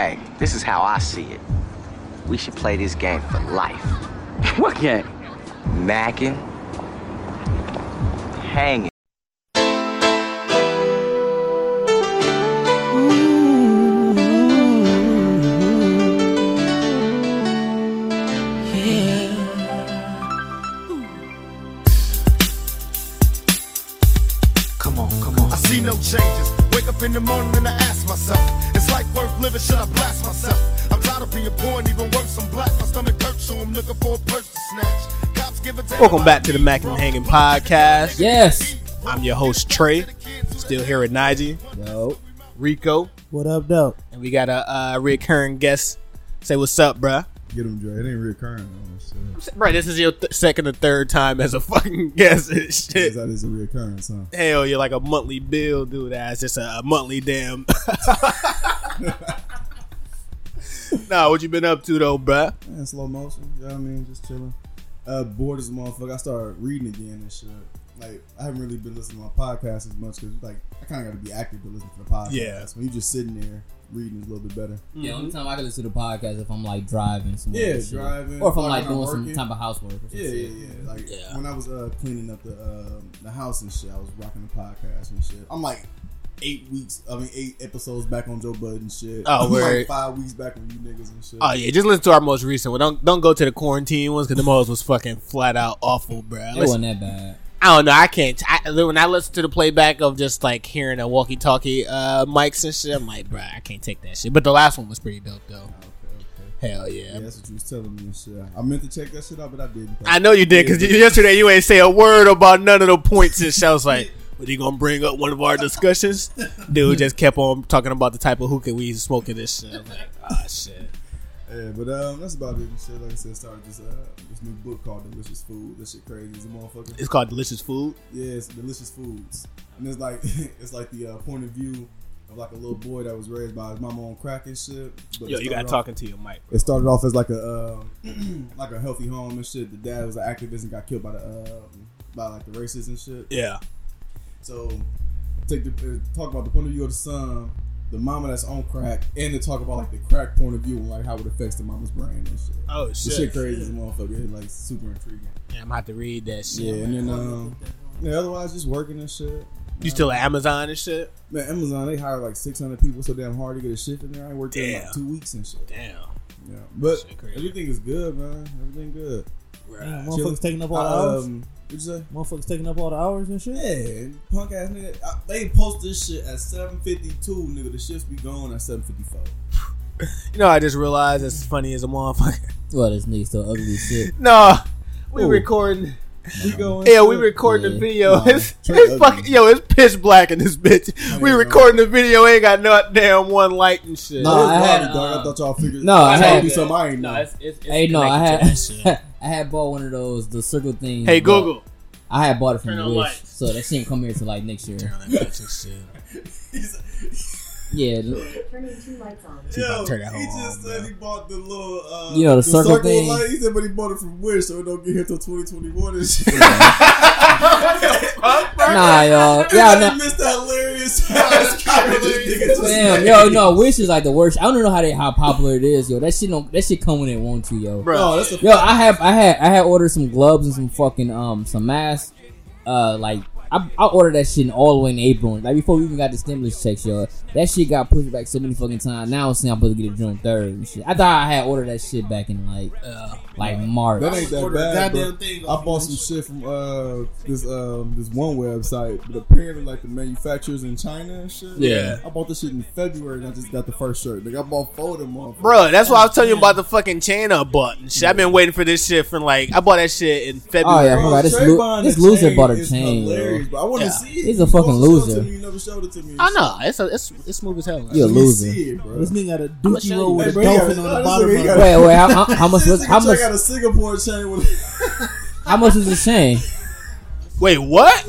Hey, this is how I see it. We should play this game for life. What game? Macking, hanging. Come on, come on. I see no changes. Wake up in the morning Welcome back to the Mac and Hanging Podcast. Yes. I'm your host Trey. Still here with Nige. Yo. Rico, What up, though? and we got a uh, recurring guest. Say what's up, bruh. Get him, Dre. It ain't reoccurring though. So. Right, this is your th- second or third time as a fucking guest and shit. That is a reoccurrence, huh? Hell, you're like a monthly bill, dude. That's just a, a monthly damn. nah, what you been up to though, bruh? Man, slow motion. You know what I mean? Just chilling. Uh, bored as a motherfucker. I started reading again and shit. Like, I haven't really been listening to my podcast as much because, like, I kind of got to be active to listen to the podcast. Yeah. When you just sitting there reading is a little bit better. Yeah, only time I can listen to the podcast if I'm like driving somewhere. Yeah, shit. driving. Or if I'm like like when I'm doing some type of housework. Or some Yeah, yeah, yeah. Like Yeah. when I was uh, cleaning up the um, the house and shit, I was rocking the podcast and shit. I'm like eight weeks, I mean eight episodes back on Joe Budden and shit. Oh, I'm word. like five weeks back on you niggas and shit. Oh yeah, just listen to our most recent one. Don't don't go to the quarantine ones because the most was fucking flat out awful, bruh. It Listen- wasn't that bad. I don't know. I can't. I, when I listen to the playback of just like hearing a walkie-talkie uh, mics and shit, I'm like, bro, I can't take that shit. But the last one was pretty dope though. Okay, okay. Hell yeah. Yeah, that's what you was telling me and shit. I meant to check that shit out, but I didn't. I know you did because yesterday you ain't say a word about none of the points and shit. I was like, "What you gonna bring up one of our discussions?" Dude just kept on talking about the type of hookah we smoking this shit. I'm like, ah, shit. Yeah, but um, that's about it shit. Like I said, started this uh this new book called Delicious Food. This shit crazy as a motherfucker. It's called Delicious Food. Yeah, it's Delicious Foods, and it's like it's like the uh, point of view of like a little boy that was raised by his mama on crack and shit. But Yo, you got talking to your mic. It started off as like a um, like a healthy home and shit. The dad was an activist and got killed by the um, by like the racists and shit. Yeah. So take the uh, talk about the point of view of the son, the mama that's on crack, and to talk about like the crack point of view and like how it affects the mama's brain and shit. Oh shit. This shit. shit crazy as a motherfucker. Like super intriguing. Yeah, I'm about to read that shit. Yeah, and then um, yeah. Otherwise, just working and shit. You still at Amazon and shit? Man, Amazon they hire like six hundred people so damn hard to get a shift in there. I worked there in like two weeks and shit. Damn. Yeah, but Shit crazy. everything is good, man. Everything good. Damn, Right. motherfuckers taking up all the hours. Um, what'd you say? Motherfuckers taking up all the hours and shit. Yeah, punk ass nigga. I, they post this shit at seven fifty two, nigga. The shifts be going at seven fifty four. You know, I just realized it's funny as a motherfucker. Well, this nigga still ugly shit. no, we Ooh. recording. We going. Yeah, we recording the video. Nah, it's, it's fucking yo, it's pitch black in this bitch. we yeah, recording the video, ain't got no damn one light and shit. No, I had, dog. I uh, thought y'all figured. no, I I had- had do something I ain't know. Hey, no, I had I had bought one of those the circle things. Hey Google. I had bought it from Turn on Wish, lights. so that shit come here to like next year. Turn that bitch and shit. Yeah, Turning two lights on. She about to turn that he just on, said bro. he bought the little, uh, You know, the circle thing? Light. He said, but he bought it from Wish, so it don't get here till twenty twenty one and shit. nah, y'all, y'all I missed that hilarious ass comment this nigga just Damn, yo, no, Wish is like the worst. I don't know how they how popular it is, yo. That shit don't that shit come when it want to, yo. Bro, No, that's a Yo, I have I had I had ordered some gloves and some fucking um some masks. Uh, like I, I ordered that shit all the way in April, like before we even got the stimulus checks, yo. That shit got pushed back so many fucking times. Now I'm saying I'm supposed to get it June third and shit. I thought I had ordered that shit back in like uh, like March. That ain't that bad, goddamn bro. thing I bought some shit from uh this um this one website, but apparently like the manufacturers in China and shit. Yeah. I bought this shit in February and I just got the first shirt. Like I bought four of them motherfuckers. bro, that's why I was telling you about the fucking China I bought and shit. I've been waiting for this shit from like I bought that shit in February. Oh February. yeah, I forgot this, Trey lo- this loser chain bought a chain. hilarious, Yo. bro. I want to Yeah. see it. He's a fucking supposed to show it loser. to me, You never showed it to me. I know it's a, it's it's smooth as hell. You a Let loser. see it, bro. This nigga got a I'ma dookie roll with a bro, dolphin on the bottom nigga, of he it. got- Wait, wait, how, how, how much was how much got a Singapore chain with. how much is the chain? Wait, what?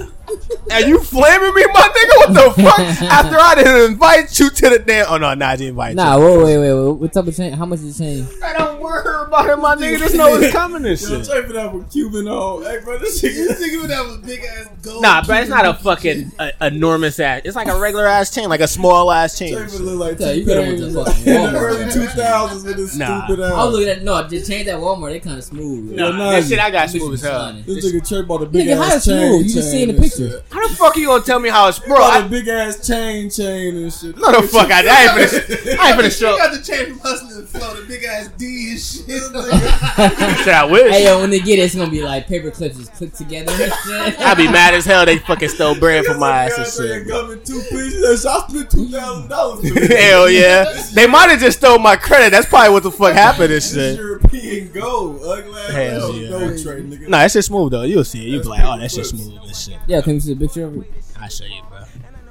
Are you flaming me, my nigga? What the fuck? After I didn't invite you to the damn. Oh no, Najee invited Nah, you. wait, wait, wait, wait. What type of change? How much is the change? I don't worry about it, my nigga. Just know it's coming and Yo, shit. Trey for that with Cuban on. Hey, bro, this nigga, this nigga would have a big ass gold. Nah, bro, it's not a fucking uh, enormous ass. It's like a regular ass chain, like a small ass chain. Trey would look like Yeah, you T-Pain better went to in the Walmart. early 2000s with his Nah. stupid ass. I was looking at no, just change that Walmart. They kind of smooth. No, nah, this shit I got smooth was as hell. funny. This nigga Trey bought a big Nigga, how ass it's chain. smooth? You just chain seen the picture. Shit. How the fuck you gonna tell me how it's bro? Bought I, a big ass chain, chain and shit. no, the fuck I, I ain't finna, I ain't finna show. got the chain from hustling flow, the big ass D and shit. Shit, I wish. Hey yo, when they get it, it's gonna be like paper clips just clicked together. and shit. I'd be mad as hell. They fucking stole bread from my ass and shit. Come in two pieces. I spent two thousand dollars. Hell yeah. They might have just stole my credit. That's probably what the fuck happened and This shit. European gold, ugly ass Hell gold, yeah. gold Trey, nigga. Nah, that shit smooth though. You'll see it. You'll be like, oh, that's just smooth and shit. yeah, can we see a picture of it? I'll show you, bro.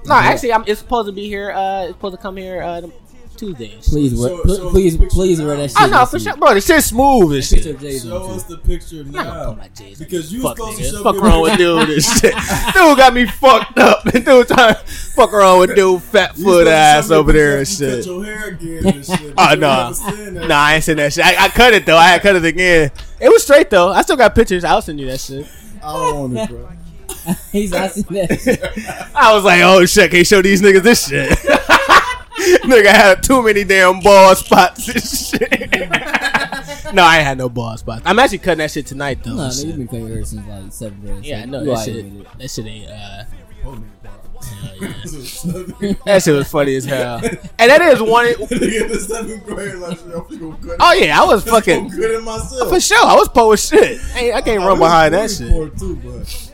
No, actually, I'm, it's supposed to be here. Uh, it's supposed to come here uh, Tuesdays. Please, wear, Show- pl- show please, please now. wear that shit. I know next for week. sure, bro. The shit smooth and Picture shit. Jay's Show us too. the picture I'm now. put my J's. Because you fuck was supposed to show Fuck me wrong with dude and shit. Dude got me fucked up. And dude trying to fuck around with dude fat foot ass over there and because you shit. Cut your hair again and shit. Oh You no, never nah, I ain't seen that shit. I, I cut it though. I had cut it again. It was straight though. I still got pictures. I'll send you that shit. I don't want it, bro. He's not seeing that. I was like, oh shit, can't show these niggas this shit. Nigga had too many damn ball spots and shit. no, I ain't had no ball spots. I'm actually cutting that shit tonight though. Nah, and nigga, shit. been cutting your hair since like seventh grade. Yeah, I know that shit. That shit ain't. Uh, Hold me, bro. hell yeah. That shit was funny as hell. And that is one. Nigga in the seventh grade, like, shit, I'm finna go cut it. Oh yeah, I was fucking cut it myself. for sure. I was pulling shit. Ain't- I can't run behind that shit. shit. Too, but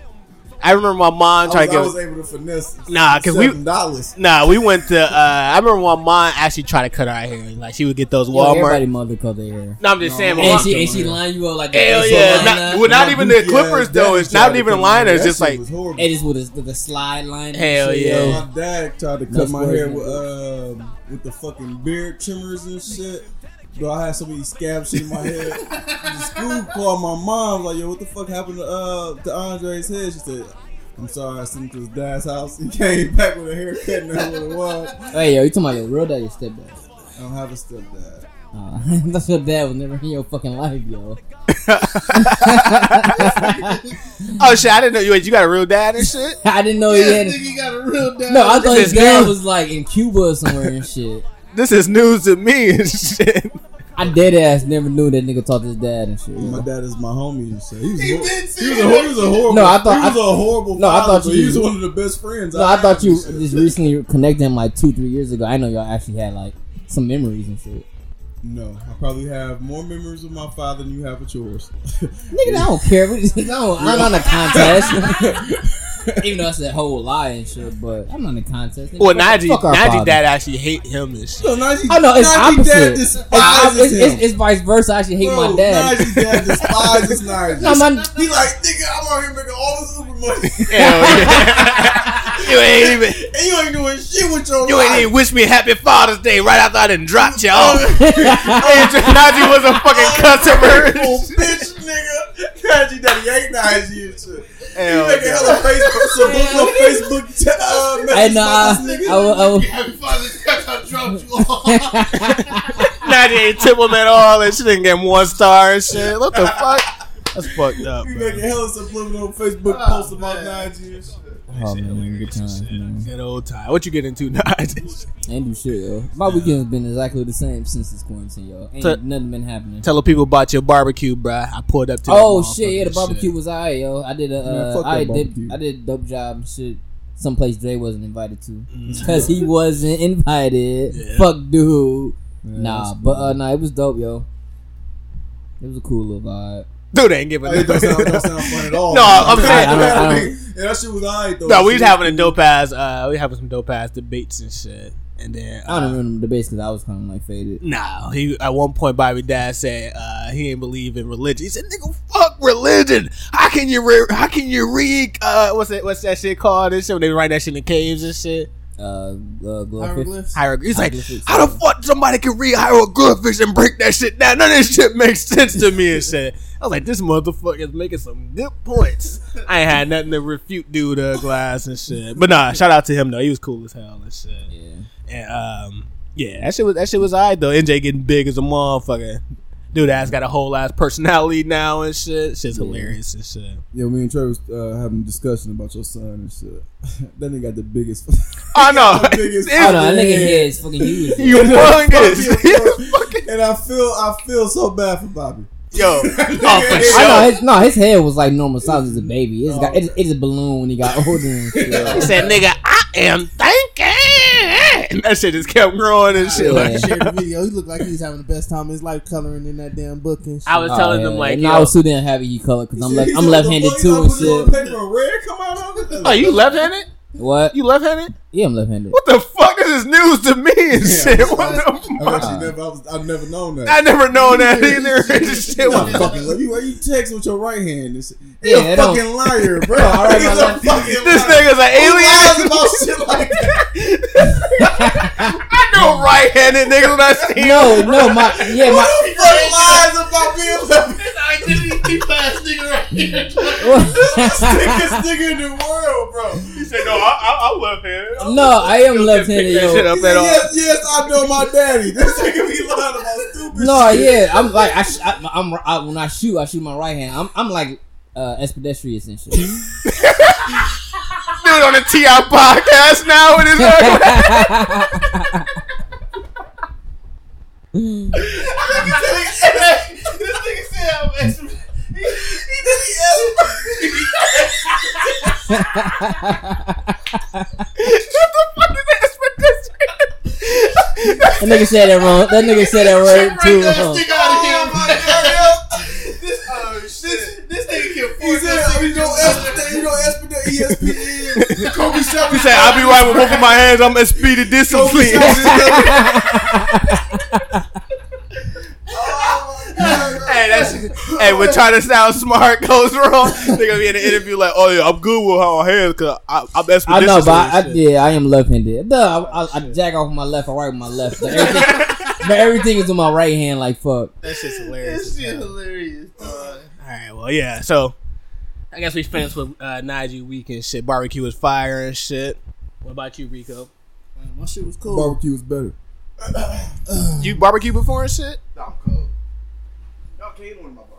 I remember my mom I was, to I was able to finesse. Nah, 'cause we- seven dollars. Nah, we went to. Uh, I remember my mom actually tried to cut our hair. Like she would get those Yo, Walmart. everybody mother cut their hair. no, I'm just saying. And mom- she and she line you up like Hell yeah! line Not, well, not even the Clippers ass though. It's not even cut my liners. hair. It's just like shit was horrible. It is with a, with slide line. Hell yeah. My dad tried to cut my hair with um with the fucking beard trimmers and shit. Bro, I had so many scab shit in my head. the school called my mom like, "Yo, what the fuck happened to uh to Andre's head?" She said, "I'm sorry, I sent him to his dad's house. He came back with a haircut and that's what it was. Hey yo, you talking about your real dad, or your stepdad? I don't have a stepdad. Uh, that's your dad was never in your fucking life, yo. oh shit! I didn't know you. You got a real dad and shit. I didn't know he had. Nigga, you got a real dad. No, I thought This his dad new. was like in Cuba or somewhere and shit. This is news to me and shit. I dead ass never knew that nigga talked to his dad and shit. My dad is my homie and shit. He was, He hor- he was, a, hor- he was a horrible. No, I thought- he was I- a horrible. No, I thought you- he was one of the best friends. No, I thought you just recently connected him like two, three years ago. I know y'all actually had like some memories and shit. No, I probably have more memories of my father than you have with yours. Nigga, I don't care. We just, no, I'm not in a contest. Even though that's that whole lie and shit, but I'm not in a contest. Nigga, Well, fuck- Najee, fuck our Najee dad actually hate him and shit. So Najee, Oh no, it's Najee opposite. Dad It's, despises it's, it's, him. it's vice versa. I actually hate Bro, my dad. Najee dad despises Najee. No, my- he like, nigga, I'm out here making all this Uber money. Hell yeah. You ain't even. and you ain't doing shit with your You life. ain't even wish me happy Father's Day right after I done dropped you off. Najee was a fucking customer. Oh, bitch, nigga. Najee daddy ain't Najee and shit. Hell you making yeah. hella Facebook, some little Facebook t- uh, messages Hey, nah, nigga. I, will- I, will- Happy Father's Day, I dropped you off. Najee ain't tip him at all and she didn't get one star and shit. What the fuck? That's fucked up, You making hella subliminal Facebook Oh, posts about man. Najee and shit. Oh man, good times, man. Good old time. What you get into, Najee? Ain't do shit, yo. My weekend's been exactly the same since this quarantine, yo. Ain't nothing been happening. Tell the people about your barbecue, bruh. I pulled up to. Oh shit, yeah, the barbecue shit. was alright, yo. I did a, uh, that I did. I did dope job, and shit. Someplace Dre wasn't invited to because he wasn't invited. Mm. Yeah. Fuck, dude. Yeah, nah, but uh, nah, it was dope, yo. It was a cool little vibe. Dude ain't giving. It don't sound, don't sound fun at all. No, I'm saying- I don't- I don't- Yeah, that shit was alright though. No, we Shit was having a dope ass. Uh, we having some dope ass debates and shit. And then I don't uh, remember the debates because I was kind of like faded. Nah, he at one point Bobby Dad said uh, he didn't believe in religion. He said, "Nigga, fuck religion. How can you re- how can you read uh, what's that what's that shit called? This shit when they write that shit in the caves and shit. Uh, uh glowfish. Hieroglyphs. Hieroglyph. He's like, Hieroglyphics, how the yeah. fuck somebody can read hieroglyphics and break that shit down? None of this shit makes sense to me and shit. I was like, this motherfucker is making some good points. I ain't had nothing to refute dude uh, glass and shit. But nah, shout out to him though. He was cool as hell and shit. Yeah. And um, yeah, that shit was that shit was alright though. NJ getting big as a motherfucker. Dude ass got a whole ass personality now and shit. Shit's hilarious and shit. Yo, me and Trey was uh, having a discussion about your son and shit. that nigga got the biggest. I know. The biggest I don't know. That nigga head. head fucking huge. You humongous. Fucking- and I feel I feel so bad for Bobby. Yo, oh, for I know. His, no, his head was like normal size as a baby. It's got it's, it's a balloon when he got older. And shit. He said, "Nigga, I am thinking." And that shit just kept growing and shit. Yeah. Like, Shared the video. He looked like he was having the best time of his life coloring in that damn book and shit. I was Oh, telling yeah. them like, and I yo, was too damn happy he colored because I'm left, I'm left-handed too and put it shit. Paper red come out of it. oh, you left-handed? What? You left-handed? Yeah, I'm left-handed. What the fuck? This is news to me and shit. What the I've fuck? actually never, I was, I've never known that. I never known that either. This shit You're was fucking. Like, you, why you text with your right hand? This, you're that a don't- fucking liar, bro. I write my He's a left- fucking This liar. nigga's an Who lies alien. about shit like that? I know right-handed niggas when I see him. No, no, my yeah, Who the fuck lies about being left? identity thief ass nigga right here. Sickest nigga in the world, bro. He said, "No, I, I, I'm left-handed." No, I am Still can't left-handed, that shit up at said, all. yes, yes, I know my daddy. This nigga be lying about stupid No, shit. yeah, I'm like I, sh- I I'm I, when I shoot, I shoot my right hand. I'm I'm like uh Espedestrious and shit. Dude on the Ti podcast now with his ugly. this nigga said I'm extra. He, he did he That nigga said that wrong. That nigga said that word too wrong. Stick out of here, oh, oh, This, this, this nigga can He force said, us oh, you know, Espidel, you know, ESPN, Kobe Shop. He said, "I'll be right with both of my hands. I'm as speedy discipline." Hey, that's hey. When trying to sound smart goes wrong, they gonna be in an interview like, "Oh yeah, I'm good with how my hands because I'm expeditious." I know, but I, I, and shit." yeah, I am left-handed. Duh, I, I, I jack off with my left or right with my left, but everything, but everything is with my right hand. Like fuck. that shit's hilarious. This shit hilarious. dog. All right, well, yeah. So I guess we finished with uh, Najee week and shit. Barbecue was fire and shit. What about you, Rico? Man, my shit was cool. Barbecue was better. You barbecue before and shit? I'm cold. Y'all one of my bar.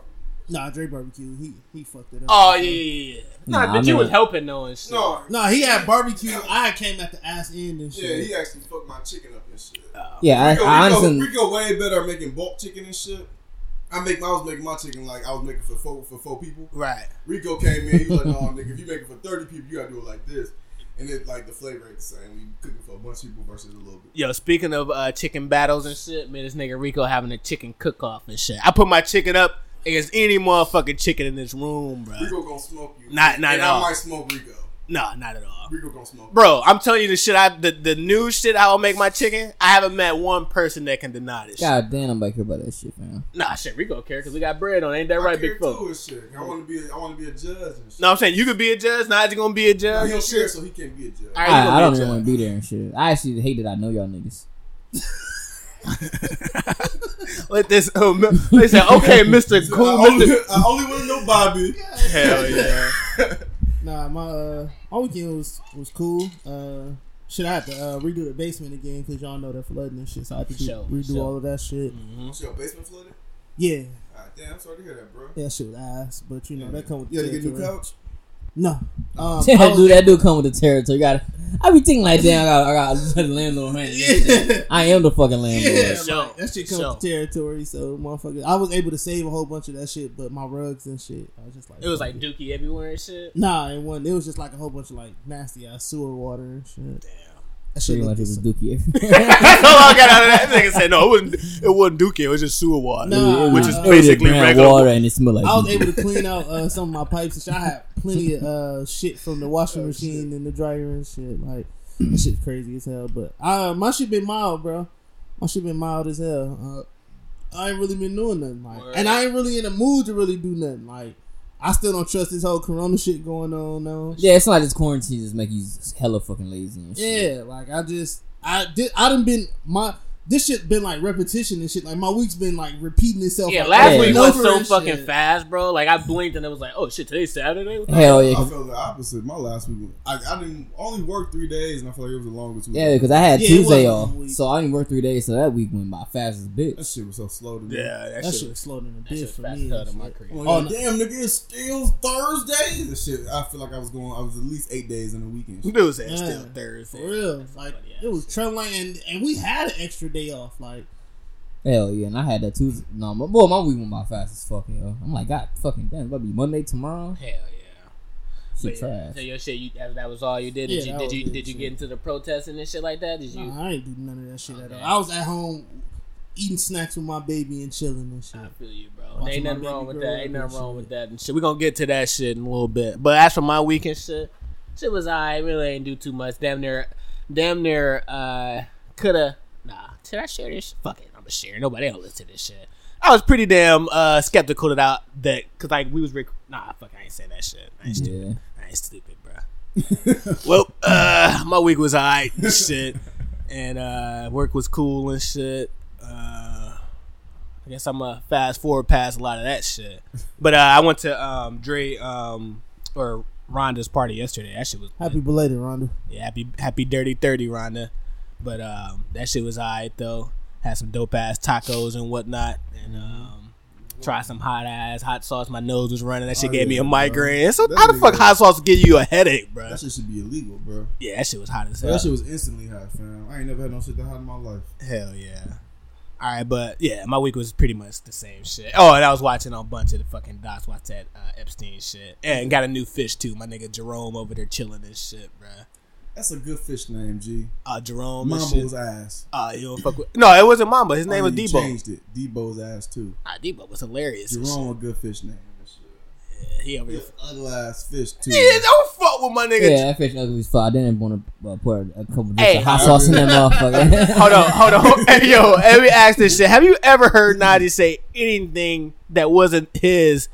Nah, Dre barbecue. He he fucked it up. Oh yeah, yeah, yeah. Nah, Nah, but I you know was helping though and shit. No, Nah, he had barbecue. I came at the ass end and shit. yeah, he actually fucked my chicken up and shit. Oh, yeah, I, Rico, I Rico, honestly. Rico way better at making bulk chicken and shit. I make, I was making my chicken like I was making for four for four people. Right. Rico came in, he was like, "No, nigga, if you make it for thirty people, you gotta do it like this." And it like the flavor ain't the same. We cooking for a bunch of people versus a little bit. Yo, speaking of uh, chicken battles and shit, man, this nigga Rico having a chicken cook off and shit. I put my chicken up against any motherfucking chicken in this room, bro. Rico gonna smoke you. Not- not and at all. I might smoke Rico. No, not at all. Rico gonna smoke. Bro, I'm telling you the shit I the, the new shit I will make my chicken. I haven't met one person that can deny this shit. God damn, I'm back here about that shit, man. Nah, shit, Rico care because we got bread on. Ain't that I right, care big folk? too and shit. I want to be. I want to be a judge and shit. No, I'm saying you could be a judge. Najee gonna be a No, judge. he and don't care, so he can't be a judge. All right, I, I don't even want to be there and shit. I actually hate that I know y'all niggas. Let this. Um, they said, okay, Mister I Cool, only, Mister. I only want to know Bobby. Hell yeah. Nah, my uh, my weekend was was cool. Uh, shit, I had to uh, redo the basement again because y'all know they're flooding and shit. So I had to do, Sure, redo sure. all of that shit. What's your basement flooded? Yeah, Ah, damn, I'm sorry to hear that, bro. that shit was ass. But you know that come with You the gotta get a new couch. No, um, Yeah, I was- dude, that do come with the territory. You got I be thinking like, damn, I got, I got the landlord. Man. Yeah. I am the fucking landlord. Yeah, Sure, like, that shit comes sure. with territory. So, motherfucker, I was able to save a whole bunch of that shit, but my rugs and shit, I was just like, It was fuck like Dookie everywhere and shit. nah, it wasn't. It was just like a whole bunch of like nasty ass sewer water and shit. Damn. That shit Pretty much it was dis- Dookie. That's all I got out of that. Nigga said no, it wasn't. It wasn't Dookie. It was just sewer water, Nah, which uh, is uh, It was just basically regular water and it smelled like. I was Dookie. able to clean out uh, some of my pipes and shit. I had plenty of uh, shit from the washing machine and the dryer and shit. Like that shit's crazy as hell. But uh, my shit been mild, bro. My shit been mild as hell. Uh, I ain't really been doing nothing, like, Word. and I ain't really in the mood to really do nothing. Like, I still don't trust this whole Corona shit going on now. Yeah, it's not just quarantine just make you hella fucking lazy and shit. Yeah, like I just I did I done been my this shit been like repetition and shit. Like my week's been like repeating itself. Yeah, like, last over week and was so fucking shit. fast, bro. Like I blinked and it was like, oh shit, today's Saturday. What Hell yeah, I 'cause- felt the opposite. My last week, I, I didn't only work three days, and I feel like it was the longest week. yeah, because I had Yeah, Tuesday off, so I didn't work three days, so that week went by fast as a that shit was so slow to me. Yeah, that, That shit shit was slowed in a that shit for fast me. hell and to my shit. crib. I'm Oh, like, damn, nigga, it's still Thursday. This shit, I feel like I was going. I was at least eight days in the weekend. Dude said Yeah, still Thursday. For real, like it was traveling, and and we had an extra day off. Like Hell yeah, and I had that Tuesday. No, my boy, my week went by fast as fuck, yo. I'm like, God, fucking damn, it'll be Monday tomorrow. Hell yeah. Shit But yeah, trash. So your shit, you, that, that was all you did. Did Yeah, you did you did you shit. get into the protesting and shit like that? Did you? nah, I ain't do none of that shit at all. I was at home eating snacks with my baby and chilling and shit. I feel you, bro. Watching ain't nothing wrong with that. Ain't nothing and wrong shit. with that and shit. We gonna get to that shit in a little bit. But as for my weekend shit, shit was I really ain't do too much. Damn near, damn near. uh Coulda. Nah. Should I share this? Fuck it. I'm gonna share. Nobody else listen to this shit. I was pretty damn uh skeptical that that because like we was rec- nah fuck I ain't saying that shit. I ain't stupid. Yeah. I ain't stupid, bro. well, uh, my week was alright, and shit, and uh, work was cool and shit. Uh, I guess I'm gonna fast forward past a lot of that shit. But uh, I went to um, Dre um, or Rhonda's party yesterday. That shit was Happy belated, Rhonda. yeah, happy happy dirty thirty, Rhonda. But um, that shit was alright though. Had some dope ass tacos and whatnot, and um, tried some hot ass hot sauce. My nose was running. That shit Oh, gave me yeah, a bro. migraine. So how the fuck hot sauce give you a headache, bro? That shit should be illegal, bro. Yeah, that shit was hot as hell. That shit was instantly hot, fam. I ain't never had no shit that hot in my life. Hell yeah. All right, but yeah, my week was pretty much the same shit. Oh, and I was watching a bunch of the fucking docs, watch that uh, Epstein shit, and got a new fish too. My nigga Jerome over there chilling and shit, bruh. That's a good fish name, G. Uh, Jerome and. Mambo's ass. Uh, you don't fuck with. No, it wasn't Mamba. His name Oh, was you Debo. Changed it. Debo's ass too. Nah, Debo was hilarious. Jerome a good fish name. and shit. shit. He over He there. ugly ass fish too. Yeah, don't fuck with my nigga. Yeah, that fish ugly as fuck. I didn't want to uh, put a couple bits Hey, of hot sauce in that motherfucker. hold on, hold on. Hey, yo, let me ask this shit. Have you ever heard Nadi say anything that wasn't his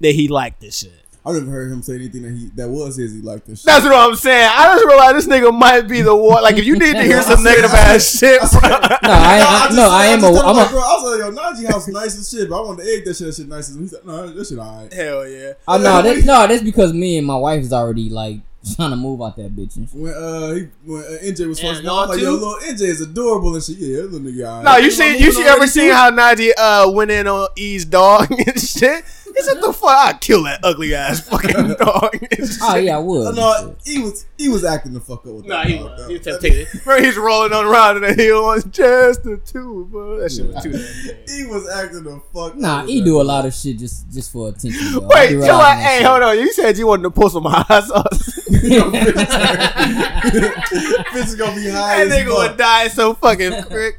that he liked this shit? I never heard him say anything that he that was his. He liked this shit. That's what I'm saying. I just realized this nigga might be the one. Like, if you need to hear some negative ass shit, bro. no, I, I, just no, said- I am a. just told I'm my a. girl, I was like, yo, Najee house nice as shit, but I want to egg that shit. That shit nice as He said, no, that shit alright. Hell yeah. Oh no, that, no, that's because me and my wife is already like trying to move out that bitch. And shit. When uh he, when uh, NJ was Yeah, first y'all born, I'm like, yo, little NJ is adorable and shit. Yeah, that little nigga alright. No, you Am I see, you see, ever seen how Nadia uh went in on E's dog and shit? He said, "The fuck, I kill that ugly ass fucking dog." and shit. Oh yeah, I would. No, he was he was acting the fuck up with Nah, that. he dog, was. He was That taking it. Bro, he's rolling on around and he was just the two, bro. That shit was too He was acting the fuck. Nah, he do a lot of shit just just for attention. Yo. I Wait, do chill realize out. Hey, shit. hold on. You said you wanted to pull some hot sauce. Bitch is gonna be high that as nigga would fuck. die so fucking quick.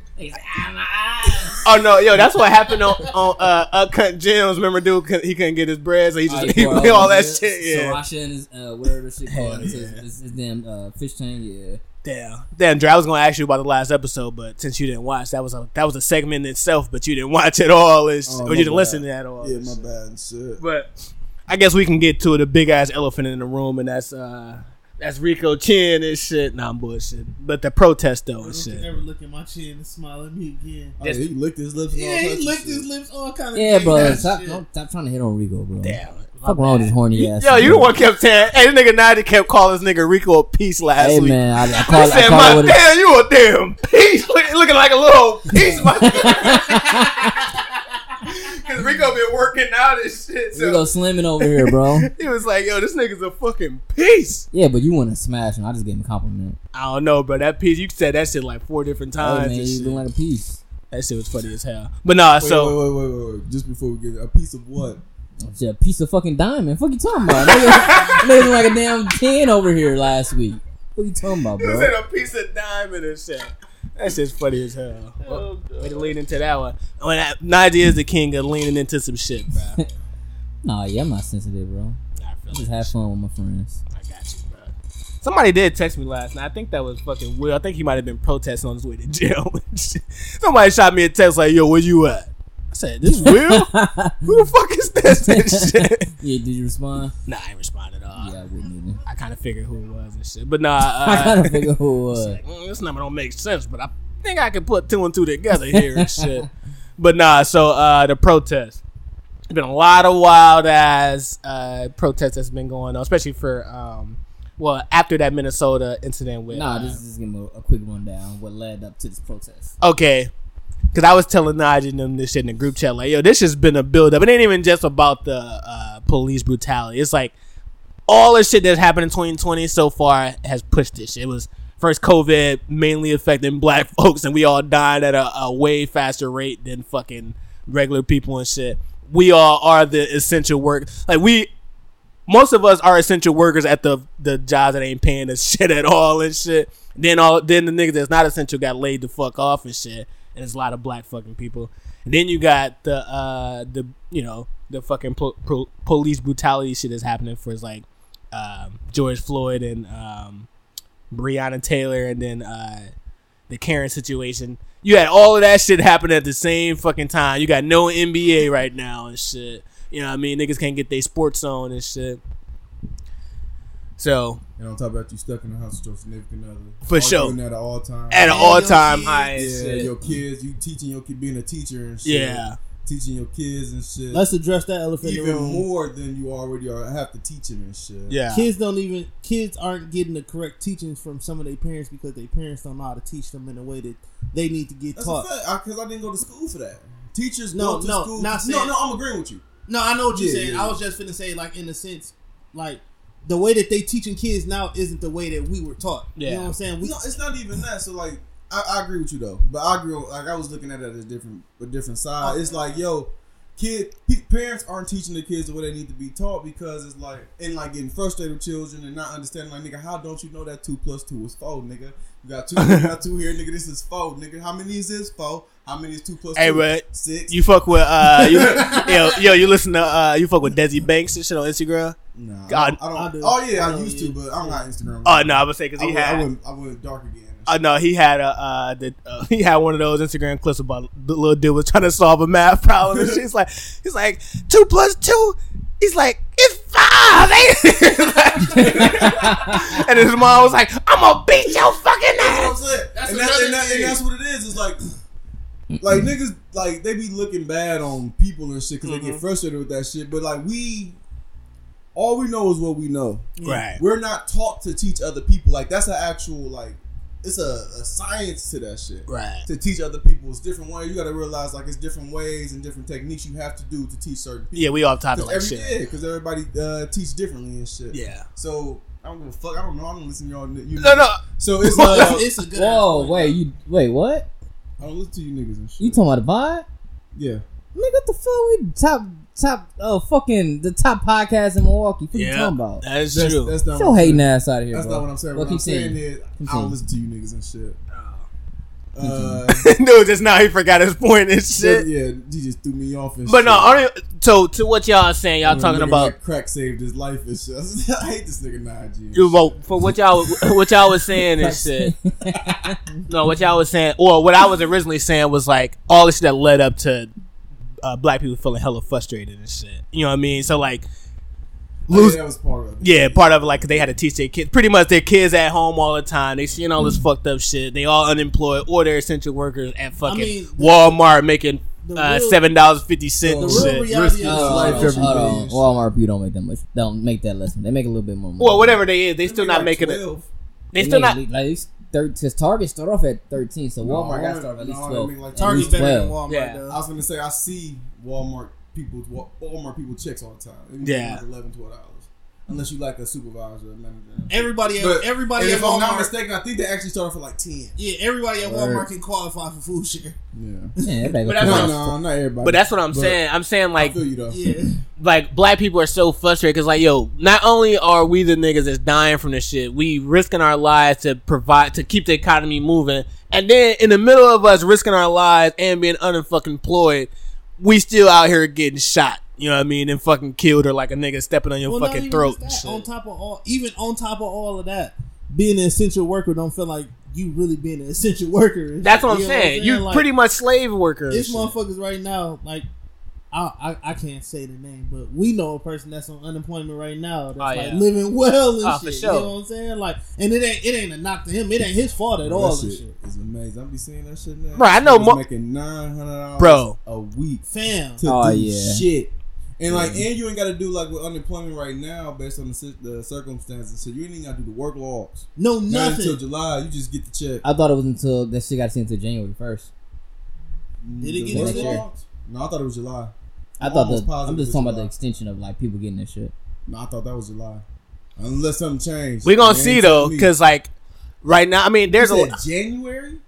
Oh no, yo, that's what happened on on uh, Uncut Gems. Remember, dude, he couldn't get his bread, so he just he, pour all that shit. Yeah, Sriracha and his, uh, whatever the shit called. It's his, yeah. his, his damn uh, fish tank. Yeah. Damn, damn, Dre. I was gonna ask you about the last episode, but since you didn't watch, that was a that was a segment in itself. But you didn't watch it all, it's, Oh, or you didn't bad. listen to that all. Yeah, my bad and shit. But I guess we can get to the big ass elephant in the room, and that's uh that's Rico Chin and shit. Nah, I'm bullshit. But the protest though and shit. ever look at my chin and smile at me again. Oh, yeah, he licked his lips. And all Yeah, he licked his lips, all kind of Yeah, bro. Stop, stop trying to hit on Rico, bro. Damn. Fuck wrong with this horny ass. Yo, you the one kept saying, hey, this nigga Nadi kept calling this nigga Rico a piece last Hey week. man, I, I He call, I said, my it damn, you a damn piece. Look, looking like a little piece. My Because Rico been working out and shit. So Rico slimming over here, bro. he was like, yo, this nigga's a fucking piece. Yeah, but you want to smash him. I just gave him a compliment. I don't know, bro. That piece, you said that shit like four different Hey times. man, you shit. look like a piece. That shit was funny as hell. But nah, Wait, so wait, wait, wait, wait, wait. Just before we get a piece of what? It's a piece of fucking diamond. Fuck you talking about? Nigga, nigga like a damn ten over here last week. What you talking about, bro? you said a piece of diamond and shit. That shit's funny as hell. Oh, Way to lean into that one. Oh, when that, Nadia is the king of leaning into some shit, bro. Nah, yeah, I'm not sensitive, bro. I feel Just have fun with my friends. I got you, bro. Somebody did text me last night. I think that was fucking Will. I think he might have been protesting on his way to jail. Somebody shot me a text like, "Yo, where you at?" I said, "This is Will? Who the fuck is this?" shit. Yeah, did you respond? Nah, I ain't yeah, I wouldn't either. I kind of figured who it was and shit, but nah. I Uh, kind of figure who it was. like, mm, this number don't make sense, but I think I can put two and two together here and shit. But nah, so uh, the protest. There's been a lot of wild ass uh, protests that's been going on, especially for um, well after that Minnesota incident with Nah, uh, this is me a, a quick rundown what led up to this protest. okay. Cause I was telling Naj and them this shit in the group chat, like, yo, this has been a build up. It ain't even just about the uh, police brutality. It's like all the shit that's happened in 2020 so far has pushed this shit. It was first COVID mainly affecting black folks, and we all died at a, a way faster rate than fucking regular people and shit. We all are the essential work. Like we, most of us are essential workers at the the jobs that ain't paying us shit at all and shit. Then all then the niggas that's not essential got laid the fuck off and shit. And there's a lot of black fucking people. And then you got the uh the you know the fucking po- police brutality shit that's happening for like um, George Floyd and um, Breonna Taylor, and then uh, the Karen situation. You had all of that shit happen at the same fucking time. You got no NBA right now and shit. You know what I mean? Niggas can't get their sports on and shit. So And on top of that, you stuck in the house with your significant other. For sure. Arguing At an all time. at an all time your high yeah, shit. your kids, you teaching your kid being a teacher and shit. Yeah. Teaching your kids and shit. Let's address that elephant in the even room. more than you already are have to teach them and shit. Yeah. Kids don't even kids aren't getting the correct teachings from some of their parents because their parents don't know how to teach them in a way that they need to get That's taught. Because I, didn't go to school for that. Teachers No, go to no, school. not no, saying- no, I'm agreeing with you. No, I know what you're Yeah, saying. yeah, I was just finna say, like, in a sense, like the way that they teaching kids now isn't the way that we were taught. You Yeah. know what I'm saying? We, No, it's not even that. So like, I, I agree with you though, but I agree. Like I was looking at it as a different, a different side. It's like, yo, kid, pe- parents aren't teaching the kids what they need to be taught because it's like, and like getting frustrated with children and not understanding. Like, nigga, how don't you know that two plus two is four, nigga? You got two, you got two here, nigga. This is four, nigga. How many is this? Four. How many is two plus Hey, two? but Six. You fuck with uh you, yo yo you listen to uh you fuck with Desi Banks and shit on Instagram. Nah, God. I don't. I do. Oh yeah, I I, used to, but I'm not Instagram. Oh no, I would say because I he went, I had went, I went dark again. Uh, no he had a uh, the, uh he had one of those Instagram clips about the little dude was trying to solve a math problem and she's like he's like two plus two. He's like it's five. and his mom was like I'm gonna beat your fucking That's what I'm ass. saying. That's and, that, and, that, and that's what it is. It's like, like niggas, like they be looking bad on people and shit because they get frustrated with that shit. But like we, all we know is what we know. Right. We're not taught to teach other people. Like that's an actual like, it's a, a science to that shit. Right. To teach other people, it's different ways. You got to realize like it's different ways and different techniques you have to do to teach certain people. Yeah, we off topic Because like every shit. yeah, because everybody uh, teach differently and shit. Yeah. So I don't give a fuck. I don't know. I don't listen to y'all. You No, no. So it's uh, it's a good. Whoa, ass wait, you wait, what? I don't listen to you niggas and shit. You talking about the vibe? yeah. Nigga, what the fuck? We top top uh fucking the top podcast in Milwaukee. What you Yeah, talking about? that is That's, true. that's not Get what your I'm hating saying. ass out of here, That's bro. not what I'm saying. Well, What I'm keep saying saying. is I Keep don't listen to you niggas and shit. Uh, Dude, just now he forgot his point and shit. yeah, he just threw me off and But shit. no, only, so to what y'all are saying, y'all When a talking about like crack saved his life and shit. I hate this nigga Najee. and You shit. vote for what y'all what y'all was saying and shit. No, what y'all was saying, or what I was originally saying was like all the shit that led up to uh, black people feeling hella frustrated and shit. You know what I mean? So like, Oh, yeah, lose. that was part of it. Yeah, part of it, like, 'cause they had to teach their kids. Pretty much, their kids at home all the time. They seeing all this fucked up shit. They all unemployed, or they're essential workers at fucking mean, the- Walmart making the uh, seven dollars fifty cents. The and real shit. reality Risking is his life every on. day and shit. Walmart people don't make that much. Don't make that less. They make a little bit more money. Well, whatever they is, they still not like making it. They They still not. like, at least thir- Cause Target start off at thirteen, so No, Walmart got I to start at least no, I twelve. mean, like, Target's least better than 12. Walmart. Yeah. though. I was gonna say I see Walmart people Walmart people checks all the time. They Yeah. getting like 11 12 dollars. Unless you like a supervisor or manager. Everybody, at, But everybody and at if I'm not mistaken, I think they actually started for like 10. Yeah, everybody at Word. Walmart can qualify for food share. Yeah. Yeah, But that's No, what no, not everybody. But that's what I'm But saying. I'm saying I like feel you though. Yeah, like black people are so frustrated because like yo not only are we the niggas that's dying from this shit we risking our lives to provide to keep the economy moving and then in the middle of us risking our lives and being unfucking employed we still out here getting shot you know what i mean and fucking killed her like a nigga stepping on your Well, fucking throat just and that. shit. On top of all, even on top of all of that, being an essential worker don't feel like you really being an essential worker. and That's shit, what I'm you know saying. You Like, pretty much slave worker. and It's shit. motherfuckers right now, like I, I I can't say the name, but we know a person that's on unemployment right now that's Oh, like yeah. living well and Oh, for shit. sure. You know what I'm saying? Like, and it ain't it ain't a knock to him. It ain't his fault at That all. And shit shit. is amazing. I'm be seeing that shit now. Bro, I know mo- making nine hundred dollars, Bro. a week Fam, to Oh, do yeah. shit. And like, mm-hmm. and you ain't got to do like with unemployment right now, based on the, the circumstances. So you ain't even got to do the work logs. no Not until. July, you just get the check. I thought it was until that shit got sent until January first. Did it The get work logs? No, I thought it was July. I I'm thought almost the, I'm just it's talking about the extension of like people getting this shit. No, I thought that was July. Unless something changed. we gonna see though, because like right now, I mean, there's You a January.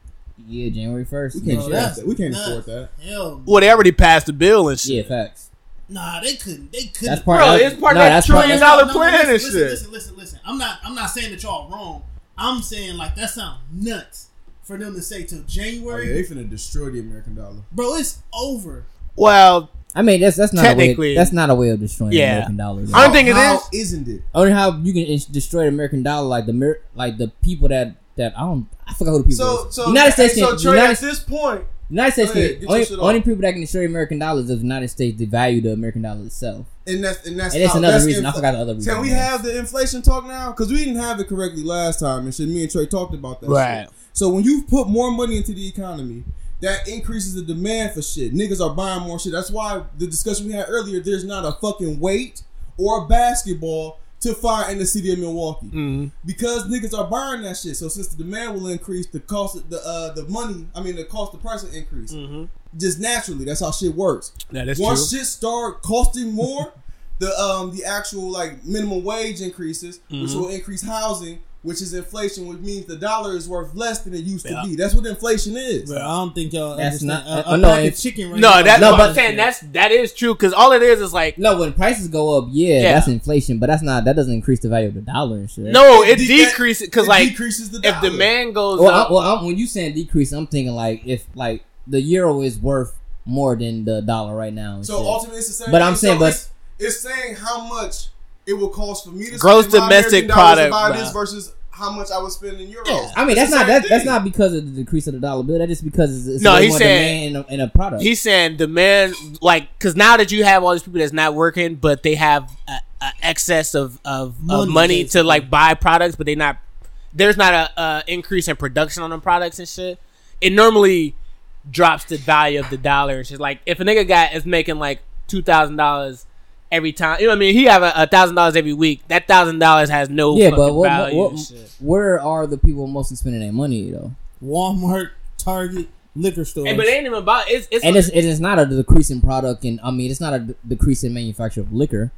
Yeah, January first. We can't, year. afford that. we can't nuts. afford that. Hell, well, they already passed the bill and shit. Yeah, facts. Nah, they couldn't. They couldn't. That's part. Bro, of, it's part no, of that that's part- trillion that's- dollar No, no, plan listen, and listen, shit. Listen, listen, listen. I'm not. I'm not saying that y'all wrong. I'm saying like that sounds nuts for them to say till Oh, January, yeah, they finna destroy the American dollar. bro. It's over. Well, I mean, that's that's not a Technically- way. That's not a way of destroying Yeah. the American dollar. though. I don't think it How is. Isn't it? Only how you can destroy the American dollar, like the Mer- like the people that that I don't I forgot who the people. So, is. so United States. So can, Trey, United, at this point, United States. Ahead, can, only, only people that can destroy American dollars is the United States devalue the American dollar itself. and that's and that's And it's how- another that's reason. I infl- forgot the other reason. Can we have the inflation talk now? Because we didn't have it correctly last time, and shit. Me and Trey talked about that. Right. Shit. So when you put more money into the economy, that increases the demand for shit. Niggas are buying more shit. That's why the discussion we had earlier. There's not a fucking weight or a basketball to fire in the city of Milwaukee Mhm. because niggas are buying that shit. So since the demand will increase, the cost, of the uh, the money, I mean the cost, the price will increase. Mhm. Just naturally, that's how shit works. that is Once true. shit start costing more, the um the actual like minimum wage increases, which Mhm. will increase housing, which is inflation, which means the dollar is worth less than it used Yeah. to be. That's what inflation is. But I don't think y'all That's understand. not- a, uh, a no, pack of if- chicken right No, now that's No, what but- I'm saying. That's that is true because all it is is like No, when prices go up, yeah, Yeah. that's inflation, but that's not. That doesn't increase the value of the dollar and shit. no, it de- decreases because it like decreases the if demand goes Well, up, I, well I'm, when you saying decrease, I'm thinking like if like the euro is worth more than the dollar right now. So shit. ultimately, it's the same. But thing. I'm saying, So but- it's, it's saying how much it will cost for me to Gross spend domestic American dollars to product, buy this versus how much I would spend in euros. Yeah. I mean, It's that's not same that, that's not because of the decrease of the dollar bill. That's just because it's, it's No, he's he more said- demand in a, in a product. he's saying demand like because now that you have all these people that's not working, but they have a, a excess of of money, Money, of money to like buy products, but they not there's not a, a increase in production on the products and shit. It normally drops the value of the dollar and shit. Like if a nigga guy is making like two thousand dollars every time, you know what I mean? He have a thousand dollars every week. That thousand dollars has no yeah, fucking but what, value. what, what, where are the people mostly spending their money though? Walmart, Target, liquor stores. Hey, but it ain't even about it's it's And it's, it is not a decrease in product, and I mean, it's not a d- decrease in manufacture of liquor.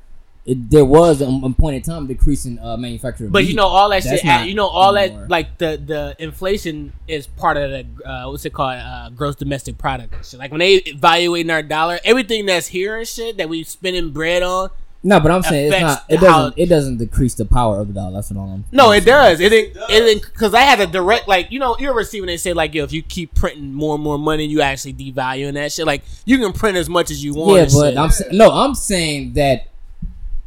It, there was a, a point in time decreasing decrease in uh, manufacture of But meat. you know all that That's shit. not You know all anymore. that like the the inflation is part of the uh, what's it called uh, gross domestic product. shit. Like when they evaluating our dollar, everything that's here and shit that we spending bread on. No, but I'm saying it's not. It doesn't. It doesn't decrease the power of the dollar. That's what I'm. No, I'm it does. It didn't. It didn't because I had a direct like you know you ever see when they say like yo if you keep printing more and more money you actually devaluing that shit. Like you can print as much as you want. Yeah, but shit. I'm no. I'm saying that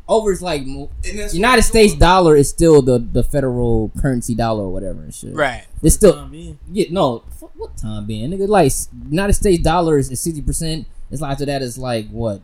over it's like mo- And that's United States doing. dollar is still the the federal currency dollar or whatever and shit. right. It's still I yeah. No, fuck, what time being nigga? Like United States dollar is sixty percent. It's like after that is like what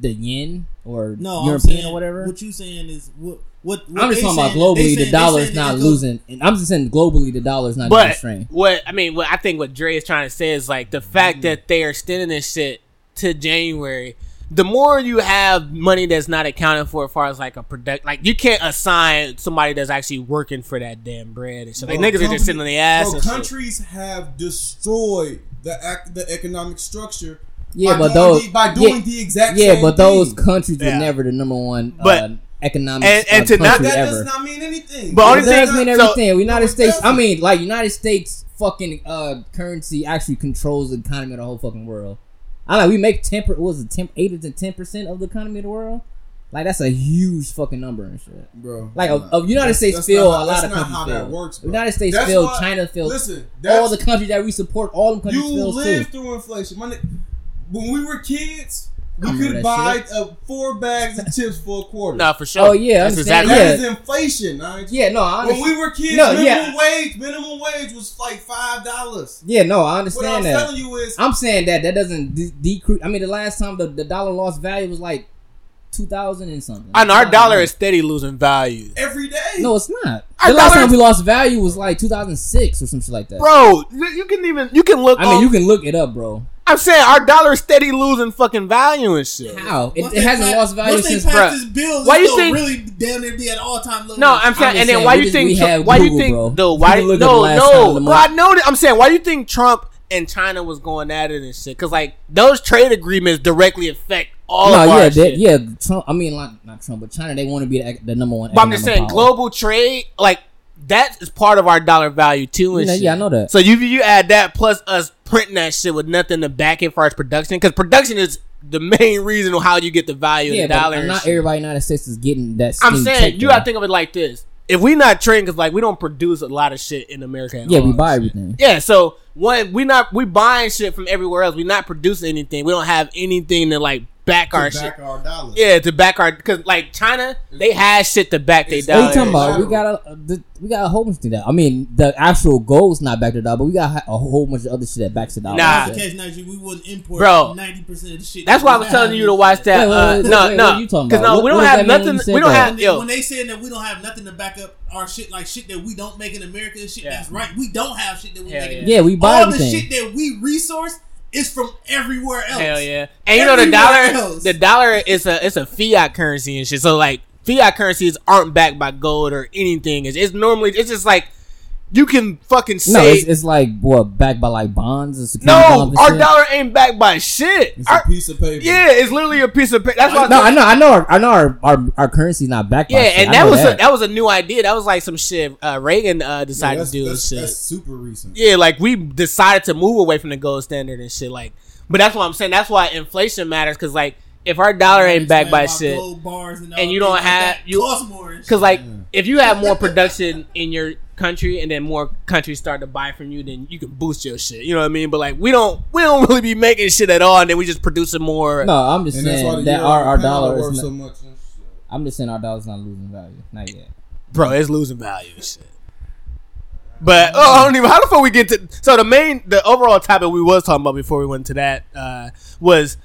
the yen or no, European saying, or whatever. What you saying is what? What? what I'm just they talking about globally. they The dollar is not losing, and I'm just saying globally the dollar is not But being strained. what I mean, what I think what Dre is trying to say is like the fact mm. that they are extending this shit to January. The more you have money that's not accounted for, as far as like a product, like you can't assign somebody that's actually working for that damn bread and shit. Like Bro, niggas are just sitting on their ass. Bro, and shit. countries have destroyed the ac- the economic structure. Yeah, by but those the, by doing yeah, the exact yeah, same but those thing. countries were Yeah. never the number one But- uh, economic and- and uh, to not- country that ever. does not mean anything. But It only does thing- mean so- everything. United States. I doesn't. mean, like United States fucking uh currency actually controls the economy of the whole fucking world. I know we make ten. Was it ten, eight to ten percent of the economy of the world? Like that's a huge fucking number and shit. bro. Like nah. of, United States feel a lot that's of not countries how that works, bro. United States That's why- China feels, Listen, all the countries that we support, all the countries You feel lived too. through inflation. My when we were kids, We could buy uh, four bags of chips for a quarter. Nah, for sure. Oh, yeah, that's exactly. That yeah. is inflation. Nigel. Yeah, no, I When we were kids, No, minimum yeah. wage, minimum wage was like five dollars. yeah, no, I understand What I'm understand that. telling you is, I'm saying that that doesn't de- decrease. I mean, the last time the, the dollar lost value was like two thousand and something. And our dollar is steady losing value. every day. No, it's not. Our The last time we lost value was like 2006 or some shit like that. Bro, you you can even you can look. I mean, you can look it up, bro. I'm saying our dollar is steady losing fucking value and shit. How it, it hasn't pass- lost value once they since. pass this bill, Why it's you gonna think- really damn near be at all time low? No, I'm saying, and then why we you think? we Trump- have why you think? bro. Though why? can look at the No, no, time bro. I know that. I'm saying, why you think Trump and China was going at it and shit? Because like those trade agreements directly affect all no, of our yeah, shit. they, yeah. Trump. I mean, like, not Trump, but China. They want to be the, the number one. But I'm just saying, power. global trade, like that is part of our dollar value too. And Yeah, I know that. So you you add that plus us printing that shit with nothing to back it for its production, because production is the main reason how you get the value Yeah, of the dollar. not everybody in the United States is getting that. Shit. I'm saying you gotta think of it like this: if we not trading, because like we don't produce a lot of shit in America. Yeah, we buy everything. Yeah, so one we not we buying shit from everywhere else. We not producing anything. We don't have anything to like back our to shit. our dollars. Yeah, to back our because like China, they had shit to back their It's- What are you talking about? We got a uh, the, we got a whole bunch of that. I mean, the actual gold's not back to dollar, but we got a whole bunch of other shit that backs the dollar. Nah. If the case, we wouldn't import Bro. ninety percent of the shit. That's why I was telling you to watch that. Wait, wait, uh, wait, no, wait, no, what are you talking because about? no, What- we don't have that mean when nothing. We don't that? have When they, yo. when they saying that we don't have nothing to back up our shit, like shit that we don't make in America and shit, Yeah. that's right. We don't have shit that we Hell make. in yeah. America. Yeah, we buy All everything. the shit that we resource is from everywhere else. Hell yeah! And you know the dollar, else. the dollar is a it's a fiat currency and shit. So like fiat currencies aren't backed by gold or anything. It's, it's normally it's just like you can fucking No, say it's, it's like what backed by like bonds or security no. bonds and Our shit? dollar ain't backed by shit. It's Our- a piece of paper. yeah, it's literally a piece of paper. That's why. No, I know, I know, our, I know our our, our currency's not backed by yeah, shit. and I that was that. A, that was a new idea. That was like some shit uh, Reagan uh, decided that's, to do that's, shit. that's super recent. Yeah, like we decided to move away from the gold standard and shit. Like, but that's what I'm saying. That's why inflation matters because like if our dollar ain't backed by Explain shit, about gold bars and, all and you don't have- that you- cost more. because shit. like if you have more production in your country and then more countries start to buy from you, then you can boost your shit. You know what I mean? But like we don't we don't really be making shit at all, and then we just producing more. no, I'm just And saying that our, our dollar worth is. so much. I'm just saying our dollar's not losing value, not yet. bro, it's losing value shit. But oh, I don't even. How the fuck we get to? So the main, the overall topic we was talking about before we went to that uh, was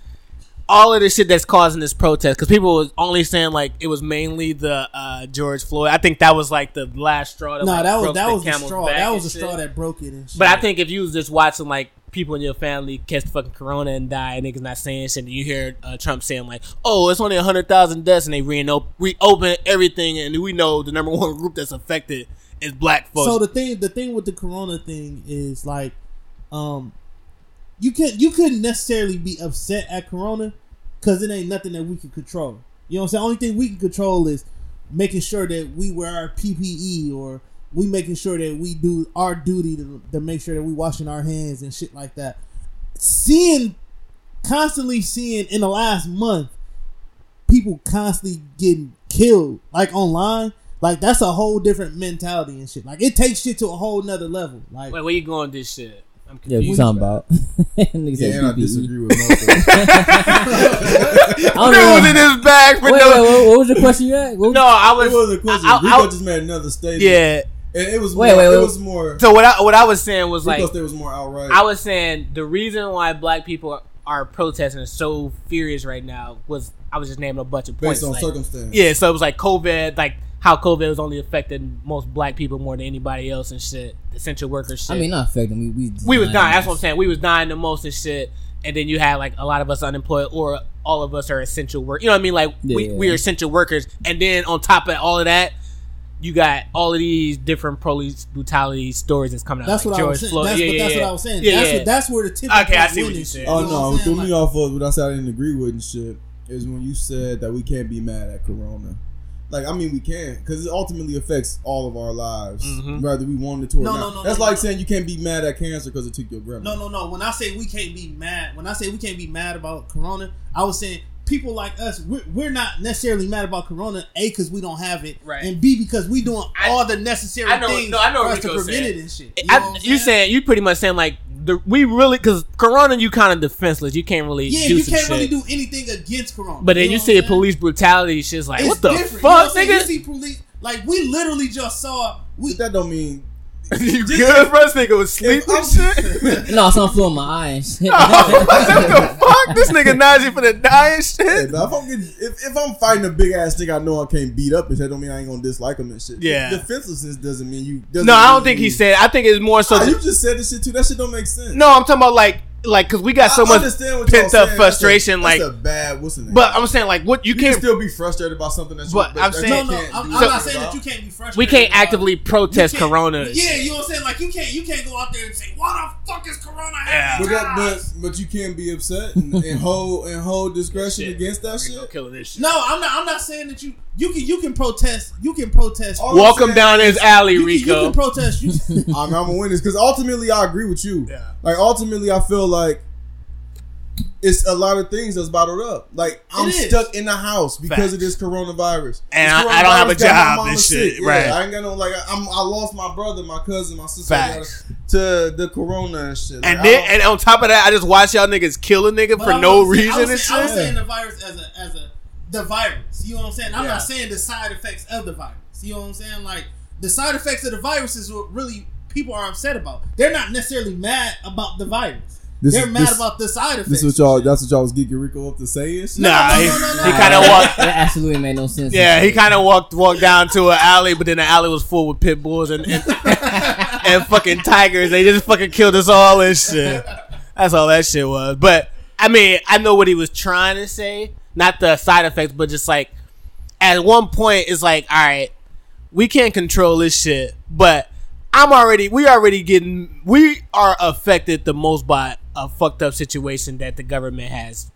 all of the shit that's causing this protest because people was only saying like it was mainly the uh, George Floyd. I think that was like the last straw. That, no, like, that was that the was the straw. That was the shit. straw that broke it. But I think if you was just watching like people in your family catch the fucking corona and die, and niggas not saying shit, and you hear uh, Trump saying like, "Oh, it's only hundred thousand deaths," and they reopen reopen everything, and we know the number one group that's affected is black folks. So the thing, the thing with the corona thing is like, um, you can you couldn't necessarily be upset at corona because it ain't nothing that we can control. You know what I'm saying? The only thing we can control is making sure that we wear our PPE or we making sure that we do our duty to, to make sure that we washing our hands and shit like that. Seeing, constantly seeing in the last month, people constantly getting killed like online. Like that's a whole different mentality and shit. Like it takes shit to a whole nother level. Like Wait, where you going with this shit? I'm Yeah, what you confused. talking about? Nigga Yeah, and I disagree with Marco. I don't It was in his bag for Wait, wait, no. wait, what was your question you had? What was- No, I was. it was a question. I- I- Rico I- just made another statement. yeah. and it was Wait, more, wait, it was more. So what I what I was saying was like said it was more outright. I was saying the reason why black people are protesting so furious right now was I was just naming a bunch of points. based on like- circumstance. Yeah, so it was like COVID, like how COVID was only affecting most black people more than anybody else and shit. Essential workers shit. I mean, not affecting me. We, we was dying. That's what I'm saying. We was dying the most and shit. And then you had like a lot of us unemployed, or all of us are essential work. You know what I mean? Like we, Yeah. we are essential workers. And then on top of all of that, you got all of these different police brutality stories that's coming out. that's like what I was saying. Floyd. That's, Yeah, yeah, that's yeah. what I was saying. Yeah, that's yeah. What, that's where the tip. Okay, I see what you're saying. Oh You know no, what I'm what threw saying? me off of what I said I didn't agree with and shit is when you said that we can't be mad at Corona. Like I mean we can because it ultimately affects all of our lives, Mhm. whether we wanted to or No, not. no, no, That's no, like no. saying you can't be mad at cancer because it took your grandma. No, no, no. When I say we can't be mad, when I say we can't be mad about Corona, I was saying people like us, we're, we're not necessarily mad about Corona. A, because we don't have it, Right. and B, because we doing I- all the necessary I know- things no, I know for us to prevent saying. it and shit. I, know what I'm you saying you pretty much saying like the we really because Corona, you kind of defenseless. You can't really Yeah, do you some can't shit. really do anything against Corona. but then you, know see what a I'm saying? police brutality. Shit's like, It's what the different, you know what fuck, I'm? You nigga? see police like we literally just saw we That don't mean you good, bro? This nigga was sleeping shit. No, something flew in my eyes. and oh, what the fuck? This nigga Najee for the dying shit. Yeah, now, if I'm getting, if, if I'm fighting a big ass nigga, I know I can't beat up and shit. Don't mean I ain't gonna dislike him and shit. Yeah. defenselessness doesn't mean you. Doesn't No, I don't think he you- said. I think it's more so. Nah, you just said this shit too. That shit don't make sense. no, I'm talking about like, like, because we got so I much understand what y'all pent up frustration. That's a, like, that's a bad. What's the name? but I'm saying like, what you you can can't. still be frustrated about something that you. But I'm that saying- no, no, I'm, I'm something not saying that you can't be frustrated. we can't actively protest Corona. Yeah, you know what I'm saying? Like you can't you can't go out there and say, Why the fuck is Corona Yeah. happening? But, but but you can't be upset and, and hold and hold discretion Shit. against that We gonna shit. kill this shit. No, I'm not I'm not saying that you you can you can protest you can protest All I'm Walk him down his alley, you, can, you can protest you I'm, I'm gonna win this because ultimately I agree with you. Yeah. Like ultimately I feel like it's a lot of things that's bottled up. Like I'm stuck in the house because of this coronavirus. And This I- I don't have a coronavirus got job mama and sick. shit, Yeah, right. I ain't got no like I'm, I lost my brother, my cousin, my sister Facts. to the corona and shit. And then, and on top of that, I just watch y'all niggas kill a nigga for I no saying- reason was and saying, I was shit. saying the virus as a as a the virus. You know what I'm saying? I'm Yeah. not saying the side effects of the virus. You know what I'm saying? Like the side effects of the virus is what really people are upset about. They're not necessarily mad about the virus. This They're mad this- about the side effects. this is what y'all. That's what y'all was geeking Rico up to say. And shit? Nah, no, he, no, no, no. he kind of walked. That absolutely made no sense. Yeah, he kind of walked walked down to an alley, but then the alley was full with pit bulls and and, and fucking tigers. They just fucking killed us all and shit. That's all that shit was. But I mean, I know what he was trying to say, not the side effects, but just like at one point, it's like, all right, we can't control this shit, but I'm already, we already getting, we are affected the most by a fucked up situation that the government has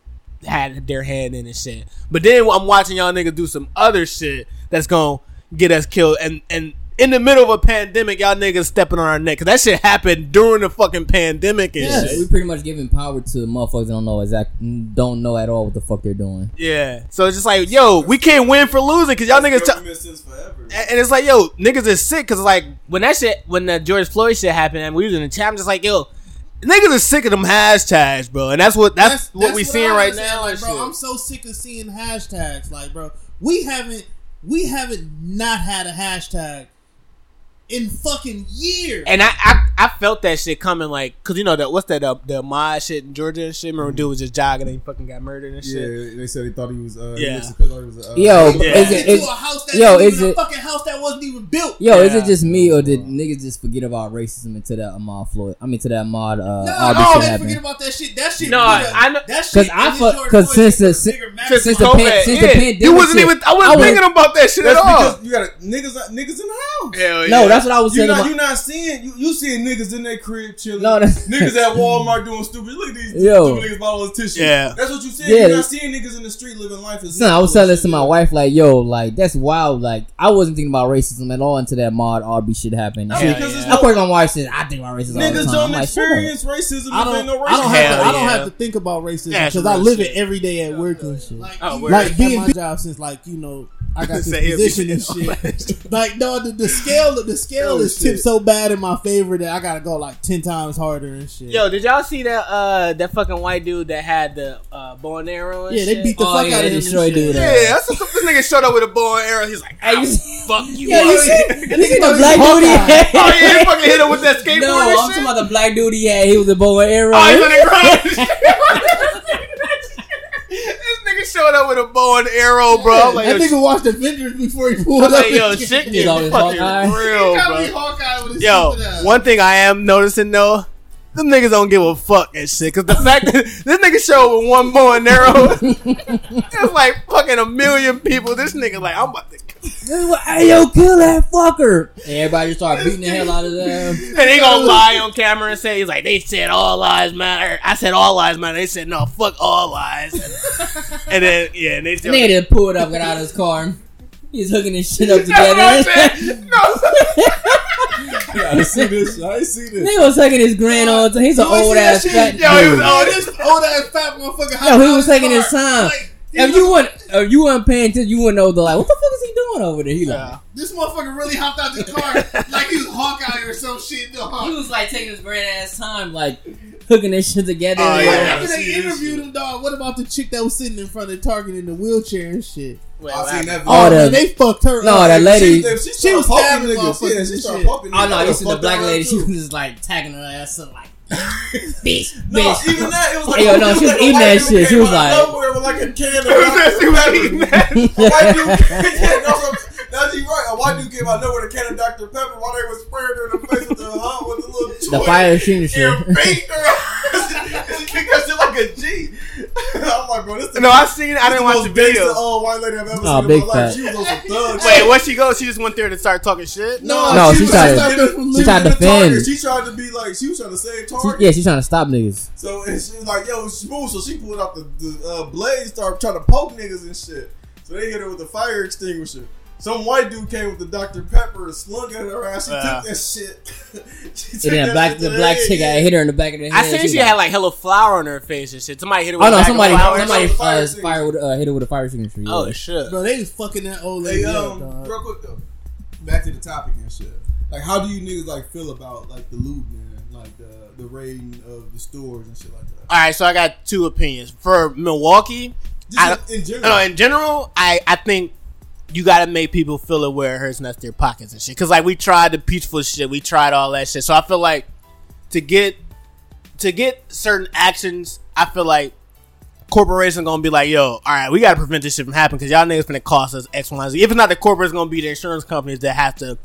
had their hand in and shit. But then I'm watching y'all niggas do some other shit that's gonna get us killed, and and in the middle of a pandemic, y'all niggas stepping on our neck. Cause that shit happened during the fucking pandemic and Yeah, shit. we pretty much giving power to motherfuckers that don't know exact, don't know at all what the fuck they're doing. Yeah. So it's just like, yo, we can't win for losing because y'all niggas. T- forever. and and it's like, yo, niggas is sick because like when that shit, when the George Floyd shit happened, and we was in the chat, I'm just like, yo, niggas are sick of them hashtags, bro, and that's what that's, what we seeing I right now. Like, bro, shit. I'm so sick of seeing hashtags. Like, bro, we haven't we haven't not had a hashtag in fucking years. And I, I I felt that shit coming like cause you know that what's that uh, the Ahmaud shit in Georgia and shit. Remember when dude was just jogging and he fucking got murdered and shit. Yeah, they said he thought he was. Uh, Yeah. yeah. He thought he was, uh, Yo, Yeah. is it, a house that yo, ain't is even it- a fucking house that wasn't even built. yo, is it just me or did niggas just forget about racism into that Ahmaud Floyd? I mean, to that Ahmaud uh, No, Arbery no, shit they forget about that shit. That shit. No, put a- I know- that shit. Cause I and fuck- George 'cause Floyd since shit the- was bigger Since Since the the COVID, pan- since the yeah. pandemic you wasn't shit, even. I wasn't I was- thinking about that shit That's at all. because you got niggas, niggas in the house. Hell No, yeah. That's what I was You saying. not about- you not seeing you, you seeing niggas in their crib chilling. No, that's- niggas at Walmart doing stupid. Look at these Yo. stupid niggas bottling tissue. Yeah. that's what you see. Yeah, You're not seeing niggas in the street living life as Son, I was telling and this to shit. my wife, like, yo, like that's wild. Like, I wasn't thinking about racism at all until that Mod RB shit happened. I She- mean, because yeah. it's I no, put my wife said, I think about racism all the niggas time. don't I'm like, shut experience racism I don't. ain't no I don't have to. Hell I don't have to think about racism because I live it every day at work and shit. Oh, like, Oh, you- word. like being At my job since like you know I got this position and shit. Like no, the, the scale the scale Oh, is shit. tipped so bad in my favor that I gotta go like ten times harder and shit. Yo, did y'all see that uh that fucking white dude that had the uh, bow and arrow? And yeah, they beat the Oh, fuck yeah, out of they him. destroyed dude. Yeah, that's what, this nigga showed up with a bow and arrow. He's like, Hey, "I'll you see- fuck you. Yeah, you up." see, you see the black dude he had? Oh yeah, he fucking hit him with that skateboard No, and I'm shit. talking about the black dude he had. He was a bow and arrow. Oh, he's on the ground. This nigga showed up with a bow and arrow, bro. I'm like, that yo, nigga watched Avengers before he pulled I'm up. like, yo, shit He's get always fucking Hawkeye. real, bro. Hawkeye Yo, one thing I am noticing though, them niggas don't give a fuck and shit. Cause the fact that this nigga showed up with one bow and arrow, it's like fucking a million people. This nigga like, I'm about to. Hey, yo, kill that fucker. And everybody just started beating the hell out of them. And he gonna lie on camera and say he's like they said all lives matter. I said all lives matter. They said no, fuck all lies. and then yeah, and they The still. nigga just pulled up, got out of his car. He's hooking his shit up That's what I'm together. saying. No. I see this. I see this. Nigga was taking his grand on. He's an old ass shit? fat Yo, he was old this old ass fat motherfucker. Yo, he was taking his time. Like, he If you weren't, if you weren't paying attention, you wouldn't know the like. What the fuck is he doing over there? He like, Yeah. This motherfucker really hopped out the car like he was Hawkeye or some shit. he was like taking his grand ass time. Like hooking this shit together. Oh, yeah. After they interviewed him, dog, what about the chick that was sitting in front of Target in the wheelchair and shit? Wait, I what seen happened? that. Oh, the- man, they fucked her No, up. that lady- She, she, She was poking stabbing niggas. motherfuckers Yeah, she started shit. poking niggas. Oh no, you see the black lady. up, She was just like tagging her ass up, like, bitch, No, bitch. even that, it was like yo, no, she was like eating that shit. She was out of like- nowhere with like a can of She was eating Pepper. that. A white dude, yeah, no, that's you right. A white dude came out nowhere with a can of Dr. Pepper while they was spraying her in the face with the huh, with the little The fire extinguisher. and beat her. she kicked that shit like a G. I'm like, bro, this the No, I seen. I didn't watch the most gangsta video. Oh, white lady I've ever Oh, seen big in my life. fat. She was on some thug. Wait, where she go? She just went there to start talking shit. No, she was tried like- to- living- she tried to defend. She tried to be like she was trying to save She- Target. yeah, she's trying to stop niggas. So and she was like, "Yo, smooth." So she pulled out the, the uh, blade, started trying to poke niggas and shit. So they hit her with a fire extinguisher. Some white dude came with the Dr Pepper and slung it at her ass. She Yeah. took that shit. she took And then that black, the black chick yeah. had hit her in the back of the head. I seen was she had like hella flour on her face and shit. Somebody hit her with Oh a no! Somebody, somebody Fire uh, fire with, uh, hit her with a fire extinguisher. Yeah. Oh shit. Bro, they fucking that old Hey, lady up, um, dog. real quick though, back to the topic and shit. Like, how do you niggas like feel about like the loot, man? Like the the raiding of the stores and shit like that. All right, so I got two opinions for Milwaukee. I, in, in general. no, in general, I I think you got to make people feel it where it hurts, not their pockets and shit. Because like we tried the peaceful shit, we tried all that shit. So I feel like to get to get certain actions, I feel like corporations gonna be like, yo, all right, we gotta prevent this shit from happening because y'all niggas gonna cost us X, Y, and If it's not the corporate, it's gonna be the insurance companies that have to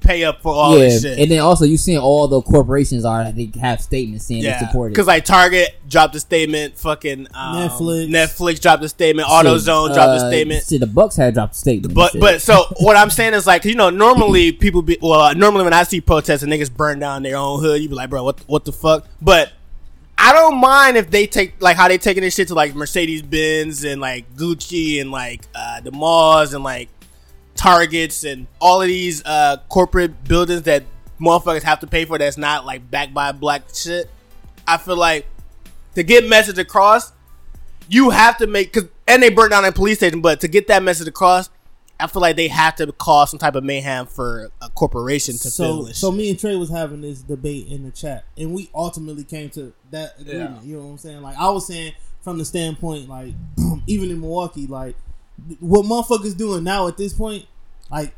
pay up for all yeah, this shit. and then also you seeing all the corporations are they have statements saying they Yeah, support it. because like Target dropped a statement, fucking um, Netflix. Netflix dropped a statement, Shit, AutoZone dropped a uh, statement. See, the Bucks had dropped a statement. But but so what I'm saying is like you know normally people be well uh, normally when I see protests and niggas burn down their own hood you be like bro what what the fuck but I don't mind if they take like how they taking this shit to like Mercedes Benz and like Gucci and like uh, the malls and like Targets and all of these uh, corporate buildings that motherfuckers have to pay for that's not like backed by black shit. I feel like to get message across, you have to make cause and they burnt down a police station, but to get that message across, I feel like they have to cause some type of mayhem for a corporation to so fill this. so me and Trey was having this debate in the chat, and we ultimately came to that agreement. You know what I'm saying? Like I was saying from the standpoint, like even in Milwaukee, like what motherfuckers doing now at this point, like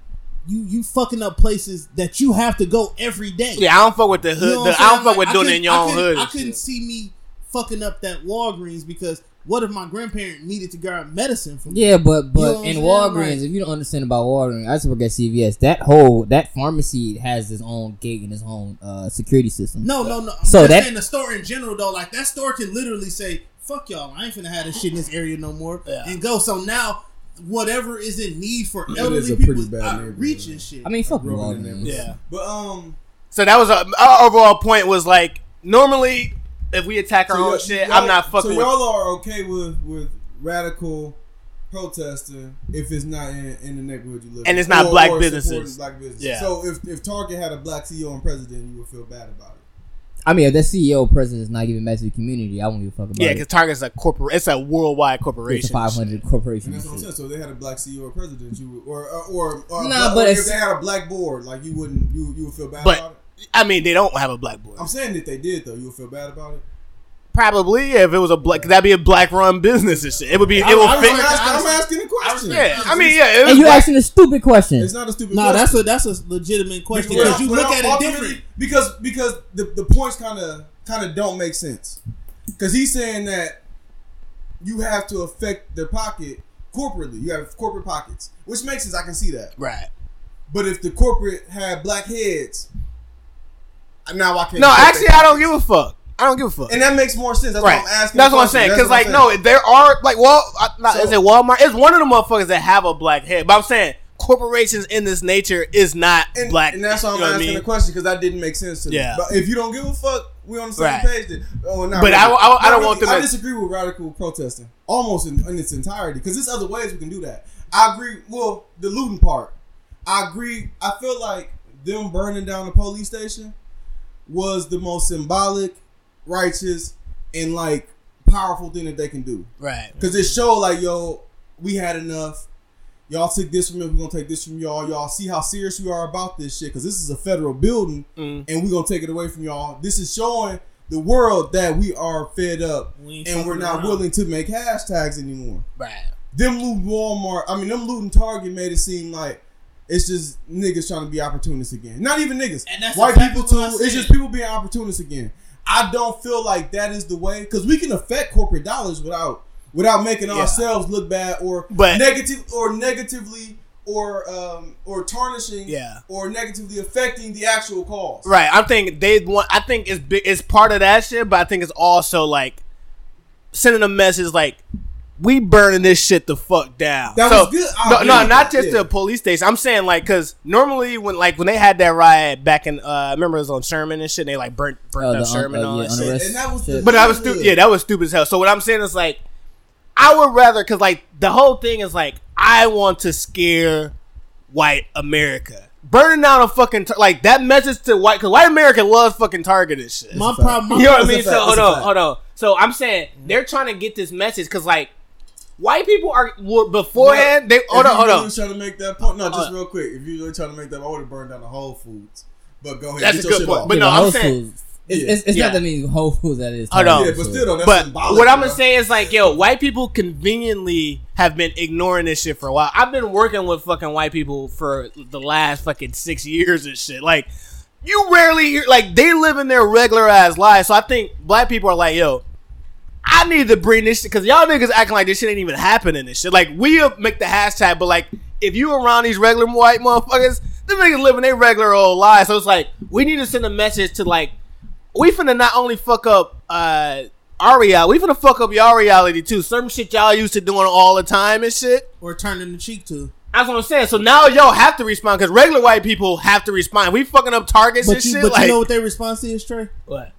you you fucking up places that you have to go every day. yeah, I don't fuck with the You hood. know the, I'm I saying? don't fuck with Like, doing it in your own couldn't- hood. I and couldn't shit. see me fucking up that Walgreens because what if my grandparent needed to grab medicine from Yeah, but but know in Walgreens. Like- if you don't understand about Walgreens, I just work at CVS. That whole that pharmacy has its own gate and its own uh, security system. No, no, no. So So that- that in the store in general though, like that store can literally say, "Fuck y'all, I ain't finna have this shit in this area no more," Yeah. and go. So now, whatever is in need for elderly is a people, pretty bad out reach and shit. I mean, fuck grew up in Walgreens. that Yeah. But um, So that was a, our overall point was like normally if we attack our so own shit, I'm not fucking So with. y'all are okay with with radical protesting if it's not in, in the neighborhood you live, And in. it's not Or- black or businesses. Black businesses. Yeah. So if if Target had a black CEO and president, you would feel bad about it. I mean, if that CEO president is not giving back to the community, I won't give a fuck about Yeah, it. because Target's a corporate. It's a worldwide It's corporation. a 500 corporation. And that's what I'm saying. So if they had a black CEO president, you would, or or or, or, Nah, black- but or if they had a black board, like you wouldn't, you you would feel bad But- about it. I mean, they don't have a black board. I'm saying that they did though, you would feel bad about it. Probably, yeah, if it was a black, cause that'd be a black-run business and shit. It would be. It I- would I I'm, fit. like- asking, I'm asking a question. Yeah, I mean, yeah. It was And you black- asking a stupid question. It's not a stupid. no, question. that's a that's a legitimate question because you look at it ultimately- different. because because the, the points kind of kind of don't make sense because he's saying that you have to affect their pocket corporately. You have corporate pockets, which makes sense. I can see that. right. But if the corporate had black heads, now I can't. No, actually, I don't give a fuck. I don't give a fuck. And that makes more sense. That's right. what I'm asking. That's what I'm saying. Because like, no, there are like, well, not, So- is it Walmart? It's one of the motherfuckers that have a black head. But I'm saying corporations in this nature is not and, black. and that's why I'm what I asking mean? the question because that didn't make sense to me. Yeah. But if you don't give a fuck, we on the same Right. page. Then. Oh, not But really. I- I- I don't really. want them I disagree with radical protesting almost in, in its entirety because there's other ways we can do that. I agree. Well, the looting part, I agree. I feel like them burning down the police station was the most symbolic, righteous, and like powerful thing that they can do. Right. Because it showed like, yo, we had enough. Y'all took this from us. We're gonna take this from y'all. Y'all see how serious we are about this shit. Because this is a federal building, Mm. and we're gonna take it away from y'all. This is showing the world that we are fed up We and we're not around. willing to make hashtags anymore. Right. Them looting Walmart, I mean, them looting Target made it seem like it's just niggas trying to be opportunists again. Not even niggas, And that's white people too. It's just people being opportunists again. I don't feel like that is the way because we can affect corporate dollars without without making Yeah. ourselves look bad or But- negative or negatively or um or tarnishing Yeah. or negatively affecting the actual cause. Right. I'm thinking they want. I think it's big. It's part of that shit, but I think it's also like sending a message like we burning this shit the fuck down. That So- was good. I No, agree no, not just yeah. the police station. I'm saying like because normally when like when they had that riot back in, uh, I remember it was on Sherman and shit. And They like burnt burnt Oh, up the un- Sherman and uh, all yeah, that shit. And that was shit. the- But that was stupid. Yeah, that was stupid as hell. So what I'm saying is like, I would rather because like the whole thing is like I want to scare white America. Burning down a fucking tar- like that message to white because white America loves fucking Target and shit. My problem. You know what I mean? So hold It's on, hold on. So I'm saying they're trying to get this message because like white people are were beforehand. They hold if on, hold you on. trying to make that point, no, just Uh, real quick. If you really trying to make that, I would have burned down the Whole Foods. But go ahead. That's get a your good point. off. But Yeah, no, I'm Whole saying- Foods- It's, Yeah. it's, it's Yeah. not that many Whole Foods that is. Hold on. Target, Yeah, but still, though, that's but symbolic. what I'm gonna say is like, yo, white people conveniently have been ignoring this shit for a while. I've been working with fucking white people for the last fucking six years and shit. Like, you rarely hear like they live in their regular ass lives. So I think black people are like, yo, I need to bring this shit because y'all niggas acting like this shit ain't even happening this shit. Like we'll make the hashtag, but like if you around these regular white motherfuckers, them niggas living their regular old lives. So it's like we need to send a message to like we finna not only fuck up uh our reality, we finna fuck up y'all reality too. Some shit y'all used to doing all the time and shit. or turning the cheek to. That's what I'm saying. So now y'all have to respond because regular white people have to respond. We fucking up targets and you, shit. but like you know what their response is, Trey? what?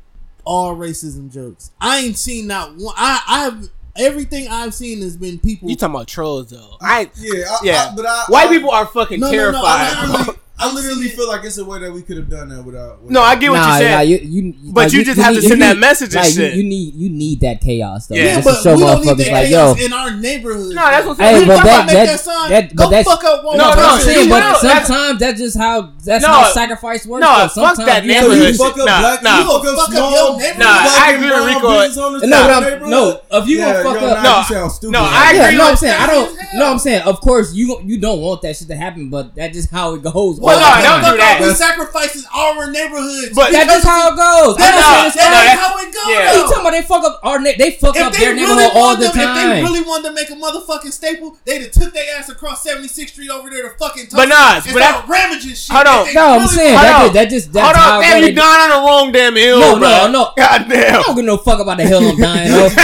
All racism jokes. I ain't seen not one. I I have everything I've seen has been people. You talking about trolls though? I Yeah, I, yeah. I, but I, white I, people are fucking No, no, no, terrified. I literally, I I'm literally seeing- feel like it's a way that we could have done that without. without no, I get what nah, you're saying. nah, you, you, But like, you just have to send you that need- message and like, shit. You, you need you need that chaos though. Yeah. yeah, just but to show we don't need motherfuckers that like, chaos yo, in our neighborhood. No, that's what I'm saying. You but talking that- about make that- that sign? that- Go but that's- fuck up Walmart. No, But no, I'm saying, but no, sometimes that's just how that's No, how sacrifice works. no, though. fuck Sometimes that you So you fuck up black, nah. you fuck up Fuck up your neighborhood. Nah, I black agree and with brown Rico. business owners in No, your but I'm- neighborhood. no, if you gonna fuck up- No, you sound stupid. no. I agree. No, I'm saying I don't. No, I'm saying of course you you don't want that shit to happen, but that's just how it goes. Well, no, don't time. do that. We sacrifices our neighborhoods. But- That's just how it goes. I'm That's not how, saying that's how it goes. Yeah. You talking about they fuck up our na- they fuck up their neighborhood all wanted the them- If they really wanted to make a motherfucking staple, they'd have took their ass across 76th Street over there to fucking But nah, and but that- start ramaging shit. Hold on. If they No, I'm really saying wanted- that Hold just, on. that just that's Hold how on, it damn, goes. you down on the wrong damn hill, No, bro. no, no. God I damn. don't give no fuck about the hill I'm dying of.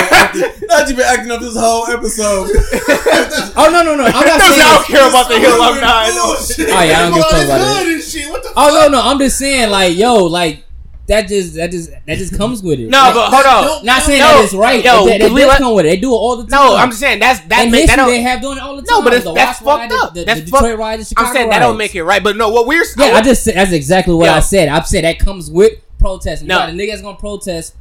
Not you been acting up this whole episode. Oh no, no, no. I'm not saying. I don't care about the hill I'm dying on. Oh yeah, I don't give a fuck about it. and shit. What the Oh no, no. I'm just saying, like, yo, like that just that just that just comes with it. No, Like, but hold on. don't- saying No, that it's right. yo, that, that does come with it. They do it all the time. No, I'm just saying that's that and make that they have doing it all the time. No, but it's, the that's fucked up. The, the, that's the Detroit the Chicago I'm saying that don't make it right. But no, what we're Yeah, I just said that's exactly what Yo. I said. I said that comes with protesting. You No. got a nigga that's gonna protest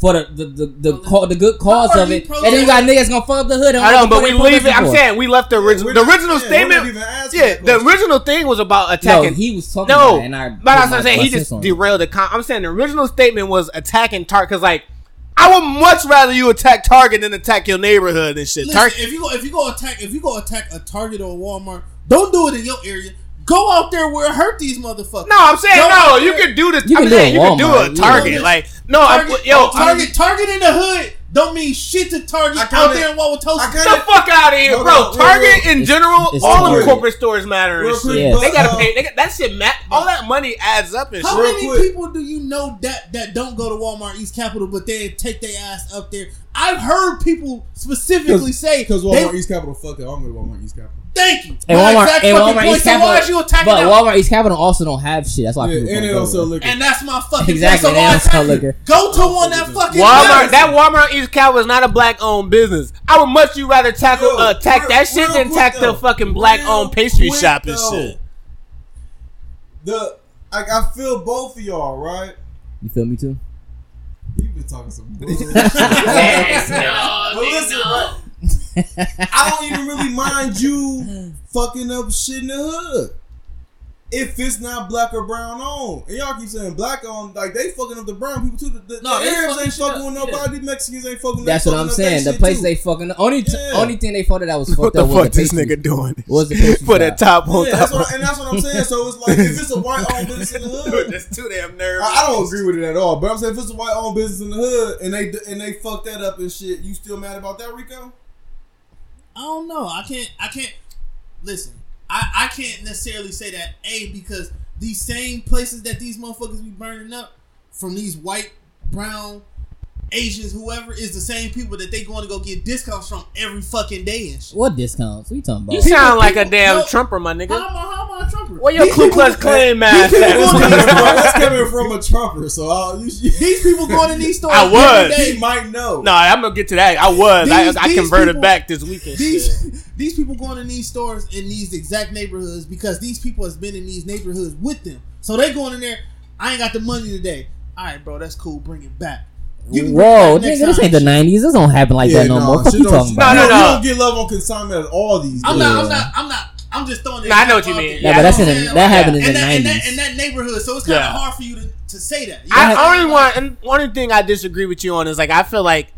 for the the the, the, ca- the good cause of it, and then you got niggas gonna fuck up the hood. and I all don't, the but we leave it. I'm saying we left the original. We're The original yeah, statement. Yeah, the original thing was about attacking. No, he was talking No, about it, and I, but I'm put saying. He just on it. derailed the. Con- I'm saying the original statement was attacking Target because like I would much rather you attack Target than attack your neighborhood and shit. Listen, Target. if you go if you go attack if you go attack a Target or a Walmart, don't do it in your area. Go out there where it hurt these motherfuckers. No, I'm saying Go no. You can do this. You I'm can do saying you can do Walmart, a yeah. Target. Like no, I'm, Target, yo, oh, Target, Target in the hood don't mean shit to Target I kinda- out there in Wauwatosa. I Get kinda- the fuck out of here, Hold bro. on, real Target quick. in general, it's all of Target. corporate stores matter and Real shit. quick, Yeah. but, They gotta pay. They got, that shit. Ma- all that money adds up and How shit. Many quick. people do you know that that don't go to Walmart East Capitol, but they take their ass up there? I've heard people specifically say Because they- Walmart East Capitol, fuck it. I'm going to Walmart East Capitol. Thank you. And My Walmart, exact and Walmart point. East So Capital, why is you attacking but them? Walmart East Capitol also don't have shit. That's why Yeah, people and don't they go don't sell liquor. And that's my fucking Exactly, point. So they why sell liquor. Go to one that fucking Walmart, does. that Walmart East Cal was not a black owned business. I would much you rather tackle Yo, uh, attack real- that shit than quick attack the fucking black owned pastry quick shop and shit. The like I feel both of y'all, right? You feel me too? You've been talking some bullshit. But listen, bro, I don't even really mind you fucking up shit in the hood. if it's not black or brown on, and y'all keep saying black on, like they fucking up the brown people too. The, the, No, the Arabs fucking ain't fucking up, with yeah. nobody. Mexicans ain't fucking. That's they what I'm up saying. The shit, place too. they fucking only t- Yeah. only thing they fought that was What fucked the up was fuck the this nigga doing? Was the pastry Put that top on Yeah, that's what, and that's what I'm saying. So it's like if it's a white owned business in the hood, That's too damn nervous. I, I don't agree with it at all. But I'm saying if it's a white owned business in the hood and they and they fuck that up and shit, you still mad about that, Rico? I don't know. I can't. I can't. Listen, I I can't necessarily say that a because these same places that these motherfuckers be burning up from these white, brown, Asians, whoever is the same people that they going to go get discounts from every fucking day and shit. What discounts? What you talking about? You sound like a damn no. Trumper, my nigga. How am I? How am I a Trumper? Where your These Ku people- Klux Klan mask people at? going to That's these coming from- stores- coming from a Trumper, so you, you, These people going in these stores. I was. every he might know. No, I'm gonna get to that. I was. These- I, I these converted people- back this weekend. These these people going in these stores in these exact neighborhoods because these people has been in these neighborhoods with them. So they going in there. I ain't got the money today. All right, bro, that's cool. Bring it back. You can bring it Whoa, back nigga, this ain't the '90s. This don't happen like that no more. Fuck shit you talking about? No, no, don't- no. You don't get love on consignment at all these days. I'm not. I'm not. I'm not. I'm just throwing. it Nah, I know what you out mean. there. Yeah, but that's in the- that Like, happened in and the that, and 90s. that, in that neighborhood. So it's kind of Yeah. hard for you to, to say that. You know I only want, and one thing I disagree with you on is like I feel like,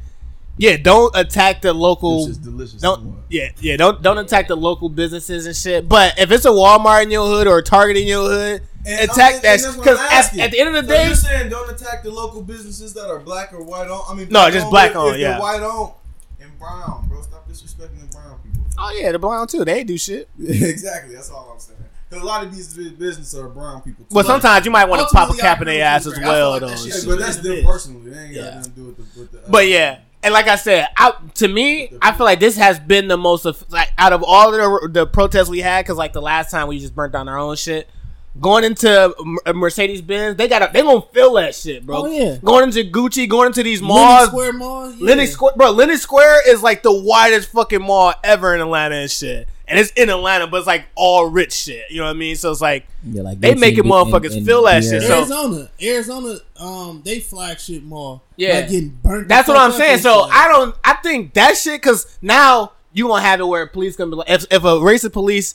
yeah, don't attack the local. Which is delicious. Don't yeah yeah don't don't attack the local businesses and shit. But if it's a Walmart in your hood or a Target in your hood, And- attack and- that and that's because at, at the end of the So day, you're saying don't attack the local businesses that are black or white on. I mean, No, just black if- if yeah. white on and brown, bro. Stop disrespecting the brown people. oh yeah, the brown too. They do shit. exactly. That's all I'm saying. Because a lot of these businesses are brown people. Too. Well, sometimes you might want to pop a cap in their ass as. Well, like though. that Yeah, but that's them personally. They ain't got Yeah. nothing to do with the. With the uh, But yeah, and like I said, I, to me, I feel like this has been the most like out of all the the protests we had. Because like the last time we just burnt down our own shit. Going into uh, Mercedes Benz, they got they gonna feel that shit, bro. Oh, yeah. Going into Gucci, going into these Lenox malls. Square Mall. Yeah. Lenox Square, bro. Lenox Square is like the widest fucking mall ever in Atlanta and shit. And it's in Atlanta, but it's like all rich shit. You know what I mean? So it's like Yeah, like They Gucci making and- motherfuckers and- feel that yeah. shit, so- Arizona, Arizona, um, they flagship mall. Yeah. like getting burnt. That's what I'm saying. So shit. I don't. I think that shit because now you gonna have it where police gonna be like, if, if a racist police,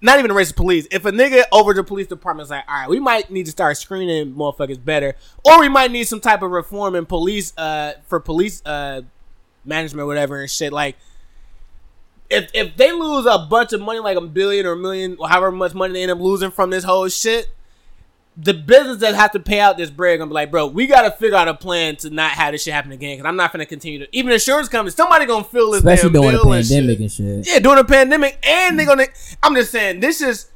not even a racist police, if a nigga over the police department is like, all right, we might need to start screening motherfuckers better, or we might need some type of reform in police, uh, for police, uh, management, whatever and shit. Like, if if they lose a bunch of money, like a billion or a million, or however much money they end up losing from this whole shit, the business that have to pay out this bread gonna be like, bro, we gotta figure out a plan to not have this shit happen again. Because I'm not gonna continue to. Even insurance companies, somebody gonna feel this especially damn during the bill and pandemic shit. and shit. Yeah, during the pandemic, and they're gonna. I'm just saying, this is.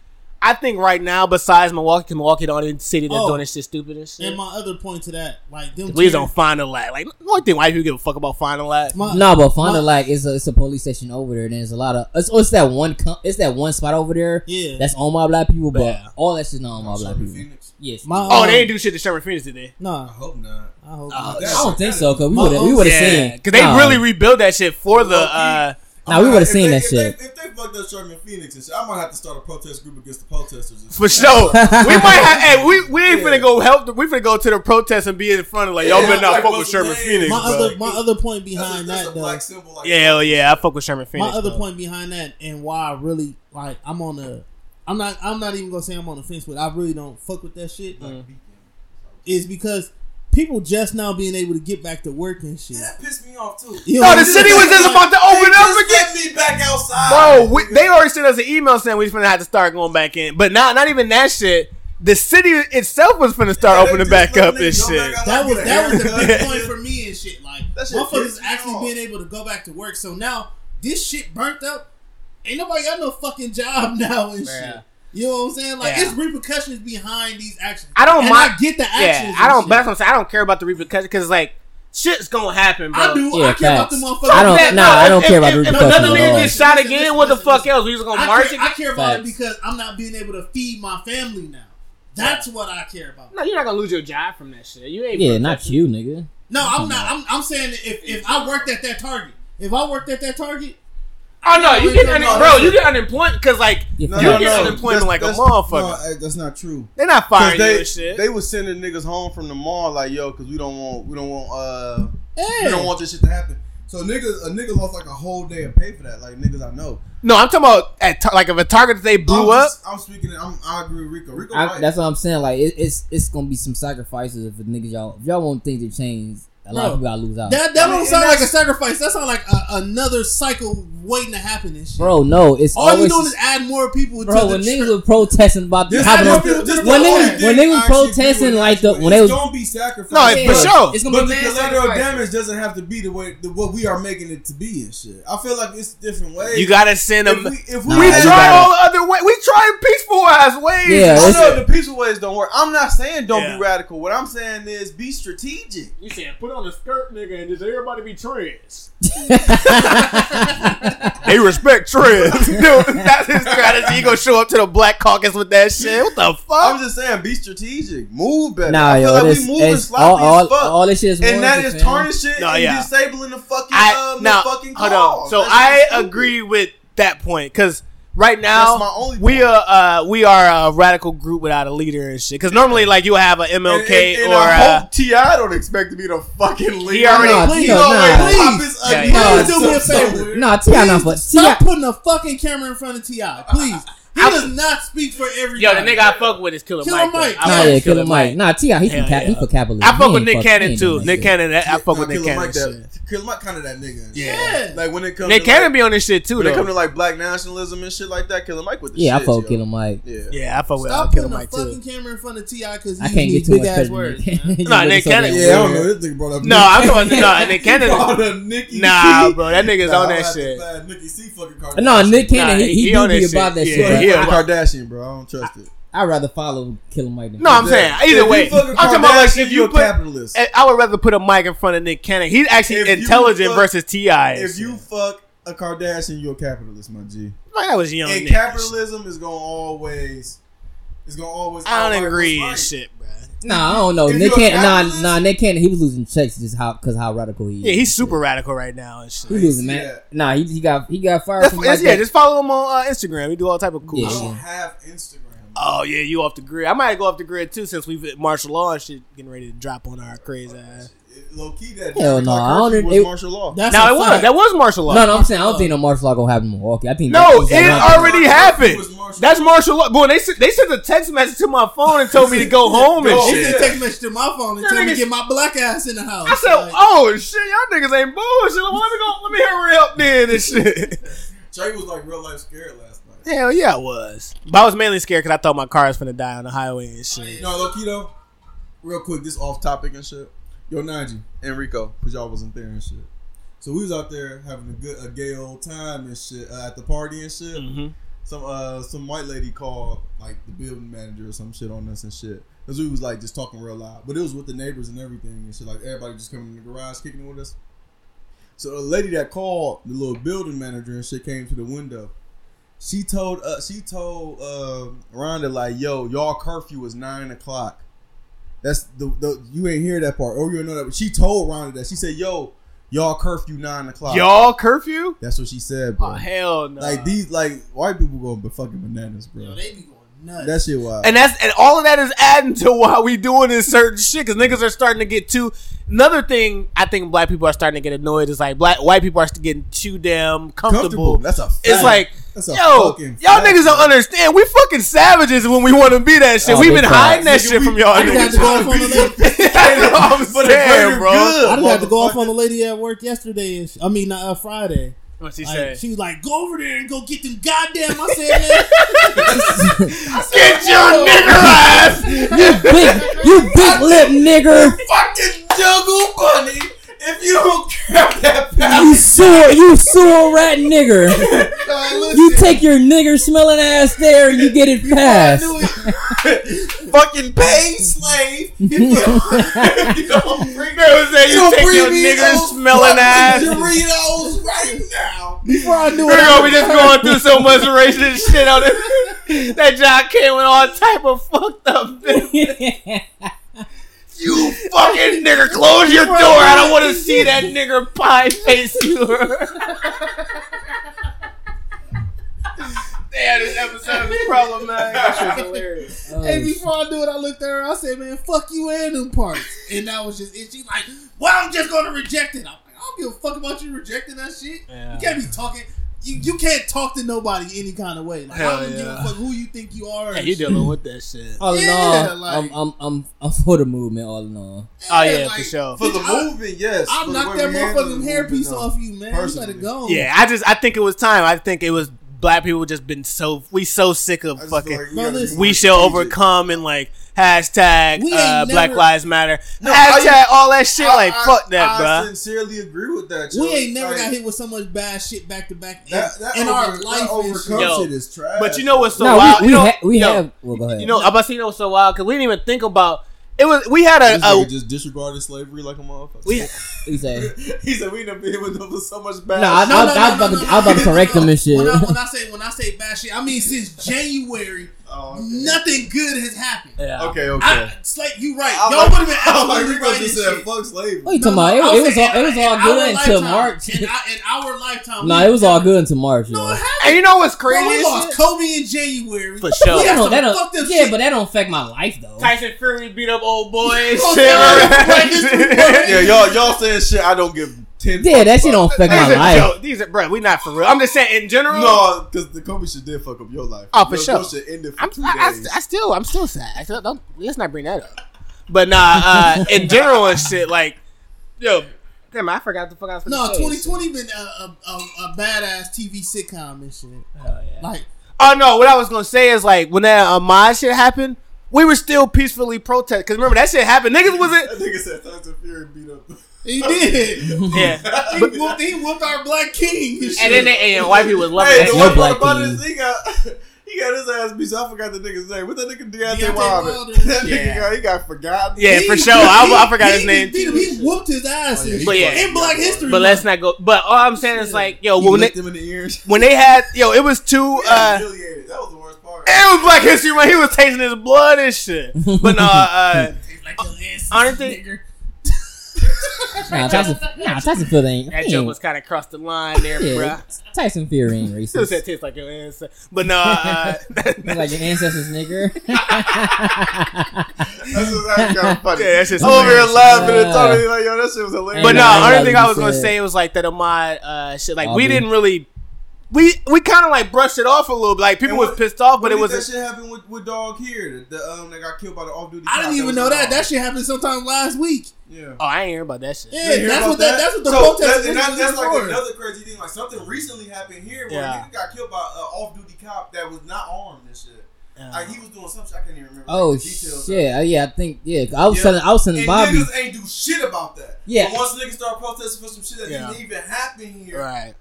I think right now, besides Milwaukee, 'cause Milwaukee the only city that's Oh. doing this shit stupid and shit. And my other point to that, like them. We just don't find a lag. Like, the only thing white people give a fuck about finding a lag. my- No, but Fonda my- like it's a it's a police station over there. And there's a lot of it's, it's that one it's that one spot over there. Yeah. that's all my black people, but Yeah. all that shit's not owned by black Sherman people. Phoenix. Yes, My, Oh, um, they ain't do shit to Sherman Phoenix, did they? No, I hope not. I hope. Oh, not. I don't think so because we My would we would have Yeah, seen because they Nah. really rebuilt that shit for the. Uh Nah, we would've seen they- that if shit. They, if they fucked up Sherman Phoenix and shit, I might have to start a protest group against the protesters. and For shit. sure, we might have. Hey, we we ain't Yeah. finna go help. The, we finna go to the protest and be in front of like y'all Yeah, better not like, fuck with Sherman his name? Phoenix, My bro. other my other point That's a, behind that's that a though. black symbol. Like yeah, hell yeah, I fuck with Sherman Phoenix. my Phoenix. other bro. point behind that and why I really like I'm on the I'm not I'm not even gonna say I'm on the fence but I really don't fuck with that shit Mm. is because people just now being able to get back to work and shit. Yeah, that pissed me off too. You No, know, the city was just about to open They up just again. Get me back outside, Bro, we, they already sent us an email saying we finna have to start going back in. But not not even that shit. The city itself was gonna start Yeah, opening back up and shit. back that was that was the haircut. big point for me and shit. Like That shit motherfuckers pissed me actually off. being able to go back to work. So now this shit burnt up. Ain't nobody got no fucking job now and Yeah. shit. You know what I'm saying? Like Yeah. it's repercussions behind these actions. I don't and mind- I get the actions. Yeah. I don't. shit. That's what I'm saying. I don't care about the repercussions because like shit's gonna happen, bro. I do. Yeah, I care about the facts. motherfuckers. I don't- Yeah, nah, I don't if- care about if- the if repercussions another at nigga all. get shot again, listen, what the listen, fuck listen. else? We just gonna I march care, I care about it Facts. because I'm not being able to feed my family now. That's what I care about. No, you're not gonna lose your job from that shit. You ain't. Yeah, not you, nigga. No, I'm not. I'm, I'm saying if, if I worked at that Target, if I worked at that Target, Oh no, you get no, un- no, bro. You get unemployment because like Yeah, No, you no, get no. unemployment like a That's- motherfucker. No, that's not true. They're not Cause firing you they and shit. they was sending niggas home from the mall like yo, cause we don't want we don't want uh we don't want this shit to happen. So niggas, a nigga lost like a whole day of pay for that. Like niggas I know. No, I'm talking about at tar- like if a target they blew I'm up. I'm speaking. I'm, I agree with Rico. Rico, I, right. that's what I'm saying. Like it, it's it's gonna be some sacrifices if the niggas y'all if y'all want things to change. A lot Bro, of people gotta lose out. That that I mean, don't sound like a sacrifice. That sounds like a, another cycle waiting to happen and shit. Bro, no, it's All you always doing is add more people bro. to When the niggas trip. were protesting about This- having this the- when only niggas thing when niggas I actually protesting like the Ashwin. when they it's was gonna be sacrificed. No, Yeah, for sure. it's gonna But be the collateral damage doesn't have to be the way the, what we are making it to be and shit. I feel like it's different ways. You gotta send if them. we, if we, Nah, We you had- tried gotta- all the other way. We try peaceful ass ways. Yeah, I it's- know the peaceful ways don't work. I'm not saying don't be radical. What I'm saying is be strategic. You said put on a skirt, nigga, and just everybody be trans. they respect trans. Dude, that's his strategy. You gonna show up to the Black Caucus with that shit? What the fuck? I'm just saying be strategic. Move better. Nah, I feel yo, like this, we moving sloppy all, all, as fuck. all this shit is and that is warranted, is fam. tarnishing No, and yeah. disabling the fucking I um, now the fucking hold cause. on. So That I shit is stupid. agree with that point because right now That's my only we are uh, we are a radical group without a leader and shit. Because normally like you have an MLK And, and, and or I uh, hope T.I. don't expect to be the fucking leader. already- No, Please, no, He nah. pop Please. his ugly yeah. ass Please do me a favor. somewhere. Nah, T.I. not for Please stop Ti. putting a fucking camera in front of Ti. Please. He I- does not speak for everybody. yo the nigga I fuck with is Killer, Killer Mike. though. Mike. Nah, yeah, with Killer Mike. Nah, T.I., he's, Hell for cap, he yeah. for capitalism. I fuck with Nick Cannon too. Nick Cannon, I fuck with Nick Cannon. Mike, and Killer Mike kind of that nigga. Yeah. Like when it comes Nick to Cannon like, be on this shit too when it comes to like black nationalism and shit like that, Killer Mike with the shit. Yeah, I fuck with Killer Mike. Yeah. Yeah, I fuck with uh, Stop Killer putting a Mike fucking camera in front of T.I. because I he can't get needs too big much ass credit. words. Nick man. Nah, Nick Cannon- Yeah, I don't know. This nigga brought up. No, I'm talking about nah, Nick Cannon. Brought up Nicki Nah, bro, that nigga's on that gonna have to shit. find C fucking No, Nick Cannon, Nah, he, he he, do on be that about shit. that Yeah, shit. He but a- Fucking Kardashian, bro. I don't trust it. I'd rather follow Killer Mike than No, I'm saying either you way. I'm talking about like if you you a put. capitalist. I would rather put a mic in front of Nick Cannon. He's actually If intelligent fuck- versus Ti. If you fuck a Kardashian, you're a capitalist, my G. like that was young. And niggas. capitalism is gonna always, is gonna always. I don't agree and shit, bro. Nah, I don't know. If Nick you're Cannon, nah, capitalist- nah, Nick Cannon, he was losing checks just how because how radical he is. Yeah, he's super radical right now and shit. He losing, man. Yeah. Nah, he, he got he got fired That's, from like yeah, that. just follow him on uh, Instagram. He do all type of cool Yeah. I don't have Instagram. Oh yeah, you off the grid. I might go off the grid too since we've martial law and shit getting ready to drop on our crazy ass. Low key, that Hell no, I don't- was it- martial law. That's Now it was that was martial law. no, no, I'm saying I don't think no martial law gonna happen in Milwaukee. I think No, it already happened. martial That's martial law. Boy, they sent they sent a text message to my phone and told me to go home and Go. He shit. sent a text message to my phone and told me to get my black ass in the house. I said, "Oh shit, y'all niggas ain't bullshit. Well, let me go. Let me hurry up then and shit." Trey was like real life scared last night. Hell yeah, I was. But I was mainly scared because I thought my car was gonna die on the highway and shit. No, low key though. Real quick, this off topic and shit. Yo, Najee and Rico, cause y'all wasn't there and shit. So we was out there having a good, a gay old time and shit uh, at the party and shit. hmm Some uh, some white lady called like the building manager or some shit on us and shit. Cause we was like just talking real loud, but it was with the neighbors and everything and shit. Like everybody just coming in the garage kicking it with us. So the lady that called the little building manager and shit came to the window. She told uh she told uh Rhonda like, yo, y'all curfew is nine o'clock. That's the, the you ain't hear that part. Or you ain't know that. But she told Rhonda that. She said, yo, y'all curfew nine o'clock. Y'all curfew? That's what she said, bro. Oh hell no. Like these like white people going but fucking bananas, bro. yo, they be going nuts. That shit wild. and that's and all of that is adding to why we doing this certain shit because niggas are starting to get too. Another thing I think black people are starting to get annoyed is like black white people are getting too damn comfortable. comfortable. That's a fact. It's like, That's a yo, fucking y'all fact, niggas don't understand. We fucking savages when we want to be that shit. Oh, We've been facts. hiding that Nigga, shit we- from y'all I just had to go off on the lady. I know what I'm saying, bro. good. I just had to go off on the lady at work yesterday. And sh- I mean, uh, Friday. What's he Like, say? she was like, "Go over there and go get them goddamn." I said, "Man, Get your nigger ass. you big, you big lip nigger. fucking juggle bunny. If you don't grab that You pass, sewer, you sewer rat nigger. You take your nigger smelling ass there and you get it passed. fucking paid slave. If you, if you don't bring Girl say you don't take bring your me nigger those smelling ass. Doritos right now. before I knew We're it, I gonna be just going through so much racist shit on it. That John came with all type of fucked up things. You fucking nigger, close your door. I don't want to see that nigger pie face you. Damn, this episode is problematic. That shit's hilarious. Oh, Hey, before I knew it, I looked at her. I said, "Man, fuck you and them parts." And that was just it. She's like, "Well, I'm just gonna reject it." I'm like, "I don't give a fuck about you rejecting that shit. Yeah. You can't be talking. You, you can't talk to nobody any kind of way. Like, I Hell don't give a yeah. fuck who you think you are. Yeah, and you shit. dealing with that shit. All in Yeah, all, like- I'm, I'm I'm I'm for the movement. All in all, Oh yeah, like, for sure. For the I- movement, yes. I For the knocked that we motherfucking hairpiece no. Uh, off you, man. You let Personally. it go. Yeah, I just I think it was time. I think it was black people just been so we so sick of fucking like we Bro, gotta be listen. we shall strategic. overcome and like hashtag We ain't uh, Black never- Lives Matter. No, hashtag I- all that shit. I- like I- fuck that, I bruh. sincerely agree with that. We ain't never Like, got hit with so much bad shit back to back in, That, that in over, our life. and overcome shit. Yo, shit is trash. But you know what's so no, wild? we we, you know, ha- we yo, have. Well, go ahead. You know, I'm about to say you know what's so wild because we didn't even think about it. Was we had This a, nigga a just disregarded slavery like a motherfucker. we you say? he said we done been with them for so much bad. No, I, No, I, no, I, no, was about no, to, no, I was about to correct him and shit. When I, when I say when I say bad shit, I mean since January, Oh, okay. nothing good has happened. yeah. Okay, okay. I, it's like you right. I'm Y'all like- would have been I'm like, absolutely you right. just and said shit. fuck slavery. What you No, talking about? It, it was all it was all good until lifetime, March. In, our- in our lifetime, No, it was all good until March. No, it happened. And you know what's Bro, crazy? we lost shit? Kobe in January. For sure. had That don't, that don't, fucked yeah, but that don't affect my life though. Tyson Fury beat up old boy and shit. yeah, Black History Month. Yeah, y'all y'all saying shit. I don't give ten. Yeah, fucks that shit about. don't affect These my are life. joke- These are, bro. We not for real. I'm just saying in general. No, because the Kobe shit did fuck up your life. Oh, for your, sure. Your shit ended for I'm, two I, days. I, I still, I'm still sad. I still, don't, let's not bring that up. But nah, uh, in general and shit, like, yo, damn, I forgot the fuck I was. No, 2020 been a, a, a, a badass TV sitcom and shit. Hell yeah. Like, Oh no, what I was gonna say is like when that Ahmaud shit happened, we were still peacefully protest. Because remember that shit happened. Niggas That wasn't. nigga said Tyson Fury beat up. He did. Yeah. he, whooped, he whooped our black king and shit. And then they, and white people was loving Hey, that the shit. no one black part about king. this, he got he got his ass beat. So I forgot the nigga's name. What that nigga Deontay, Deontay Wilder? Wilder. that Yeah. nigga got he got forgotten. Yeah, He- for sure. I, I forgot he his name. beat him. too. He whooped his ass Oh, yeah, But yeah. in Black History. But let's not go. But all I'm saying is like, yo, when they, licked in the ears. when they had, yo, it was two. Uh. That was the worst part. It was Black History Month. He was tasting his blood and shit. But no, uh, Like your ass, Honestly- nigga. Nah, Tyson, nah, Tyson Fury ain't. that joke was kind of crossed the line there, yeah, bruh. Tyson Fury ain't Still racist. said tastes like your ancestor. But no, uh, like your ancestors, nigga. That's just actually kind of funny. Yeah, that's just I'm over here hilarious. laughing and Yeah. talking like, yo, that shit was hilarious. but Ain't no, nothing only thing I was gonna said. say was like that Ahmaud uh, shit. Like we didn't really, we we kind of like brushed it off a little bit. Like people And was pissed off, but it did was that shit happened with, with dog here? The, the um that got killed by the off duty. I didn't even know that. That shit happened sometime last week. Yeah. Oh, I ain't hear about that shit. Yeah, You hear that's about what that, that's what the so protest that, and that, that's like for. another crazy thing. Like something recently happened here where Yeah. a nigga got killed by an off-duty cop that was not armed and shit. Yeah. Like he was doing some shit. I can't even remember. Oh like, the details. shit! Uh, yeah, I think yeah. I was Yeah. telling I was telling And Bobby. niggas ain't do shit about that. Yeah. But once niggas start protesting for some shit that Yeah. didn't even happen here, Right.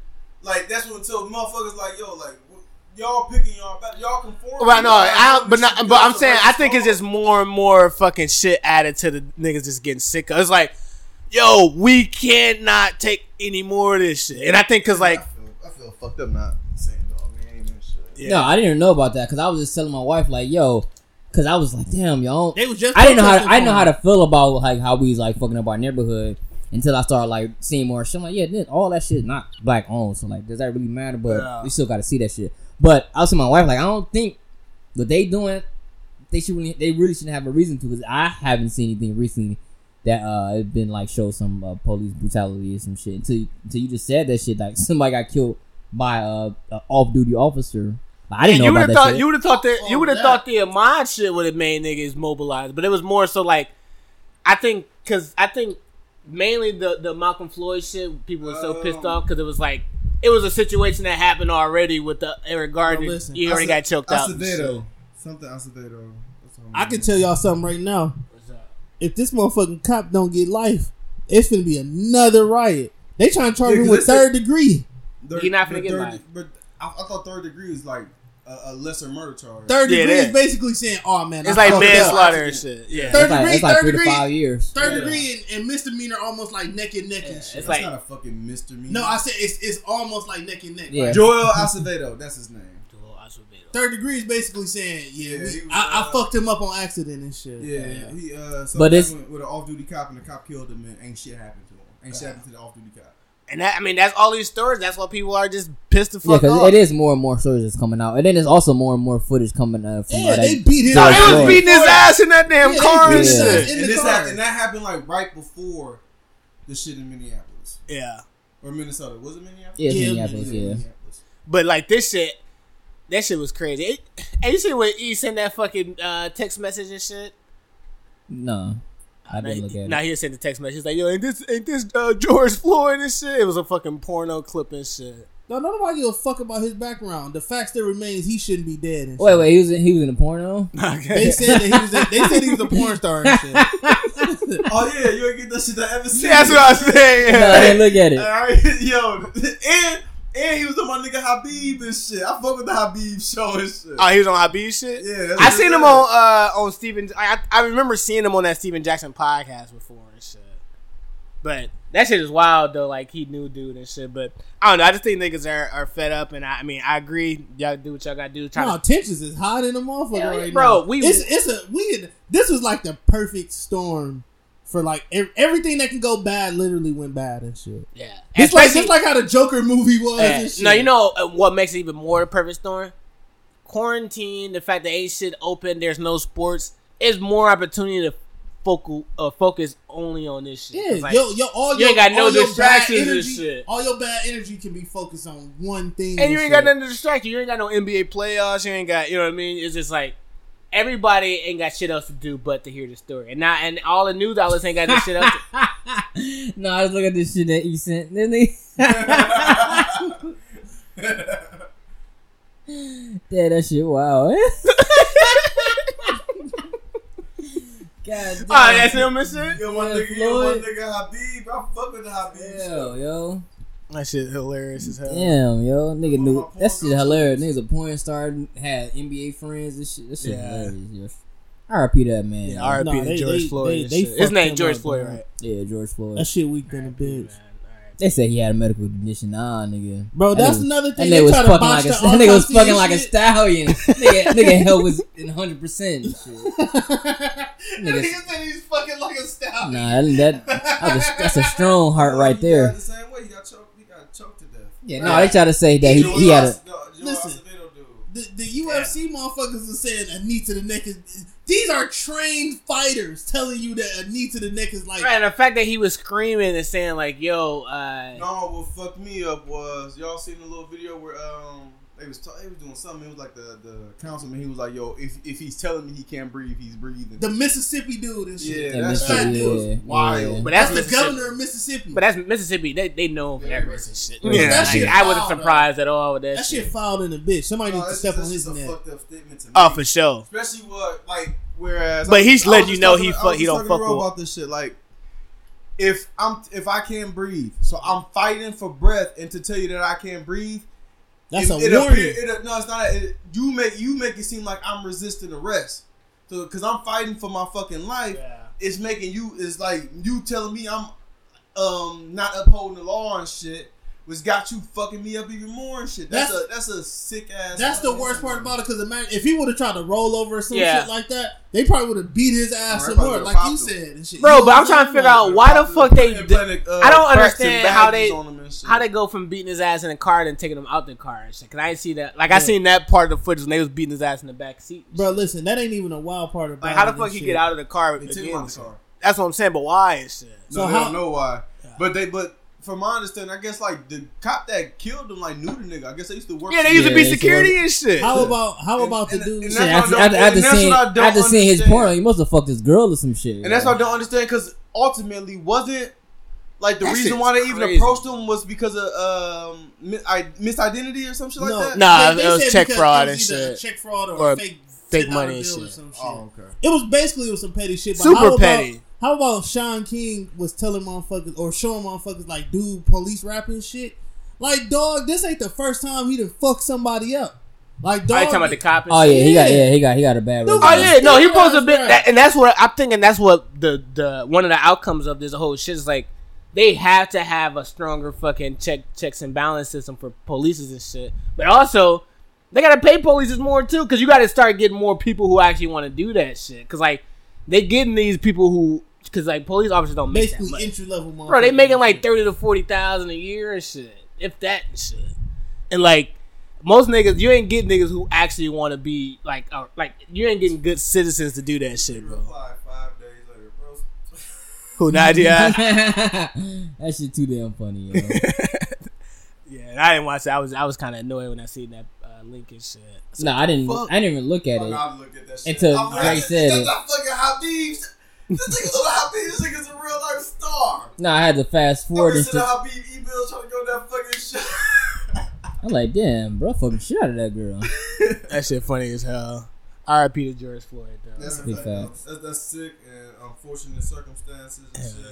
Like that's what until motherfuckers like yo like y'all picking y'all back, y'all conform. Right, no, I, but not, but I'm saying I think it's just more and more fucking shit added to the niggas just getting sick. Of. It's like, yo, we cannot take any more of this shit, and I think because like, I feel, I feel fucked up not saying dog name and shit. yeah. No, I didn't even know about that because I was just telling my wife like, yo, because I was like, damn, yo, They was just I didn't know how protesting I didn't know how to feel about like how we was like fucking up our neighborhood until I started like seeing more shit. I'm like, yeah, then all that shit not black owned. So like, does that really matter? But Yeah. we still got to see that shit. But I was telling my wife like, I don't think what they doing, they should really, they really shouldn't have a reason to because I haven't seen anything recently that uh it been like show some uh, police brutality or some shit until you, until you just said that shit like somebody got killed by a, a off duty officer. I didn't And know you would about have that thought shit. you would have thought that you Oh, would have that- thought the Ahmaud shit would have made niggas mobilized, but it was more so like I think because I think mainly the the Malcolm Floyd shit people were so pissed Um, off because it was like it was a situation that happened already with the Eric Garner. Bro, listen, he already got choked out. and shit. Acevedo. Something Acevedo. That's all I can tell y'all something right now. If this motherfucking cop don't get life, it's gonna be another riot. They trying to charge Yeah, him 'cause with third degree. Third- He not gonna get third, life. But I, I thought third degree is like a, a lesser murder charge. Third Yeah, degree is is. basically saying, "Oh man, It's I like fucked up." manslaughter and shit. Yeah, Third It's like, degree, it's like third three degree. to five years. Third Yeah. degree and, and misdemeanor almost like neck and neck and shit. it's That's like not a fucking misdemeanor. no, I said it's it's almost like neck and neck. Yeah. Like, Joel Acevedo. That's his name. Joel Acevedo. third degree is basically saying, "Yeah, Yeah, we, he was, I, I uh, fucked him up on accident and shit." Yeah, he uh. So But but it's- with an off-duty cop and the cop killed him and ain't shit happened to him. Ain't shit happened to the off-duty cop. And that I mean that's all these stories. That's why people are just pissed the Yeah, fuck because off. it is more and more stories that's coming out, and then there's also more and more footage coming uh, from. Yeah, uh, they that beat his George ass. He was beating his ass in that damn Yeah, car and Yeah. shit. And this car. happened, and that happened like right before the shit in Minneapolis. Yeah, or Minnesota. Was it Minneapolis? Yeah, it's Yeah, Minneapolis, yeah. Minneapolis. but like this shit, that shit was crazy. It, and you see when he sent that fucking uh, text message and shit. No, I didn't look at it. Now it. he sent the text message. He's like, "Yo, ain't this ain't this uh, George Floyd and shit?" It was a fucking porno clip and shit. No, nobody give a fuck about his background. The fact still remains he shouldn't be dead. And Wait, shit. wait, he was in, he was in a porno. They said that he was. A, they said he was a porn star and shit. Oh yeah, you ain't get that shit to ever see. That's what I was saying. No, I didn't look at it. Alright, yo, and and he was on my nigga Habib and shit. I fuck with the Habib show and shit. Oh, he was on Habib shit. Yeah, that's I seen it him on uh on Stephen. I I remember seeing him on that Stephen Jackson podcast before and shit. But that shit is wild though. Like he knew dude and shit. But I don't know. I just think niggas are, are fed up, and I, I mean I agree. Y'all do what y'all gotta do. Try No, to, tensions is hot in the motherfucker Yeah, right bro, now. we- it's it's a we. This was like the perfect storm for like ev- everything that can go bad. Literally went bad and shit. yeah. It's like it's like how the Joker movie was. Yeah. and shit. No, you know uh, what makes it even more perfect storm? Quarantine, the fact that ain't shit open, there's no sports, is more opportunity to focal uh, focus only on this shit. Yeah, like- yo, yo, all you your, ain't got no all your bad distractions and energy, shit. All your bad energy can be focused on one thing, and you ain't shit. got nothing to distract you. You ain't got no NBA playoffs. You ain't got, you know what I mean? It's just like everybody ain't got shit else to do but to hear the story. And now, and all the news outlets ain't got no shit else. To, no, I was looking at this shit that he sent. Then he, yeah, that shit. Wow. God damn. oh, that's him and shit. Yo, my Yeah, nigga, yo, my nigga Habib. I fuck with the Habib Hell, yo. That shit hilarious as hell. Damn, yo. Nigga knew that shit porn hilarious. shows. Niggas a porn star, had NBA friends and shit. That shit Yeah. hilarious, yo. RP that man. Yeah, yo. R.I.P. Nah, to they- George they- Floyd. they- and they. His name George Floyd, right? Yeah, George Floyd. That shit weak than a bitch. They said he had a medical condition. Nah, nigga. Bro, that's nigga- another thing. nigga They was fucking like a that nigga was fucking and like a stallion. nigga, nigga hell was in hundred percent. Nigga said he's fucking like a stallion. Nah, that, that that's, a, that's a strong heart right He died there. The same way he got choked. Yeah, no, they try to say that he, Joe he had a. No, Listen. Acevedo dude. The, the UFC motherfuckers are saying a knee to the neck is. These are trained fighters telling you that a knee to the neck is like. Right, and the fact that he was screaming and saying like, "Yo, uh, No, what fucked me up was y'all seen the little video where um they was ta- they was doing something. It was like the the councilman. He was like, "Yo, if if he's telling me he can't breathe, he's breathing." The Mississippi dude and shit. yeah, Yeah, that Mississippi, shit was yeah, wild. yeah. but That's, that's, the governor of Mississippi. But that's Mississippi. They they know for that racist shit. Yeah, Yeah, that shit I wasn't foul, surprised at all with that, that shit. shit fouled in a bitch. Somebody No, needs to step just- on his a neck. fucked up statement to oh, me. Oh, for sure. Especially what like whereas, But I he's I letting you know he fuck- he don't fuck with- about this shit. Like, if I'm if I can't breathe, so I'm fighting for breath, and to tell you that I can't breathe, That's it, a it warning. appear- it- no, it's not. It, you make you make it seem like I'm resisting arrest. So, because I'm fighting for my fucking life, it's making you. It's like you telling me I'm um not upholding the law and shit. Was got you fucking me up even more and shit. That's, That's- a that's a sick ass. That's the worst part about it because imagine if he would have tried to roll over or some Yeah. shit like that, they probably would have beat his ass Or some more, like you him. said and shit. Bro, You but I'm trying to figure out why the fuck they. Implanted, uh, I don't understand how they baggies on him and shit. how they go from beating his ass in the car and taking him out the car and shit. Cause I didn't see that. Like I seen that part of the footage when they was beating his ass in the back seat. Bro, listen, that ain't even a wild part about Like how the fuck and he shit. get out of the car They took him out the car. That's what I'm saying. But why and shit? No, So they how- don't know why. But they, but from my understanding, I guess like the cop that killed him, like knew the nigga. I guess they used to work. Yeah, they for- used to be they security and shit. How about how And- about the dude? and Shit, that's after, what I after, don't- after and seeing what I don't after seeing his porn, he must have fucked his girl or some shit. And that's what I don't understand because ultimately wasn't like the That reason why they even approached him was because of um mi- I, misidentity or some shit like that. Nah, they- they it was check fraud it and shit. Check fraud or, Or fake fake money and bill or shit. some shit. Oh, okay. It was basically it was some petty shit. But Super how about, petty. How about Shaun King was telling motherfuckers or showing motherfuckers like, dude, police rapping shit? Like, dog, this ain't the first time he done fucked somebody up. Like, Are dog. you talking about the cop? Oh yeah, he got Yeah. yeah he got he got a bad. Dude, record. Oh yeah, no, he Still posted a bit, that, and that's what I'm thinking. That's what the the one of the outcomes of this whole shit is like. They have to have a stronger fucking check checks and balance system for polices and shit. But also, they gotta pay polices more too, because you got to start getting more people who actually want to do that shit. Because like they getting these people who, because like police officers don't make that basically much. entry level motherfuckers. Bro, they making like thirty to forty thousand a year and shit, if that and shit. And like most niggas, you ain't getting niggas who actually want to be like, uh, like you ain't getting good citizens to do that shit, bro. Reply five days later, bro. Who Nadia? that shit too damn funny, yo. yeah, I didn't watch it. I was I was kind of annoyed when I seen that uh, link and shit. So, no, I didn't. fuck? I didn't even look at I'm it. not look at that shit. Until I'm Drake said it. not fucking Habib. This nigga's on Habib. This nigga's a real life star. No, I had to fast I'm forward and listening shit. to Habib emails trying to go that fucking shit. I'm like, damn, bro, fucking shit out of that girl. that shit funny as hell. R.I.P. to George Floyd though. That's a Big fact. facts. That's, that's sick and unfortunate circumstances and shit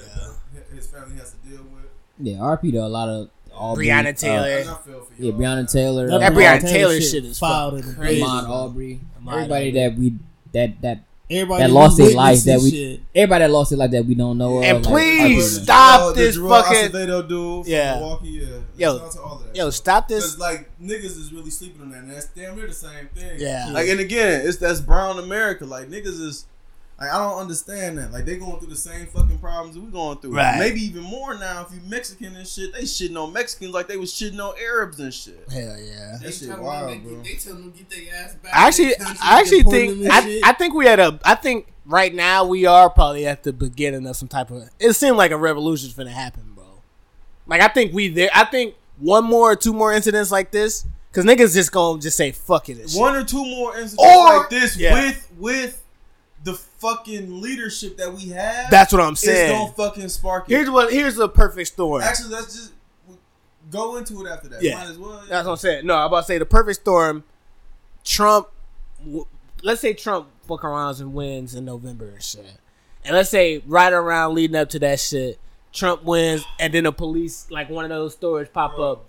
that his family has to deal with. Yeah, RP to a lot of Arbery, Breonna uh, Taylor. And I feel for yeah, y'all, Breonna. Taylor, That uh, Breonna Breonna Taylor shit is filed fucking in the crazy. Ahmaud Arbery, Ahmaud everybody Arbery. that we that that Everybody that lost their life that we shit. everybody that lost their life that we don't know And of. like, please RP. stop Oh, the this Joel fucking- Acevedo dude from Yeah. Milwaukee, yeah. Yo, to all that Yo, stop Cause this. like niggas is really sleeping on that, and that's damn near the same thing. Yeah. Like, and again, it's that's brown America. Like niggas is, like I don't understand that. Like they going through the same fucking problems we going through. Right. Maybe even more now. If you Mexican and shit, they shitting on Mexicans like they was shitting on Arabs and shit. Hell yeah. That shit tell them wild, they, bro. They tell them to get their ass back. Actually, in the country. I actually think, I. I think we had a, I think right now we are probably at the beginning of some type of. It seemed like a revolution's gonna happen, bro. Like I think we there. I think one more or two more incidents like this, because niggas just gonna just say fuck it. and shit. One or two more incidents Or- like this yeah. with with the fucking leadership that we have. That's what I'm it's saying. gonna fucking spark it. Here's what. Here's the perfect storm. Actually, let's just go into it after that. Yeah. Might as well. That's what I'm saying. No, I'm about to say the perfect storm. Trump, let's say Trump fuck around and wins in November and shit, and let's say right around leading up to that shit, Trump wins, and then the police like one of those stories pop up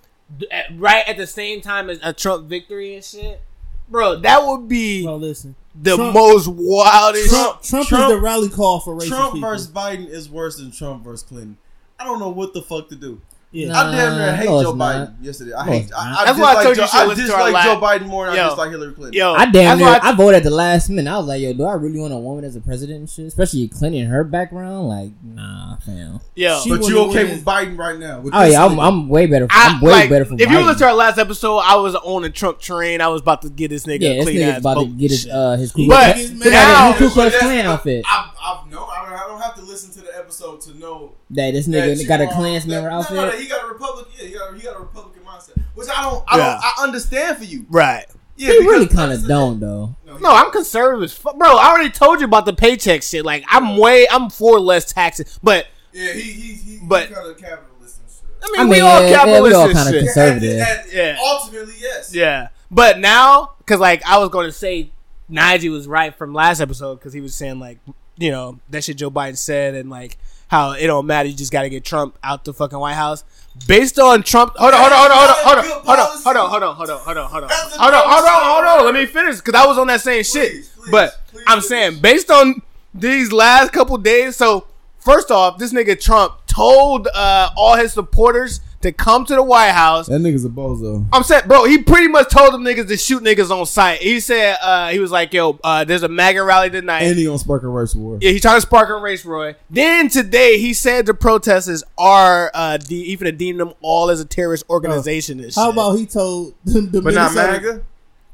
at- right at the same time as a Trump victory and shit. Bro, that would be Bro, listen. The Trump- most wildest. Trump, Trump, Trump- is the rally call for racist Trump people. versus Biden is worse than Trump versus Clinton. I don't know what the fuck to do. Yeah. Nah. I damn near hate no, Joe not. Biden yesterday. I No, hate. it's I. I That's why I dislike told you Joe, you I listen to dislike Joe Biden more than Yo. I dislike Hillary Clinton. Yo, I damn near why I, voted at the last minute. I was like, yo, do I really want a woman as a president and shit? Especially Clinton, her background, like, nah, fam. yo, She but you okay with Biden right now? With Oh yeah, I'm. I'm way better. I, I'm way like, better for If you Biden. listen to our last episode, I was on a Trump train. I was about to get this nigga yeah, a this clean nigga's ass about to get his uh his Ku But Klux- now- his Ku Klux Klan outfit. I've, I've no, I don't, have to listen to the episode to know That this nigga you got a are- Klansman that- outfit. No, no, he got a Republican. Yeah, he got, he got a Republican mindset, which I don't. I Yeah. don't. I understand for you. right. Yeah, he really kind of don't though. No, I'm conservative as fuck. Bro, I already told you about the paycheck shit. Like, I'm way, I'm for less taxes. But, Yeah, he he he, But- he kind of capitalist and shit. I mean, I we mean, all yeah, yeah, we all and kinda shit. cons- Conservative. And- and- Yeah. Ultimately, yes. Yeah. But now, because, like, I was going to say, Najee was right from last episode because he was saying, like, you know, that shit Joe Biden said and, like, how it don't matter. You just got to get Trump out the fucking White House. Based on Trump, hold on, hold on, hold on, hold on, hold on, hold on, hold on, hold on, hold on, hold on, hold on, hold on, hold on, hold on. Let me finish because I was on that same shit. But I'm saying, based on these last couple days, so first off, this nigga Trump told uh, all his supporters to come to the White House. That nigga's a bozo. I'm saying, bro, he pretty much told them niggas to shoot niggas on sight. He said, uh, he was like, yo, uh, there's a MAGA rally tonight. And he on Spark a Race War. yeah, he's trying to spark a race, Roy. Then today, he said the protesters are, uh, de- even deem them all as a terrorist organization. and How about he told the, the But not Minnesota, MAGA?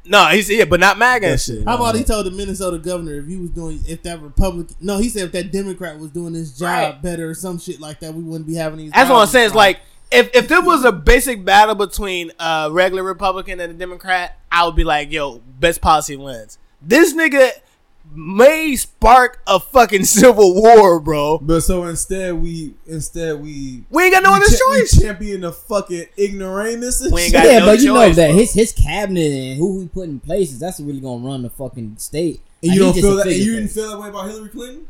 no? He's yeah, but not MAGA and shit. How about he told the Minnesota governor if he was doing if that Republican no he said if that Democrat was doing his job Right. better or some shit like that we wouldn't be having these. That's what I'm problems. saying. It's like if if there was a basic battle between a regular Republican and a Democrat, I would be like, yo, best policy wins. This nigga may spark a fucking civil war, bro. But so instead, we instead we We ain't got no we other cha- we choice. champion the fucking ignoramus. and We ain't shit. got yeah, no but you know that bro. his his cabinet and who he put in places that's really gonna run the fucking state. And Like, you he don't feel that? You didn't feel that way about Hillary Clinton?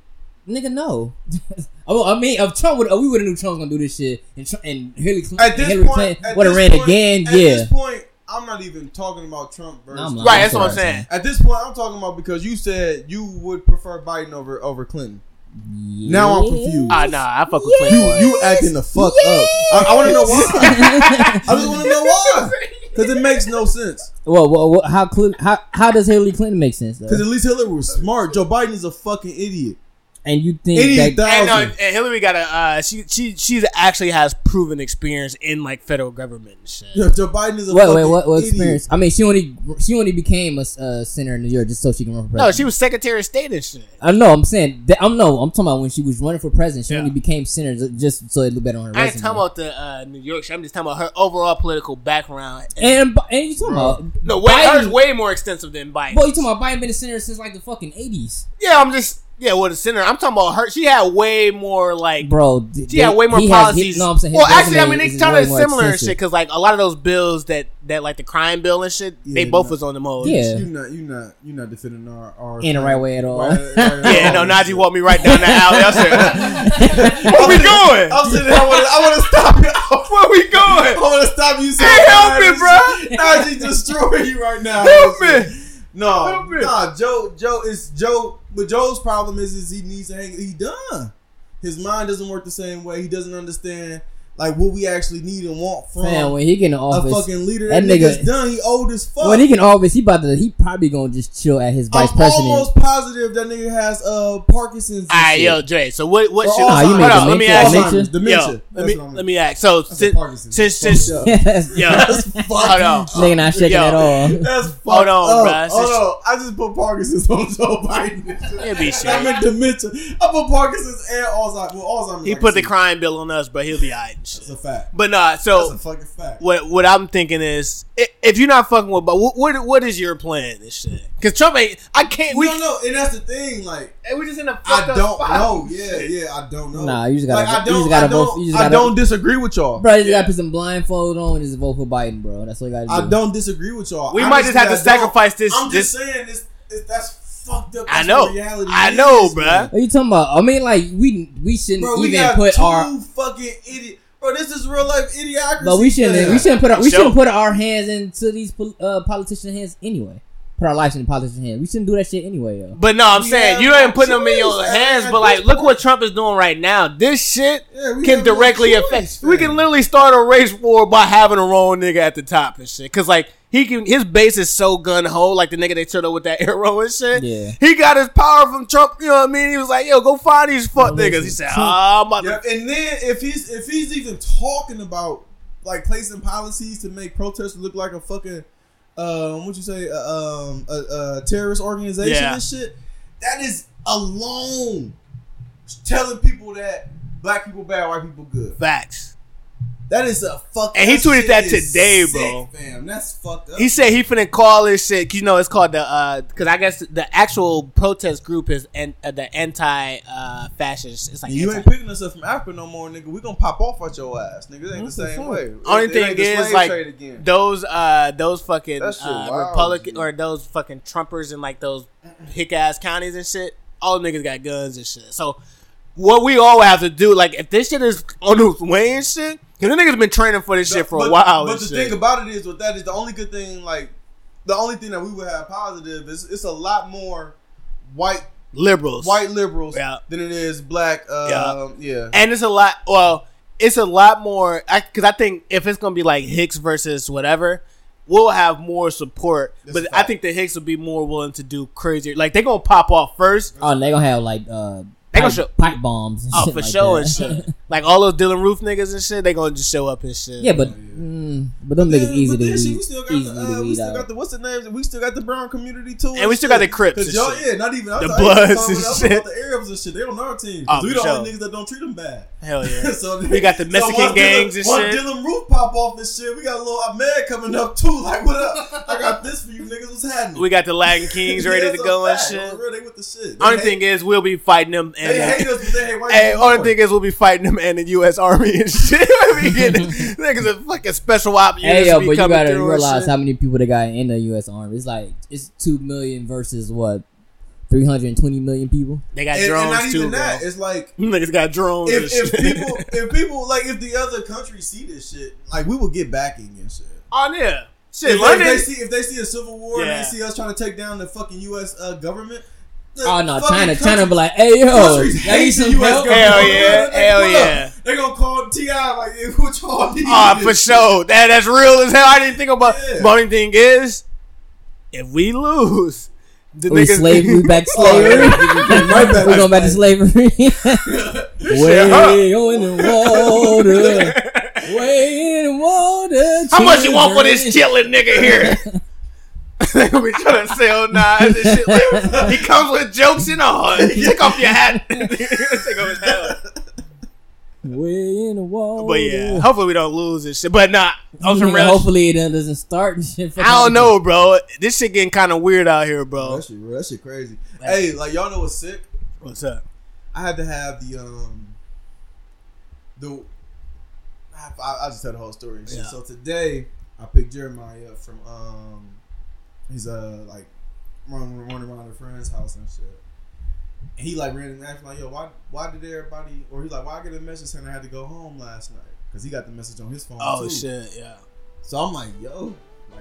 Nigga, no. oh, I mean, if Trump would, oh, we would have knew Trump was gonna do this shit, and, Trump, and Hillary, Clinton, At this Hillary point, Clinton at would have this ran point- again. At Yeah, this point, I'm not even talking about Trump versus. No, not. Right, that's what I'm saying. At this point, I'm talking about because you said you would prefer Biden over over Clinton. Now I'm confused. Ah, nah, I fuck with You Clinton. you you acting the fuck up. I, I want to know why. I just want to know why. Because it makes no sense. Well, well, well how, Clinton, how how does Hillary Clinton make sense? Because at least Hillary was smart. Joe Biden is a fucking idiot. And you think Eighty that And, uh, thousand. and Hillary got a uh, she she she actually has proven experience in like federal government and shit. Yo, Joe Biden is a Wait, fucking wait, what, what experience? I mean, she only she only became a uh, senator in New York just so she can run for president. No, she was Secretary of State and shit. I know. I'm saying. That, I'm no. I'm talking about when she was running for president. She Yeah. only became senator just so it looked better on her I ain't resume. talking about the uh, New York shit. I'm just talking about her overall political background. and and you talking about no, way, Biden- hers way more extensive than Biden. Boy, you talking about Biden been a senator since like the fucking 80s, yeah, I'm just yeah. Well, the senator. I'm talking about her. She had way more like. bro. d- She had way more he has- he- policies. no, I'm saying. well, actually, I mean, they is kind of similar and extensive. shit because like a lot of those bills that that like the crime bill and shit, they both no. was on the mode. Yeah. you're not you not you not defending our our In the right way at all. Right- right at Yeah, no, all. Najee walked me right down the alley. I said, "Where we going? I'm sitting there. I want to. I want to stop you. Where we going? I going? want to stop you. So Hey, help bad. me, bro. Najee destroying you right now. Help me. No, nah. Joe, Joe is Joe. But Joe's problem is, is he needs to hang. He done. His mind doesn't work the same way. He doesn't understand like what we actually need and want from Man, when he get in a fucking leader. that That, nigga- nigga's done. He old as fuck. when he get in office, he about to. He probably gonna just chill at his vice I'm president. almost positive that nigga has uh Parkinson's. and All right, shit. yo, Dre. So what? What Or should? Alzheimer's. Nah, you mean hold on, let me dementia? ask you. Dementia? Dementia. Yo, let me I'm- let me ask. So since Parkinson's. since since yo, That's fucking hold on. Nigga not shaking Yo. at all. That's fucked Hold on, up. bruh. Hold on. I just put Parkinson's on Joe Biden. It'd be shit. I'm in dementia. I put Parkinson's and Alzheimer's. Well, Alzheimer's. he put the crime bill on us, but he'll be alright. And shit. That's a fact. But nah, That's so a fucking fact. what what I'm thinking is, if you're not fucking with, but what what, what is your plan? This shit, because Trump ain't. I can't. We We don't know, and that's the thing. Like, we just in a I fucked up don't spot. know. Yeah, yeah, I don't know. Nah, you just gotta- Like, I you don't. just gotta I vote- don't. you just I gotta- don't disagree with y'all. Bro, you just gotta put some blindfold on and just vote for Biden, bro. That's what you gotta do. I don't disagree with y'all. We might just have to Honestly, I don't. sacrifice this- I'm this- just saying this. this that's fucked up. I That's know. what reality I know, is, bruh. What are you talking about? I mean, like we we shouldn't Bro, we even got put two our. fucking idiot. Bro, this is real life idiocracy. But we shouldn't. man. We shouldn't put our. We Sure. shouldn't put our hands into these pol- uh, politicians' hands anyway. Put our lives in the politicians' hands. We shouldn't do that shit anyway, yo. But no, I'm We saying you ain't putting them in your hands. man. But like, look what Trump is doing right now. This shit Yeah, can have no directly choice, affect. fam. We can literally start a race war by having a wrong nigga at the top and shit. Cause like he can, his base is so gun ho. Like the nigga they turned up with that arrow and shit. Yeah. he got his power from Trump. You know what I mean? He was like, yo, go find these fuck niggas. He said, ah, oh, Yep, and then if he's if he's even talking about like placing policies to make protesters look like a fucking um what you say uh, um a, a terrorist organization Yeah. and shit, that is alone telling people that black people bad, white people good. facts. That is a fuck. And he tweeted that today, sick, bro. Fam, that's fucked up. He said he finna call this shit. You know, it's called the uh, because I guess the actual protest group is an, uh, the anti uh fascist. It's like you anti- ain't picking us up from Africa no more, nigga. We gonna pop off at your ass, nigga. It ain't the same way. Only It- thing is, like, those uh those fucking uh, wild, Republican dude. or those fucking Trumpers in like those hick ass counties and shit. All niggas got guns and shit. So what we all have to do, like, if this shit is on the way and shit, because the niggas been training for this shit for a while. But the shit. thing about it is, with that is the only good thing. Like the only thing that we would have positive is it's a lot more white liberals, white liberals Yeah. than it is black. Um, yeah. and it's a lot. Well, it's a lot more because I, think if it's gonna be like Hicks versus whatever, we'll have more support. That's but I think the Hicks will be more willing to do crazier. Like they gonna pop off first. Oh, they gonna have like uh They gonna pipe, show- pipe bombs. And Oh, for like sure that. and shit. Like all those Dylann Roof niggas and shit, they gonna just show up and shit. yeah, but mm, but them niggas Yeah, easy but to then shit, weed, we still got easy the, to uh, we still out. got the what's the names? We still got the brown community too, And we still got the Crips. and y'all, shit. yeah, not even The was- I Bloods talking and about shit. The Arabs and shit, they on our team. Oh, 'Cause we for the sure. only niggas that don't treat them bad. hell yeah. so We got the Mexican once gangs Dylann, and once shit. Dylann Roof pop off this shit, we got a little Ahmed coming up too. Like, what up? I got this for you niggas. What's happening? We got the Latin Kings ready Yeah, to go and shit. Real, they with the shit. They Only thing is, we'll be fighting them. And they hate us, but they hate white Hey, only thing is we'll be fighting them and the U.S. Army and shit. we get niggas a fucking special op units Hey yo, be but you gotta through realize how many people they got in the U.S. Army. It's like it's two million versus what, three hundred and twenty million people. they got and, and drones not too, even bro. that. It's like Niggas got drones. if, if people if people like if the other countries see this shit, like we will get backing and shit. oh yeah, shit, If they, if they see if they see a civil war and they see us trying to take down the fucking U.S. Uh, government. The Oh no, China, country- China be like, hey yo, countries y'all need hate some US help. Hell They yeah, gonna- hell yeah. They gonna call Ti like, hey, what y'all ah, need? Oh, for sure. That that's real as hell. I didn't think about. Yeah. But only thing is, if we lose, The We niggas- slave, we back to slavery. right back we to going back to slavery. Way on the water, way in the water. How much you want for this chilling nigga here? they gonna be trying to sell knives and shit. Like, he comes with jokes and all. Take off your hat. Take off his hat. Way in the wall. But yeah, hopefully we don't lose this shit. But nah, on some Yeah, real hopefully it doesn't start and shit. I don't know, bro. This shit getting kind of weird out here, bro. That shit, real. that shit crazy. Hey, like y'all know what's sick? What's up? I had to have the um the I, I I just tell the whole story. and shit. Yeah. So today I picked Jeremiah up from um he's uh like running running around a friend's house and shit. And he like randomly asked me like, yo, why why did everybody or he like why I get a message saying I had to go home last night? Because he got the message on his phone. Oh too. shit, yeah. So I'm like, yo,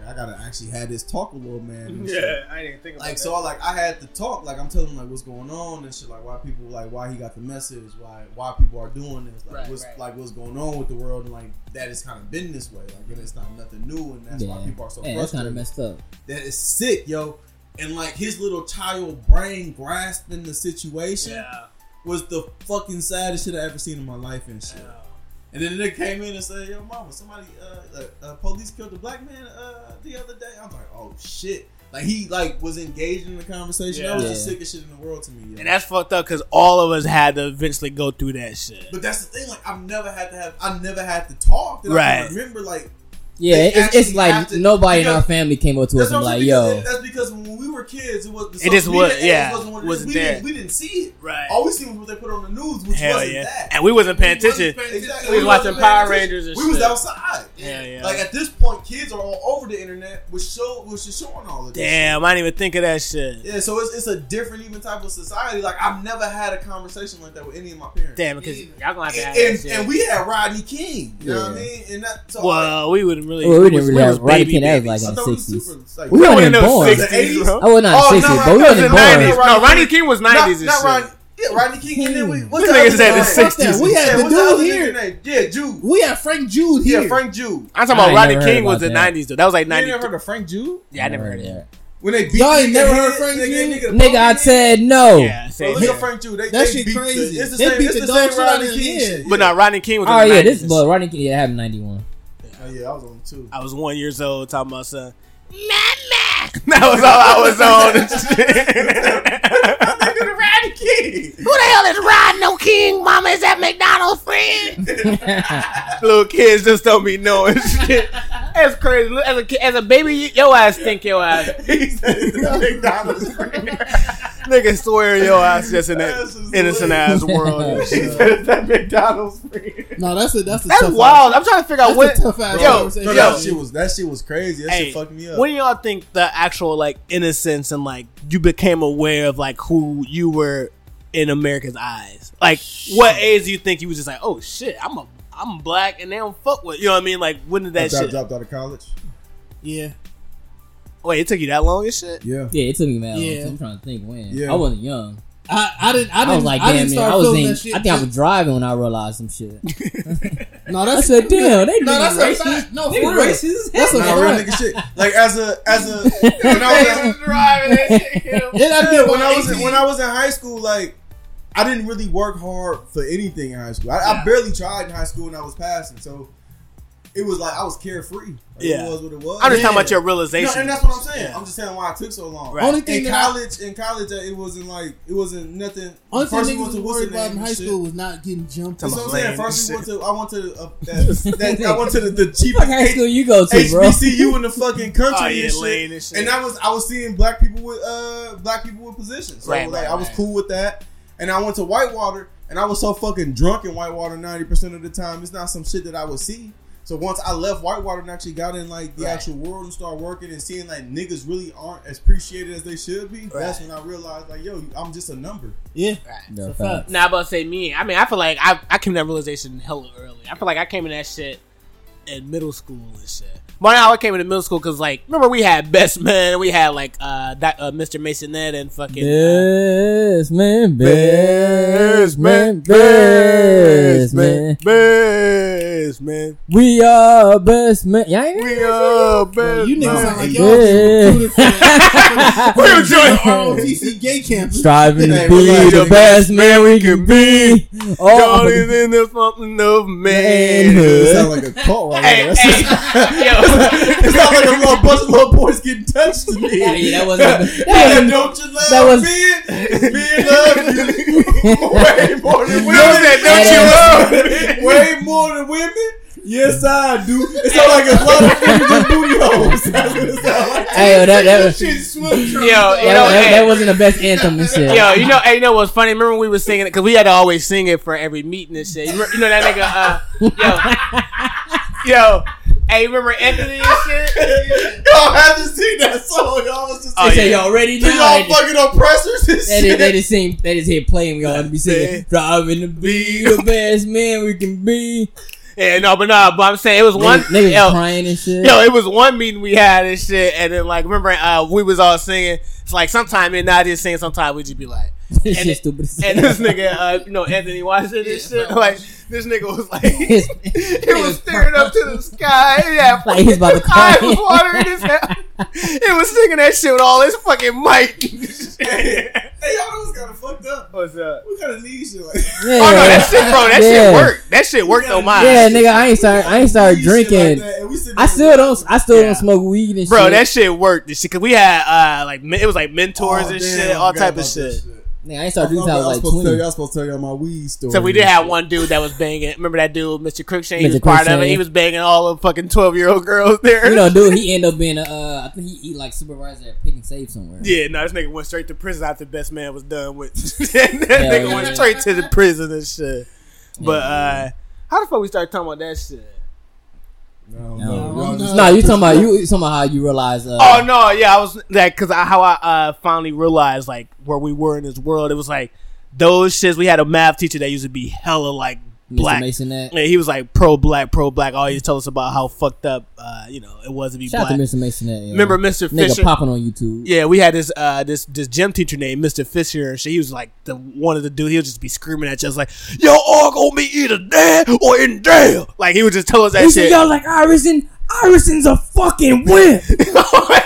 like I gotta actually have this talk with little man. And shit. I didn't think Like so, I, like I had to talk. Like I'm telling him like what's going on and shit. Like why people like why he got the message. Why why people are doing this. Like Right, what's right. like what's going on with the world and like that has kind of been this way. Like and it's not nothing new and that's why people are so yeah that's kind frustrated. of messed up. That is sick, yo. And like his little child brain grasping the situation Yeah. was the fucking saddest shit I ever seen in my life and shit. And then they came in and said, "Yo, mama, somebody, uh, uh, uh, police killed a black man uh, the other day." I was like, "Oh shit!" Like he like was engaged in the conversation. That was the sickest shit in the world to me. Yo. And that's fucked up because all of us had to eventually go through that shit. but that's the thing. Like I've never had to have. I never had to talk. That I Right. remember like Yeah, it's, it's like to- nobody in our family came up to us and I'm like, yo, That's kids, it was the It just social was- age yeah, wasn't what wasn't we there. Didn't, we didn't see it. Right. All we seen was what they put on the news, which Hell wasn't yeah. that. And we wasn't paying We wasn't attention. paying attention. We was watching Power. Rangers and We was outside. Hell yeah. Like at this point, kids are all over the internet, which show which is showing all of this. Damn, I didn't even think of that shit. shit. Yeah, so it's, it's a different even type of society. Like I've never had a conversation like that with any of my parents. Damn, because y'all gonna have to have And, that shit. and we had Rodney King. You know what I mean? And that so well, we wouldn't really. well, we didn't really was have Roddy baby King. That was like I in thought the we was sixties. super, like, We We weren't even in born. those The 60s, 80s? bro. I was not Oh, in no, sixties, right, but we was wasn't in born. 90s. born. No, Rodney King was 90s not, shit. not Rodney. Yeah, Rodney King. And then we, hmm. what's This nigga said the 60s. We had Yeah, the what's the dude here. Yeah, Jude. We had Frank Jude here. Yeah, here. Frank Jude. I'm talking about ain't Rodney King was about the 90s though. That was like You ain't 90. never heard of Frank Jude? Yeah, I never heard of that. that. When they beat Y'all the ain't nigga never heard Frank Jude? nigga, Nigga, I said no. Yeah, Bro, same look at Frank Jude. They, That shit crazy. The, it's the They same, beat the the dog same shit out Rodney of King him, shit. yeah. But no, Rodney King was in Oh yeah, this and but shit. Rodney King yeah, happened ninety one. Oh, yeah, I was on two. I was one years old talking about son. Mama! That was all I was on. and shit. Rodney King. Who the hell is Rod No King? Mama, is that McDonald's friend? Little kids just don't be knowing shit. That's crazy. As a as a baby, you- your ass think your ass. He said the McDonald's friend. Nigga swear your ass just in that innocent lit. ass world. He said it's that McDonald's friend. No, that's a that's a That's tough wild. I'm trying to figure out That's what. a tough ass yo, conversation. No, yo, that shit was that shit was crazy. That Hey, shit fucked me up. When do y'all think the actual like innocence and like you became aware of like who you were in America's eyes? Like, what age do you think you was just like, oh shit, I'm a I'm black and they don't fuck with you know what I mean? Like, when did that After I shit? dropped out of college. Yeah, Wait, it took you that long and shit? Yeah. Yeah, it took me mad. Yeah. Yeah. I'm trying to think when. Yeah. I wasn't young. I I didn't I I, didn't was like, I didn't man, start I was in. that shit. I think I was driving when I realized some shit. no, I that's said, damn, they no, niggas that's a racist. fact. No, for They real. racist. That's a Nah, real nigga shit. Like as a as a when I was It had to be Yeah, about when I was in, when I was in high school, like I didn't really work hard for anything in high school. I, I barely tried in high school and I was passing, so it was like I was carefree. Like, Yeah. it was what it was. I'm just talking Yeah. about your No, realization. and that's what I'm saying. Yeah. I'm just saying why it took so long. Right. Only thing In that I- college, in college, it wasn't like it wasn't nothing. Only thing first we went was to what's worried about in high shit. school was not getting jumped. That's on. what I'm saying. First we went to. I went to. Uh, that, that, I went to the, the cheapest high school you go to, bro? HBCU in the fucking country Oh, and, yeah, shit. and shit. And I was I was seeing black people with uh black people with positions. So Right, like right, I was right. cool with that. And I went to Whitewater and I was so fucking drunk in Whitewater ninety percent of the time. It's not some shit that I would see. So once I left Whitewater and actually got in like the Right. actual world and started working and seeing like niggas really aren't as appreciated as they should be, that's when I realized like, yo, I'm just a number. Yeah, No, it's a fact. fact. Nah, I'm about to say me. I mean, I feel like I I came to that realization hella early. I feel like I came in that shit in middle school and shit. But now I came into middle school because like remember we had best man, and we had like uh, that, uh Mr. Masonette and fucking uh, Best man, best man, best man. best man. We are best man. Y'all ain't We are best You niggas man. sound like Yeah. y'all getting recruited. We were joining ROTC gay campus. striving to be relax. the best man we can be. God Oh, is in oh. the something of It manhood. sound like a cult right Hey, now. Hey, just- it sound like a little bunch of little boys getting touched to me. yeah, yeah, that wasn't. That wasn't don't you love that was- me? Me love you way more than women. said, "Don't you love me?" Way more than women. Yes, I do. It sound like a lot of fingers and booty holes. That's what it sound like. Hey, yo, that that was. Yo, you That, know, that, hey, that wasn't the best anthem and shit. Yo, you know, hey, you know what's funny? Remember we was singing it because we had to always sing it for every meeting and shit. You, remember- you know that nigga? Uh, yo, yo, hey, remember Anthony and shit? Y'all haven't seen that song. Y'all was just Oh, say yeah. y'all ready So now? y'all They, fucking oppressors and they, shit. just- they just sing. They just hit play and we all to be singing. Driving to be the best man we can be. Yeah, no, but no, but I'm saying it was one. Niggas, niggas yo, crying and shit. Yo, it was one meeting we had and shit, and then like remember uh, we was all singing. It's like sometimes me and just sing, sometimes we just be like, and shit it- stupid. and this nigga, uh, you know, Anthony Washington and shit, like this nigga was like, he was staring up to the sky, yeah, Like he's about to eyes cry. was watering his head. He was singing that shit with all his fucking mic. Hey, y'all know what's kind of fucked up. What's up? We kind of need shit like Yeah. Oh no, that shit, bro, that Yeah. shit worked. That shit worked on mine. Yeah, nigga, I ain't start. I ain't started need shit like drinking. that, and we sitting I still don't. I still Yeah. don't smoke weed and Bro, shit. that shit worked. This shit, cause we had uh like it was like mentors Oh, and damn, shit, all type of about that shit. Nigga, I ain't I started drinking till I was like supposed to tell twenty. y'all supposed to tell y'all my weed story. So we did have one dude that was banging. Remember that dude, Mr. Cruikshank? He Mr. was part of it. He was banging all the fucking twelve year old girls there. You know, dude, he ended up being a. Uh, I think he, he like supervisor at Pick and Save somewhere. Yeah, no, this nigga went straight to prison after Best Man was done with. that Yeah, nigga yeah, went yeah. straight to the prison and shit. But Yeah. uh how the fuck we start talking about that shit? No, No. no, y'all No, you talking about you you talking about how you realize? Uh, oh no, yeah, I was like, cause I, how I uh, finally realized like where we were in this world. It was like those shits. We had a math teacher that used to be hella like Mr. black. Mason that. Yeah, he was like pro black, pro black. Always tell us about how fucked up, uh, you know, it was to be Shout out black. to Mr. Mason that. Remember Mr. Nigga Fisher? popping on YouTube. Yeah, we had this uh this this gym teacher named Mr. Fisher and shit. He was like the one of the dude. He'll just be screaming at us like, "Yo, all gonna be either dead or in jail." Like he would just tell us that He shit. "Y'all like Iverson? Iverson's a fucking wimp."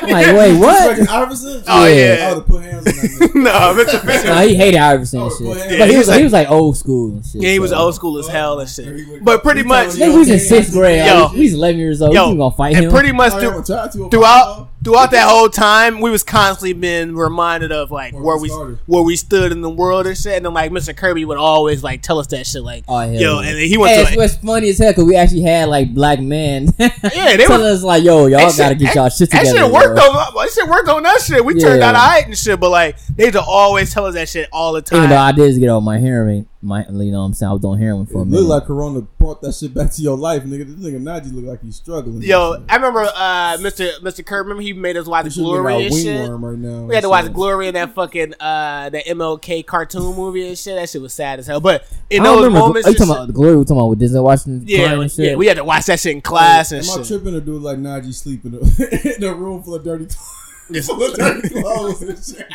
I'm like, wait, what? Iverson? Oh, Yeah. yeah. I would have put hands on that no, Mr. Fisher. Nah, he hated Iverson and Oh, shit. go ahead. but he he was was like, he was like old school and shit. Yeah, he was so. old school as hell and shit. But pretty much, he was in sixth grade. yo. we was eleven years old. yo, you gonna fight him? and him? pretty much I through, haven't tried to throughout throughout that whole time, we was constantly being reminded of like Where where we we started. where we stood in the world and shit. And then like Mr. Kirby would always like tell us that shit like, Oh, hell yo, yeah. and then he went Hey, to it's, like, what's funny as hell because we actually had like black men. Yeah, they telling were- us like, "Yo, y'all gotta shit- get y'all shit together. That together." shit worked yo. on that shit worked on that shit. We turned out alright and shit, but like they used to always tell us that shit all the time. Even though I did get on my heroin, my you know what I'm saying I was doing heroin for a It minute. looked like Corona brought that shit back to your life, nigga. This nigga Najee look like he's struggling. Yo, I remember uh, Mr. Mr. Kirk. Remember he made us watch This shit look Glory and shit. right now. We had to and watch shit. Glory in that fucking uh that MLK cartoon movie and shit. That shit was sad as hell. But in I don't those remember. moments, Are you talking shit- about the glory? We talking about with Denzel Washington? yeah, crying and shit? yeah, we had to watch that shit in class and Am I tripping or do like Najee sleeping in a, in a room full of dirty clothes? full of dirty clothes and shit.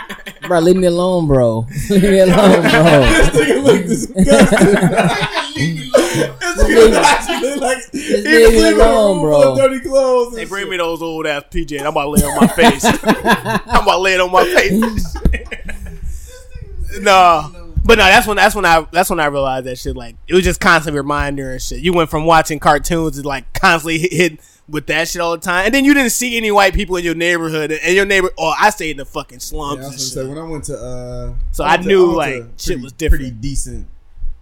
bro, leave me alone, bro. leave me alone, bro. This nigga look disgusting. this nigga Najee like he leave me sleep in a alone, room bro. full of dirty clothes. and They bring shit. me those old ass PJ. I'm about to lay on my face. I'm about to lay it on my face. no. But no, that's when that's when I that's when I realized that shit. Like it was just constant reminder and shit. You went from watching cartoons to like constantly hit, hit with that shit all the time, and then you didn't see any white people in your neighborhood, and your neighbor. Oh, I stayed in the fucking Yeah, slums I was say when I went to uh So went I to- knew, like, shit pretty- was different. Pretty decent.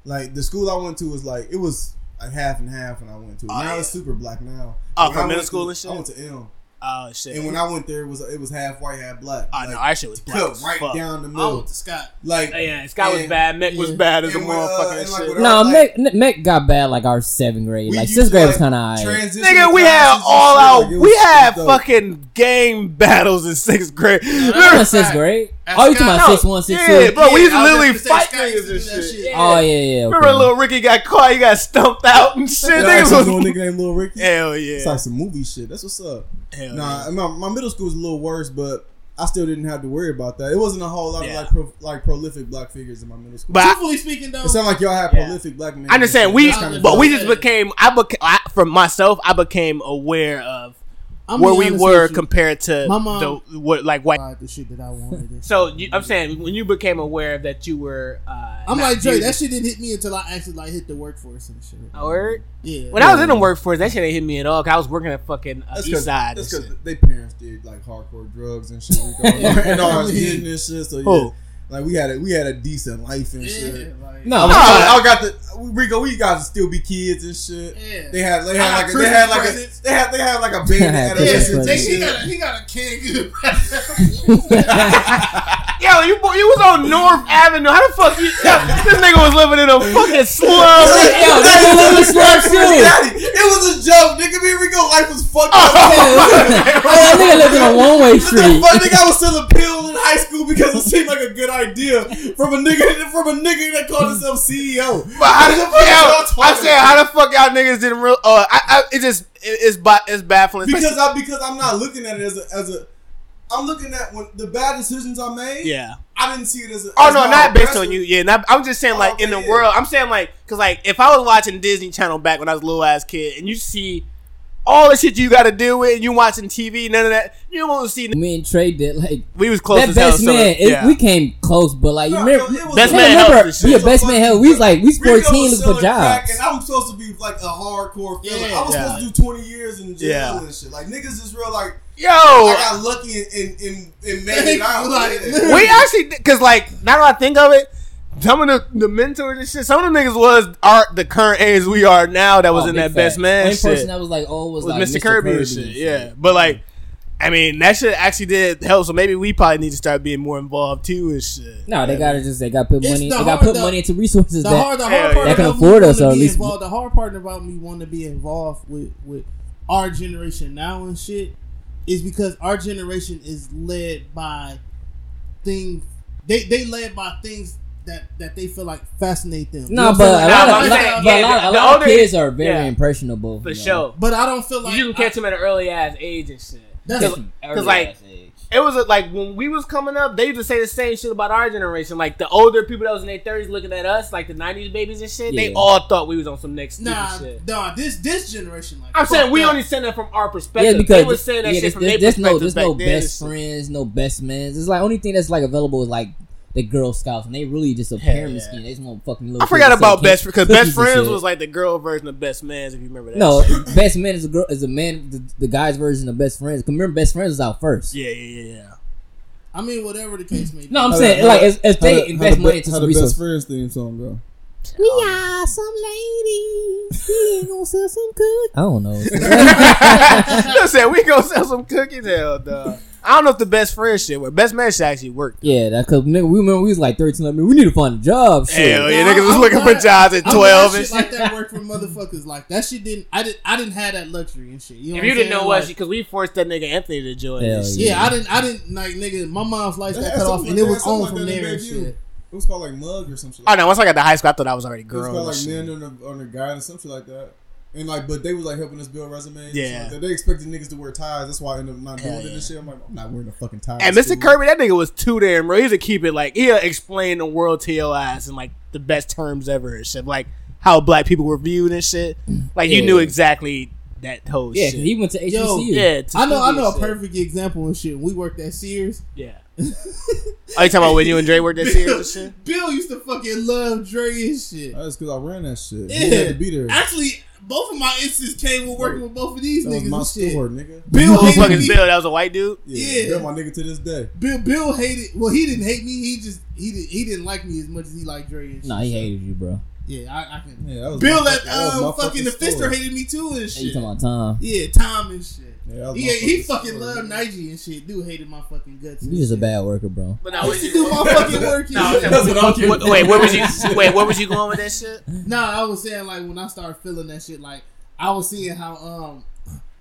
Like the school I went to was like it was like half and half when I went to. it. Oh, now yeah. it's super black now. Oh, When from I middle school to- and shit? I went to M, Oh shit. and when I went there, it was it was half white, half black. oh Like, no, our shit was black cut as right fuck. down the I middle. went to Scott. Like Oh, yeah, Scott was bad. Mick was bad as a And, uh, motherfucker. and, and like, shit. with No, like- Mick, Mick got bad like our seventh grade. we Like sixth grade like, was kind of alright. transition Nigga, we had all shit, out. like, we was had dope. fucking game battles in sixth grade. I was sixth grade. Oh, you talking about Scott- six one, six yeah, two? bro, we used to literally just fight gonna say, Scott niggas and used to do that shit. shit. Oh yeah, yeah. Okay. Remember, little Ricky got caught. He got stumped out and shit. Y'all Niggas actually was know nigga named Lil Ricky. hell yeah! It's yeah. like some movie shit. That's what's up. Hell Nah, yeah. my, my middle school was a little worse, but I still didn't have to worry about that. It wasn't a whole lot Yeah. of like pro, like prolific black figures in my middle school. But I- Truthfully speaking, though, it sounded like y'all had Yeah. prolific black men. I understand. We, That's kinda but we just became. I became I, for myself. I became aware of I'm where we were compared to My mom- the what like white. The shit that I wanted. So you, I'm saying when you became aware that you were. Uh, I'm like Dre. That shit didn't hit me until I actually like hit the workforce and shit. A word? Yeah. When I was in the workforce, that shit ain't hit me at all. Cause I was working at fucking uh, That's East Side. That's because shit. they parents did like hardcore drugs and shit. and all us getting this shit. So yeah, Who? Like we had a we had a decent life and shit. Like, No, I, was, I, I got the Rico. We got to still be kids and shit. Yeah. They had they had like a, they had like presents. a they had they had like a band Yeah, adolescent Christmas and he shit. got a, he got a canned good. Yo, you bo- you was on North Avenue. How the fuck you? this nigga was living in a fucking slum. Yo, that was a little slum too. Daddy, it was a joke, nigga. Me and Rico life was fucked up. Oh, that nigga lived in a one way What the street. fuck, nigga? I was selling pills in high school because it seemed like a good idea from a nigga from a nigga that called himself CEO. But how the fuck? y'all Yo, I said, about? how the fuck y'all niggas didn't real? Uh, I, I, it just it, it's ba- it's baffling. because I because I'm not looking at it as a as a. I'm looking at when the bad decisions I made. yeah. I didn't see it as a. Oh as no, my not based oppressor. on you. Yeah, not, I'm just saying like in the world. I'm saying like because like if I was watching Disney Channel back when I was a little ass kid, and you see all the shit you got to deal with, and you watching TV, none of that. You don't want to see. Me and Trey did like We was close that as hell. best so, man. it- yeah. we came close, but like you No, remember, no, was Best man remember, helps and shit. yeah, best man hell. We was like we was fourteen was looking for jobs. and I'm supposed to be like a hardcore felon. Yeah. I was Yeah. supposed to do 20 years in jail Yeah. and shit. Like niggas is real. Like Yo, I got lucky and and, and, and made it out. Like, we actually because like now that I think of it. Some of the, the mentors and shit, some of the niggas was are the current age we are now that was Oh, in big that best fact. man Only shit. person that was like, oh, was, was like Mr. Kirby, and shit. Yeah, but like, I mean, that shit actually did help. So maybe we probably need to start being more involved too and shit. No, they gotta just they gotta put It's money. the They gotta put the- money into resources The that hard, the hard part. That can about afford me us, wanting or to at be least- involved. The hard part about me wanting to be involved with with our generation now and shit is because our generation is led by things. They they led by things that that they feel like fascinate them. You know No, but I'm a saying? lot, Nah, of, a lot, saying, but a lot, a the lot of older- kids are very yeah. impressionable. For you know. sure. But I don't feel like you can catch I- them at an early ass age and shit. That's Cause, 'cause, like it was like when we was coming up, they used to say the same shit about our generation. Like the older people that was in their thirties looking at us, like the nineties babies and shit. They all thought we was on some next stupid nah, shit. nah. This this generation like I'm saying we that. only saying that from our perspective. Yeah, because they was saying that yeah, shit there's, from there's, their there's no perspective there's no then. best friends, no best mans. It's like only thing that's like available is like the Girl Scouts, and they really just a pyramid yeah. scheme. They just want fucking little. I forgot about best because best friends was like the girl version of best mans. If you remember that. no shit. best man is a girl is a man. The, the guy's version of best friends. 'Cause Remember, best friends was out first. Yeah, yeah, yeah, yeah. I mean, whatever the case may be. No, I'm How saying the- like if, if they the- invest how money the, into how some the resources. best friends theme song go. We oh. are some ladies. We ain't gonna sell some cookies. I don't know. I said we gonna sell some cookies. Hell, dog. I don't know if the best friend shit worked. Best man shit actually worked. yeah, that cause nigga, we remember we was like 13. Like, man, we need to find a job. Shit. Hell yeah, Nah, niggas was I'm looking for jobs at I'm twelve glad and shit shit. like that work for motherfuckers. Like that shit didn't. I didn't. I didn't have that luxury and shit. You know If you I'm didn't know Like, us, because we forced that nigga Anthony to join Hell this. Yeah, I didn't. I didn't like nigga. My mom's lights got cut off, something and like it was that, on like from that there and Bayview. shit. It was called like Mug or some shit. Oh Like no! Once I got to high school, I thought I was already It was grown. called like shit. Men on the on the guidance, some shit like that. And like, but they was like helping us build resumes. Yeah. like they expected niggas to wear ties. That's why I ended up not doing Hell it yeah. and shit. I'm like, I'm not wearing a fucking tie. And Mr. Kirby, that nigga was too damn bro. He used to keep it like he'll explain the world to your ass in like the best terms ever and shit. Like how black people were viewed and shit. Like you Yeah. knew exactly that whole Yeah, shit. 'cause he went to HBCU. Yo, yeah, to I know. I know a shit. perfect example and shit. We worked at Sears. Yeah. Oh, you talking about when you and Dre worked at Sears and shit? Bill used to fucking love Dre and shit. That's because I ran that shit. Yeah. You had to be there. Actually, both of my instances came with working with both of these That was niggas my and shit. store, nigga. Bill Who hated is me. Bill? That was a white dude. Yeah, Yeah. Bill, my nigga to this day. Bill Bill hated. Well, he didn't hate me. He just he did, he didn't like me as much as he liked Dre and shit. Nah, he hated you, bro. Yeah, I, I can. Yeah, that was Bill my at fuck- that was uh, my fucking the. Fister hated me too and Hey, you shit. talking about Tom? Yeah, Tom and shit. Yeah, He, he fucking fucking loved nigga. Nige and shit. Dude hated my fucking guts. and You just a bad worker, bro. But I used to do my fucking work. and No, shit. That's what I'm getting. Wait, wait, where was you? Wait, where was you going with that shit? Nah, I was saying like when I started feeling that shit, like I was seeing how um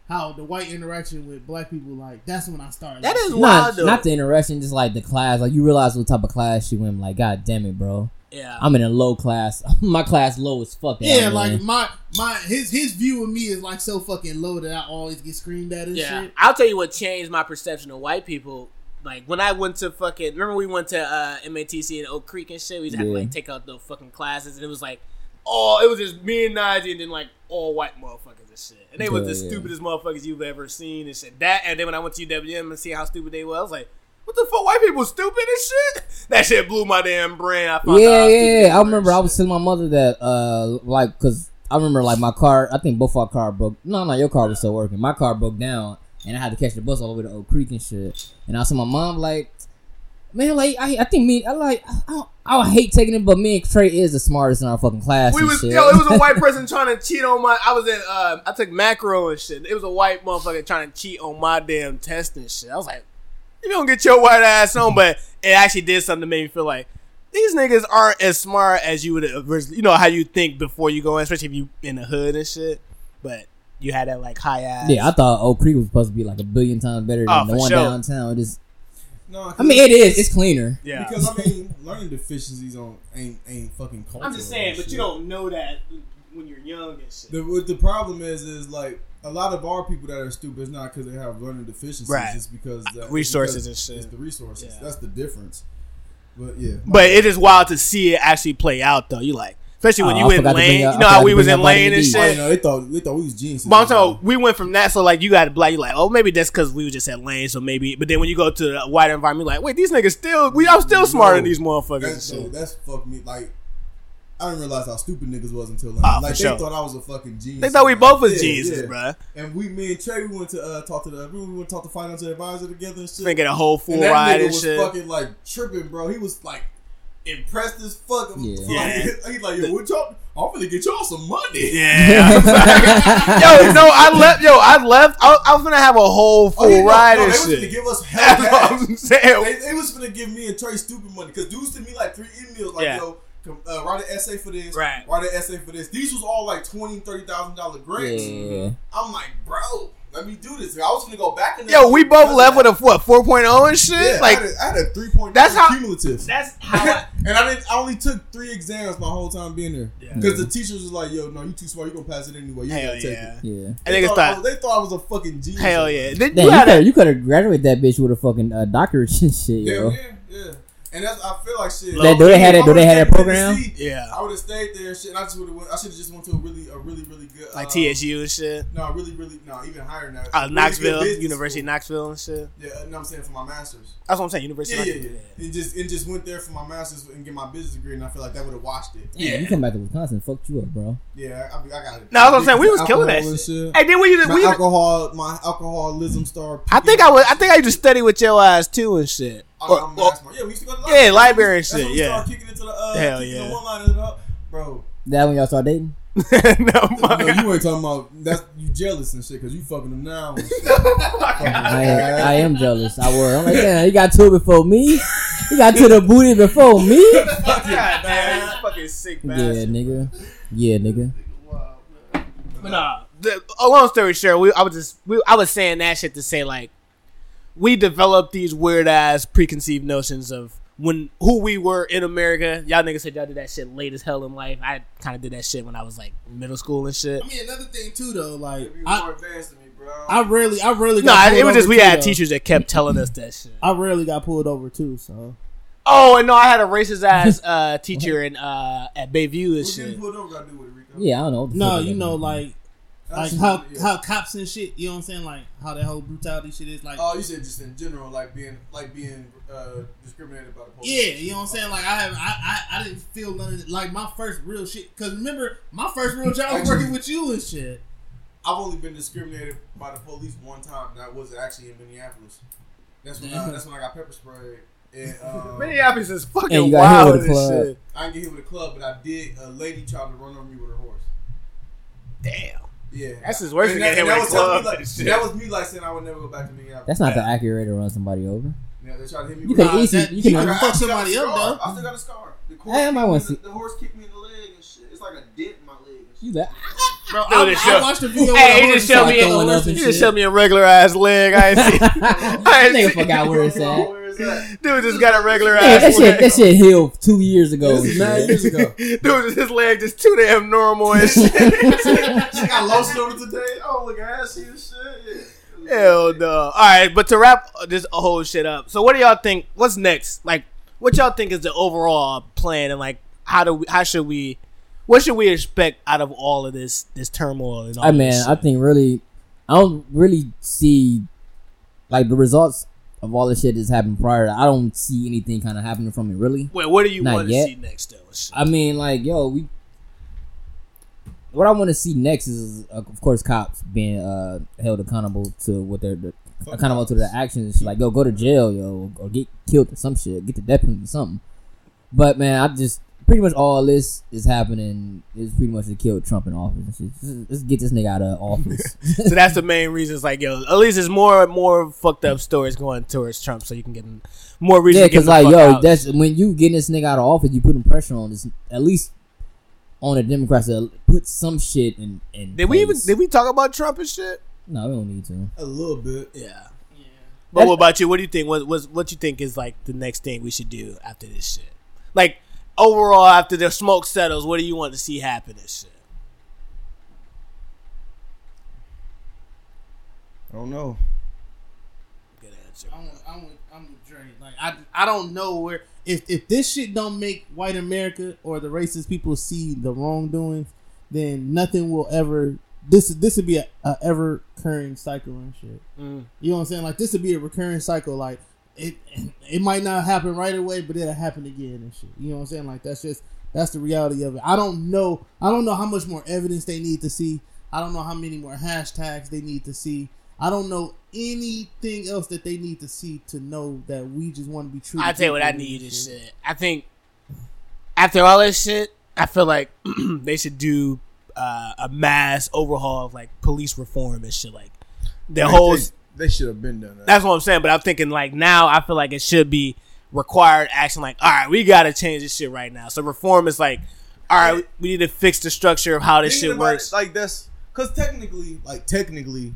how the white interaction with black people, like that's when I started. That is like, wild Not, though. not the interaction, just like the class. Like you realize what type of class you in. Like, god damn it, bro. Yeah. I'm in a low class. My class low as fuck. Yeah, like man. my my his his view of me is like so fucking low that I always get screamed at and Yeah, shit. I'll tell you what changed my perception of white people like when I went to fucking. Remember we went to uh, MATC in Oak Creek and shit. We just had to like take out the fucking classes, and it was like, oh, it was just me and Najee, and then like all white motherfuckers and shit. And they was the Yeah, yeah. stupidest motherfuckers you've ever seen and shit. That and then when I went to UWM and see how stupid they were, I was like. What the fuck? White people stupid and shit. That shit blew my damn brain. I found Yeah, yeah, yeah. I remember I was telling my mother that, uh, like, cause I remember like my car. I think both our car broke. No, no, your car was still working. My car broke down, and I had to catch the bus all the way to Oak Creek and shit. And I was telling my mom like, man, like I, I think me, I like, I, don't, I hate taking it, but me and Trey is the smartest in our fucking class. We was shit. yo, it was a white person trying to cheat on my. I was in. Uh, I took macro and shit. It was a white motherfucker trying to cheat on my damn test and shit. I was like, you don't get your white ass on, but it actually did something to make me feel like these niggas aren't as smart as you would. originally- You know how you think before you go in, especially if you in the hood and shit. But you had that like high ass. yeah, I thought Oak Creek was supposed to be like a billion times better than Oh, the one sure. downtown. It is. No, I mean, it is. It's cleaner. yeah. because I mean, learning deficiencies on ain't ain't fucking cultural. I'm just saying, and but you don't know that when you're young and shit. The what the problem is is like a lot of our people that are stupid is not because they have learning deficiencies. Right. It's because that, Resources it's because and shit. It's the resources. Yeah. That's the difference. But yeah, But it is wild to see it actually play out though. You like, especially when Oh, you I in forgot to bring lane. up- You know how we was in lane and D. shit. I know they thought they thought we was geniuses. But I'm talking, we went from that, so like you got black, you like, oh maybe that's because we was just at lane, so maybe. But then when you go to a wider environment, you're like, wait, these niggas still, we I'm still smarter than these motherfuckers. and That's, shit. so that's fucked me. Like I didn't realize how stupid niggas was until like, Ah, like they sure. thought I was a fucking genius. They thought we both was Yeah, Jesus, yeah. bruh. And we, me and Trey, we went to uh, talk to the, we went to talk to financial advisor together and shit. Thinking a whole full and that ride nigga and was shit. fucking like tripping, bro. He was like impressed as fuck. Yeah. Like, he's like, yo, what y'all? I'm gonna get y'all some money. Yeah. yo, no, I left. Yo, I left. I, I was gonna have a whole full Oh, yeah, ride no, and they was gonna give us That's hell what. I'm saying. They, they was gonna give me and Trey stupid money because dudes sent me like three emails like, Yeah. yo, com- uh, write an essay for this, Right. write an essay for this. These was all like twenty, thirty thousand dollar grants. Yeah. I'm like, bro, let me do this. I was gonna go back in. Yo, we both left with a what 4.0 and shit. yeah, like I had a, I had a three point. That's how- cumulative. that's how. I, and I didn't. I only took three exams my whole time being there Yeah. because the teachers was like, "Yo, no, you too smart. You gonna pass it anyway. You hell gotta take yeah. it." Yeah. I They think thought, I thought. was- they thought I was a fucking genius. Hell yeah. Then Damn, you you had a- could you could have graduated that bitch with a fucking uh, doctorate and shit, Yeah, yo. yeah, yeah. And that's I feel like shit. That- do they have If that- do they would've have that program? Tennessee, Yeah. I would have stayed there and shit. And I just would have. I should have just went to a really, a really, really good. like uh, TSU and shit. No, really, really, no, even higher now. Uh, Really Knoxville, business University of school. Knoxville and shit. Yeah, no, I'm saying for my masters. That's what I'm saying. University. Yeah, of yeah, Knoxville. yeah. And just and just went there for my masters and get my business degree, and I feel like that would have washed it. Yeah, you come back to Wisconsin, fucked you up, bro. Yeah, I, I got it. No, that's what I'm saying. We was killing that Alcohol and shit. Hey, then we used My we. alcohol, my alcoholism started. I think I was. I think I used to study with your ass too and shit. I'm, Or- I'm or- Yeah, we used to go to the Yeah, library and That's when shit, we yeah. started kicking into the uh, Hell kicking yeah. the one bro. That when y'all start dating? no, No, you ain't talking about that's you jealous and shit because you fucking them now. And. I, I am jealous. I were. I'm like, yeah, he got to it before me. He got to the booty before me. God damn, you fucking sick Yeah, nigga. Yeah, nigga. But nah, the, a long story short, we I was just we, I was saying that shit to say like we developed these weird ass preconceived notions of when who we were in America. Y'all niggas said y'all did that shit late as hell in life. I kind of did that shit when I was like middle school and shit. I mean, another thing too, though, like I, more advanced than me, bro. I rarely, I rarely. No, got it was just we too, had though. teachers that kept telling us that shit. I rarely got pulled over too, so Oh, and no, I had a racist ass uh, teacher in uh, at Bayview and shit. getting pulled over got to do with it, Rico? Yeah, I don't know. no, you know, means. like like how yeah. how cops and shit. You know what I'm saying? Like how that whole brutality shit is. Like Oh, you said just in general, like being like being uh, discriminated by the police. yeah, you know what I'm saying? Like I have, I I, I didn't feel none of it. Like my first real shit. Cause remember, my first real job was working with you and shit. I've only been discriminated by the police one time. and That was actually in Minneapolis. That's when I, that's when I got pepper sprayed. And, um, Minneapolis is fucking And hit wild with a shit. I didn't get hit with a club, but I did. A lady tried to run over me with her horse. Damn. Yeah, That's his worst. And that- and that was me. Like, that was me like saying I would never go back to Minneapolis. That's not the accurate way to run somebody over. Yeah, they tried to hit me. You with could a- Nah, easy. that- You you can. could- I fuck still somebody a up, scar. though. I still got a scar. The, Hey, I might wanna see- the, the horse kicked me in the leg and shit. It's like a dent in my leg. And shit. You that? Bro, Dude, I, it I show- watched the video. Hey, where he the just horse showed me. started a- up He just shit. showed me a regular ass leg. I ain't see. I ain't Nigga see. forgot where it's at. Where is that? Dude just got a regular Yeah, ass that shit. leg. That shit healed two years ago. Nine years ago. Dude, his leg just too damn normal and shit. she got lotion on it today. Oh, look at her. She and shit. Hell no. All right, but to wrap this whole shit up, so what do y'all think? What's next? Like, what y'all think is the overall plan, and like, how do we? How should we? What should we expect out of all of this this turmoil? And all I mean, shit? I think really, I don't really see like the results of all the shit that's happened prior. I don't see anything kind of happening from it really. Wait, what do you want to see next though? I mean, like, yo, we. What I want to see next is, of course, cops being uh, held accountable to what they're, they accountable to their actions. Like, yo, go to jail, yo, or get killed or some shit, get the death penalty or something. But man, I just pretty much all this is happening is pretty much to kill Trump in office. Let's, Just, just get this nigga out of office. so that's the main reason. It's like, yo, at least there's more more fucked up stories going towards Trump, so you can get more reason. yeah, because like, yo, out. that's when you getting this nigga out of office, you putting pressure on this. At least on the Democrats to put some shit in. in Did we even did we talk about Trump and shit? No, we don't need to. A little bit. Yeah. But what about you? What do you think? What what what you think is like the next thing we should do after this shit? Like overall, after the smoke settles, what do you want to see happen and shit? I don't know. Good answer. I'm with, I'm with, I'm with Dre. Like I, I don't know where if if this shit don't make white America or the racist people see the wrongdoings, then nothing will ever. This this would be a, a ever recurring cycle and shit. Mm. You know what I'm saying? Like this would be a recurring cycle. Like it it might not happen right away, but it'll happen again and shit. You know what I'm saying? Like that's just that's the reality of it. I don't know. I don't know how much more evidence they need to see. I don't know how many more hashtags they need to see. I don't know anything else that they need to see to know that we just want to be true. I tell you what I need is shit. I think after all this shit, I feel like they should do uh, a mass overhaul of like police reform and shit. Like the whole. They, should have been done that. That's what I'm saying. But I'm thinking like now, I feel like it should be required action. Like, all right, we got to change this shit right now. So reform is like, all right, we need to fix the structure of how this Thinking shit works. it, like that's because technically, like technically,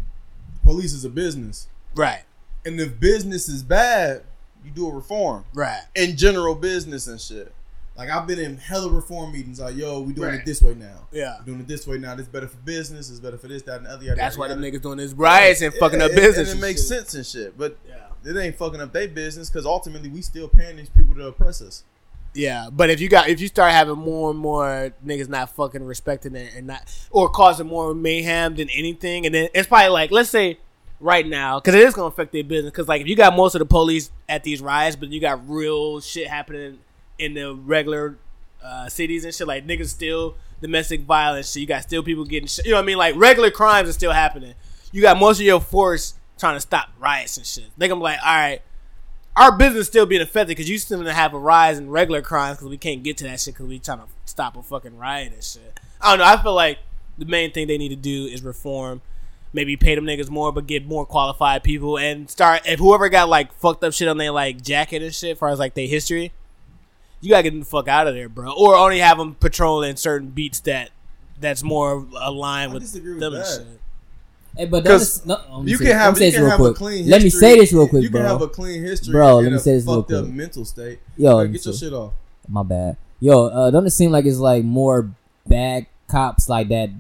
police is a business, right, and if business is bad, you do a reform right. in general business and shit. Like I've been in hella reform meetings. Like, yo, we doing Right. it this way now. Yeah. we doing it this way now. This better for business. It's better for this, that, and the other. That's yada, why them niggas doing this riots and fucking up and- business. and it makes shit. sense and shit. But Yeah. it ain't fucking up their business because ultimately we still paying these people to oppress us. Yeah, but if you got if you start having more and more niggas not fucking respecting it and not or causing more mayhem than anything, and then it's probably like let's say right now because it is gonna affect their business. Because like if you got most of the police at these riots, but you got real shit happening in the regular uh, cities and shit, like niggas still domestic violence. So you got still people getting shit. You know what I mean? Like regular crimes are still happening. You got most of your force trying to stop riots and shit. They gonna be like, all right our business still being affected because you still gonna have a rise in regular crimes because we can't get to that shit because we trying to stop a fucking riot and shit. I don't know. I feel like the main thing they need to do is reform. Maybe pay them niggas more, but get more qualified people and start. If whoever got like fucked up shit on their like jacket and shit, as far as like their history, you gotta get the fuck out of there, bro. Or only have them patrolling certain beats that that's more aligned I with disagree with them and shit. Hey, but Because don't- no, let me You say- can have, you this can real have a quick. clean. Let me say this real quick, You bro. can have a clean history, Bro, let me say this real fucked up quick. mental state. Yo, Like, get your shit off. My bad. Yo, uh, don't it seem like it's like more bad cops like that?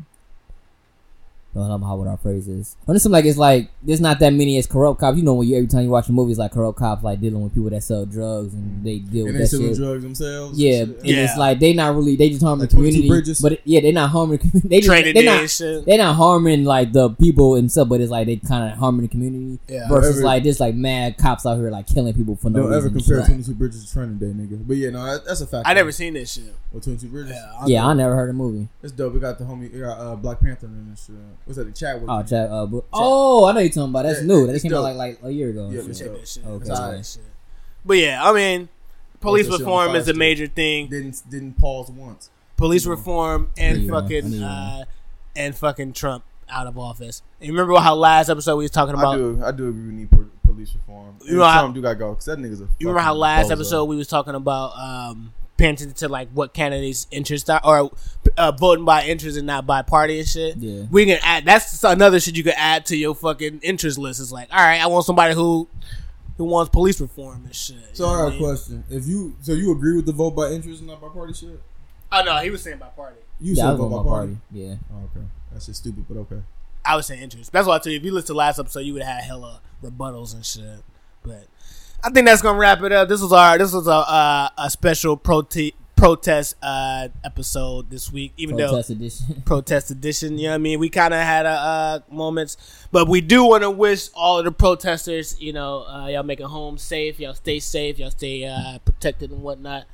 I don't know how what our phrase is. Don't like it's like there's not that many as corrupt cops. You know, when you every time you watch a movie, it's like corrupt cops like dealing with people that sell drugs and they deal And with they that selling shit. drugs themselves. Yeah, shit. and Yeah. it's like they not really they just harming Like the community, Bridges? but yeah, they're not harming. the commu- They just, Training they day not and shit. they not harming like the people and stuff, but it's like they kind of harming the community. Yeah. versus Don't ever- like just like mad cops out here like killing people for no Don't reason. ever compare Shit. 22 Bridges to Training Day, nigga. But yeah, no, that, that's a fact. I never seen this shit. Well, 22 Bridges. Yeah, Yeah, I never heard a movie. It's dope. We got the homie, we got uh, Black Panther in this shit. What's that? The chat with Oh, Chad, uh, bu- oh, I know you're talking about. That's Yeah, new. That it's came out dope. like like a year ago. Yeah, it's check dope. that shit. Okay. Check that shit. But yeah, I mean, police that shit on reform is a Stick. major thing. Didn't didn't pause once. Police reform and Yeah, I fucking knew uh, and fucking Trump out of office. And you remember how last episode we was talking I about? do. I do agree. We need po- police reform. You You know how- Trump do gotta go because that nigga's a. You remember how fucking last bozo. episode we was talking about um, paying attention to like what candidates' interests are, or uh, voting by interest and not by party and shit. Yeah. we can add. That's another shit you could add to your fucking interest list. It's like, all right, I want somebody who who wants police reform and shit. So I got a question. If you so you agree with the vote by interest and not by party shit? Oh no, he was saying by party. You Yeah, said vote by party. party. Yeah. Oh, okay, that's just stupid, but okay. I would say interest. That's why I tell you if you listen to the last episode, you would have had hella rebuttals and shit. But I think that's gonna wrap it up. This was our this was a uh, a special prote- protest uh, episode this week. Even Protest though edition. protest edition. You know what I mean? We kind of had a uh, moments, but we do want to wish all of the protesters, you know, uh, y'all make it home safe. Y'all stay safe. Y'all stay uh, protected and whatnot.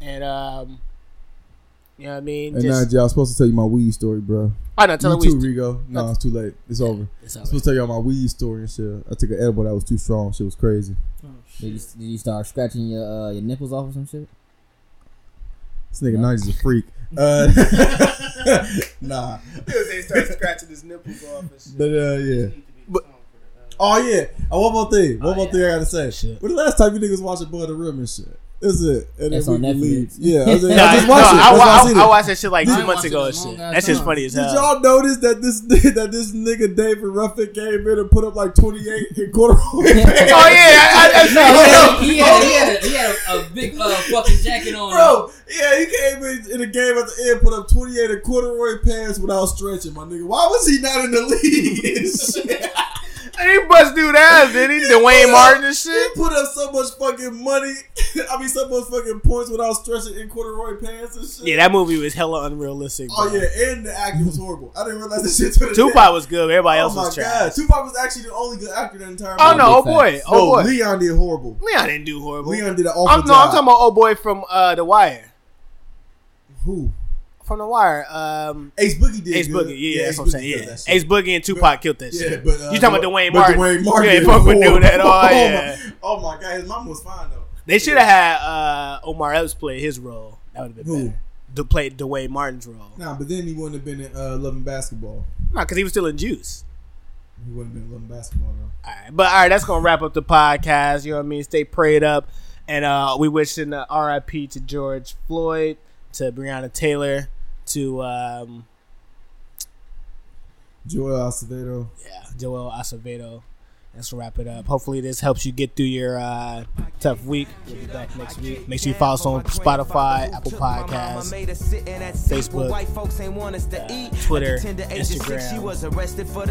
And um, you know what I mean? And Just, now, I was supposed to tell you my weed story, bro. I not Tell you her we. too, Rigo. No, it's too late. It's over. It's I'm all supposed to tell y'all my weed story and shit. I took an edible that was too strong. Shit was crazy. Did you, did you start scratching your uh, your nipples off or some shit? This nigga Nigel's a freak. Uh, nah, They start scratching his nipples off and shit. but uh, yeah. But, Oh yeah. Oh, one more thing. One Oh, more yeah. thing I gotta say. Shit. When the last time you niggas watched Above the Rim and shit? Is it? And That's then on we can Netflix. leave. Yeah, I, was like, No, I just no, watched it. I, That's why I I, seen I watched that shit like two months ago in and shit. ass That shit's funny as hell. Did y'all notice that this that this nigga David Ruffin came in and put up like 28 in corduroy Oh yeah, I, I, No, I, he had, he had, a, he had a, a big uh, fucking jacket on. Bro, yeah, he came in in the game at the end, put up 28 in corduroy pants without stretching, my nigga. Why was he not in the league and shit? He bust dude ass, did he? Duane Martin and shit. He put up so much fucking money. I mean, so much fucking points without stretching in corduroy pants and shit. Yeah, that movie was hella unrealistic. Oh yeah, and the acting was horrible. I didn't realize this shit. To the Tupac was good. Everybody Oh else my was god, trash. Tupac was actually the only good actor in the entire Oh movie. no, oh boy, oh No, boy. Leon did horrible. Leon didn't do horrible. Leon did an awful I'm, no, job. I'm talking about old boy from uh, The Wire. who? From The Wire. Um, Ace Boogie did. Ace good. Boogie. Yeah, that's Ace what I'm saying. Yeah, that. Ace Boogie and Tupac killed that Yeah, shit. but uh, you talking about but- Dwayne but Martin? Duane Martin Yeah, fuck with dude at all. Oh Yeah, my, oh my god, his mom was fine though. they should have had uh, Omar Epps play his role. That would have been Who? better. To play Duane Martin's role. Nah, but then he wouldn't have been in uh, Loving Basketball. No, because he was still in Juice. He wouldn't have been Loving Basketball though. All right, but all right, that's gonna wrap up the podcast. You know what I mean? Stay prayed up, and uh, we wishing uh, R.I.P. to George Floyd, to Breonna Taylor, to um, Joel Acevedo. yeah, Joel Acevedo. Let's wrap it up. Hopefully, this helps you get through your uh, tough week. We'll be back next week. Make sure you follow us on Spotify, Apple Podcasts, Facebook, uh, Twitter, Instagram,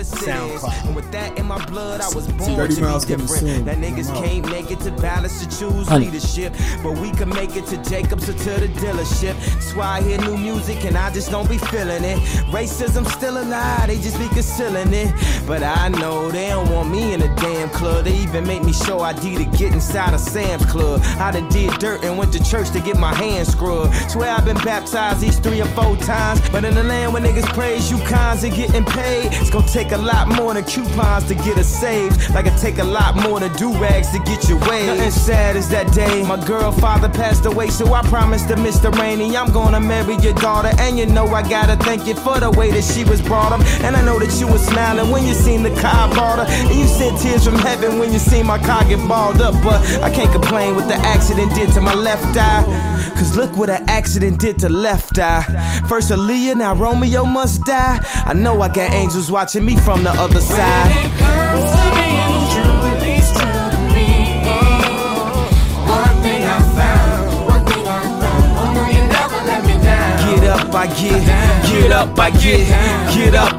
SoundCloud. And with that in my blood, I was born Dirty to Miles be different. That niggas can't make it to balance to choose Honey. leadership, but we can make it to Jacobs or to the dealership. That's why I hear new music and I just don't be feeling it. Racism still alive, they just be concealing it. But I know they don't want me in a damn club. They even make me show ID to get inside a Sam's Club. I done did dirt and went to church to get my hands scrubbed. Swear I've been baptized these three or four times. But in the land where niggas praise you cons and getting paid, it's gonna take a lot more than coupons to get us saved. Like it take a lot more than do rags to get your way. Nothing sad is that day. My girl father passed away, so I promised to Mr. Rainey I'm gonna marry your daughter. And you know I gotta thank you for the way that she was brought up. And I know that you were smiling when you seen the car bought her. And you sent tears from heaven when you see my car get balled up. But I can't complain what the accident did to my left eye. Cause look what an accident did to left eye. First Aaliyah, now Romeo must die. I know I got angels watching me from the other side. Get up, I get, get up, I get, get up,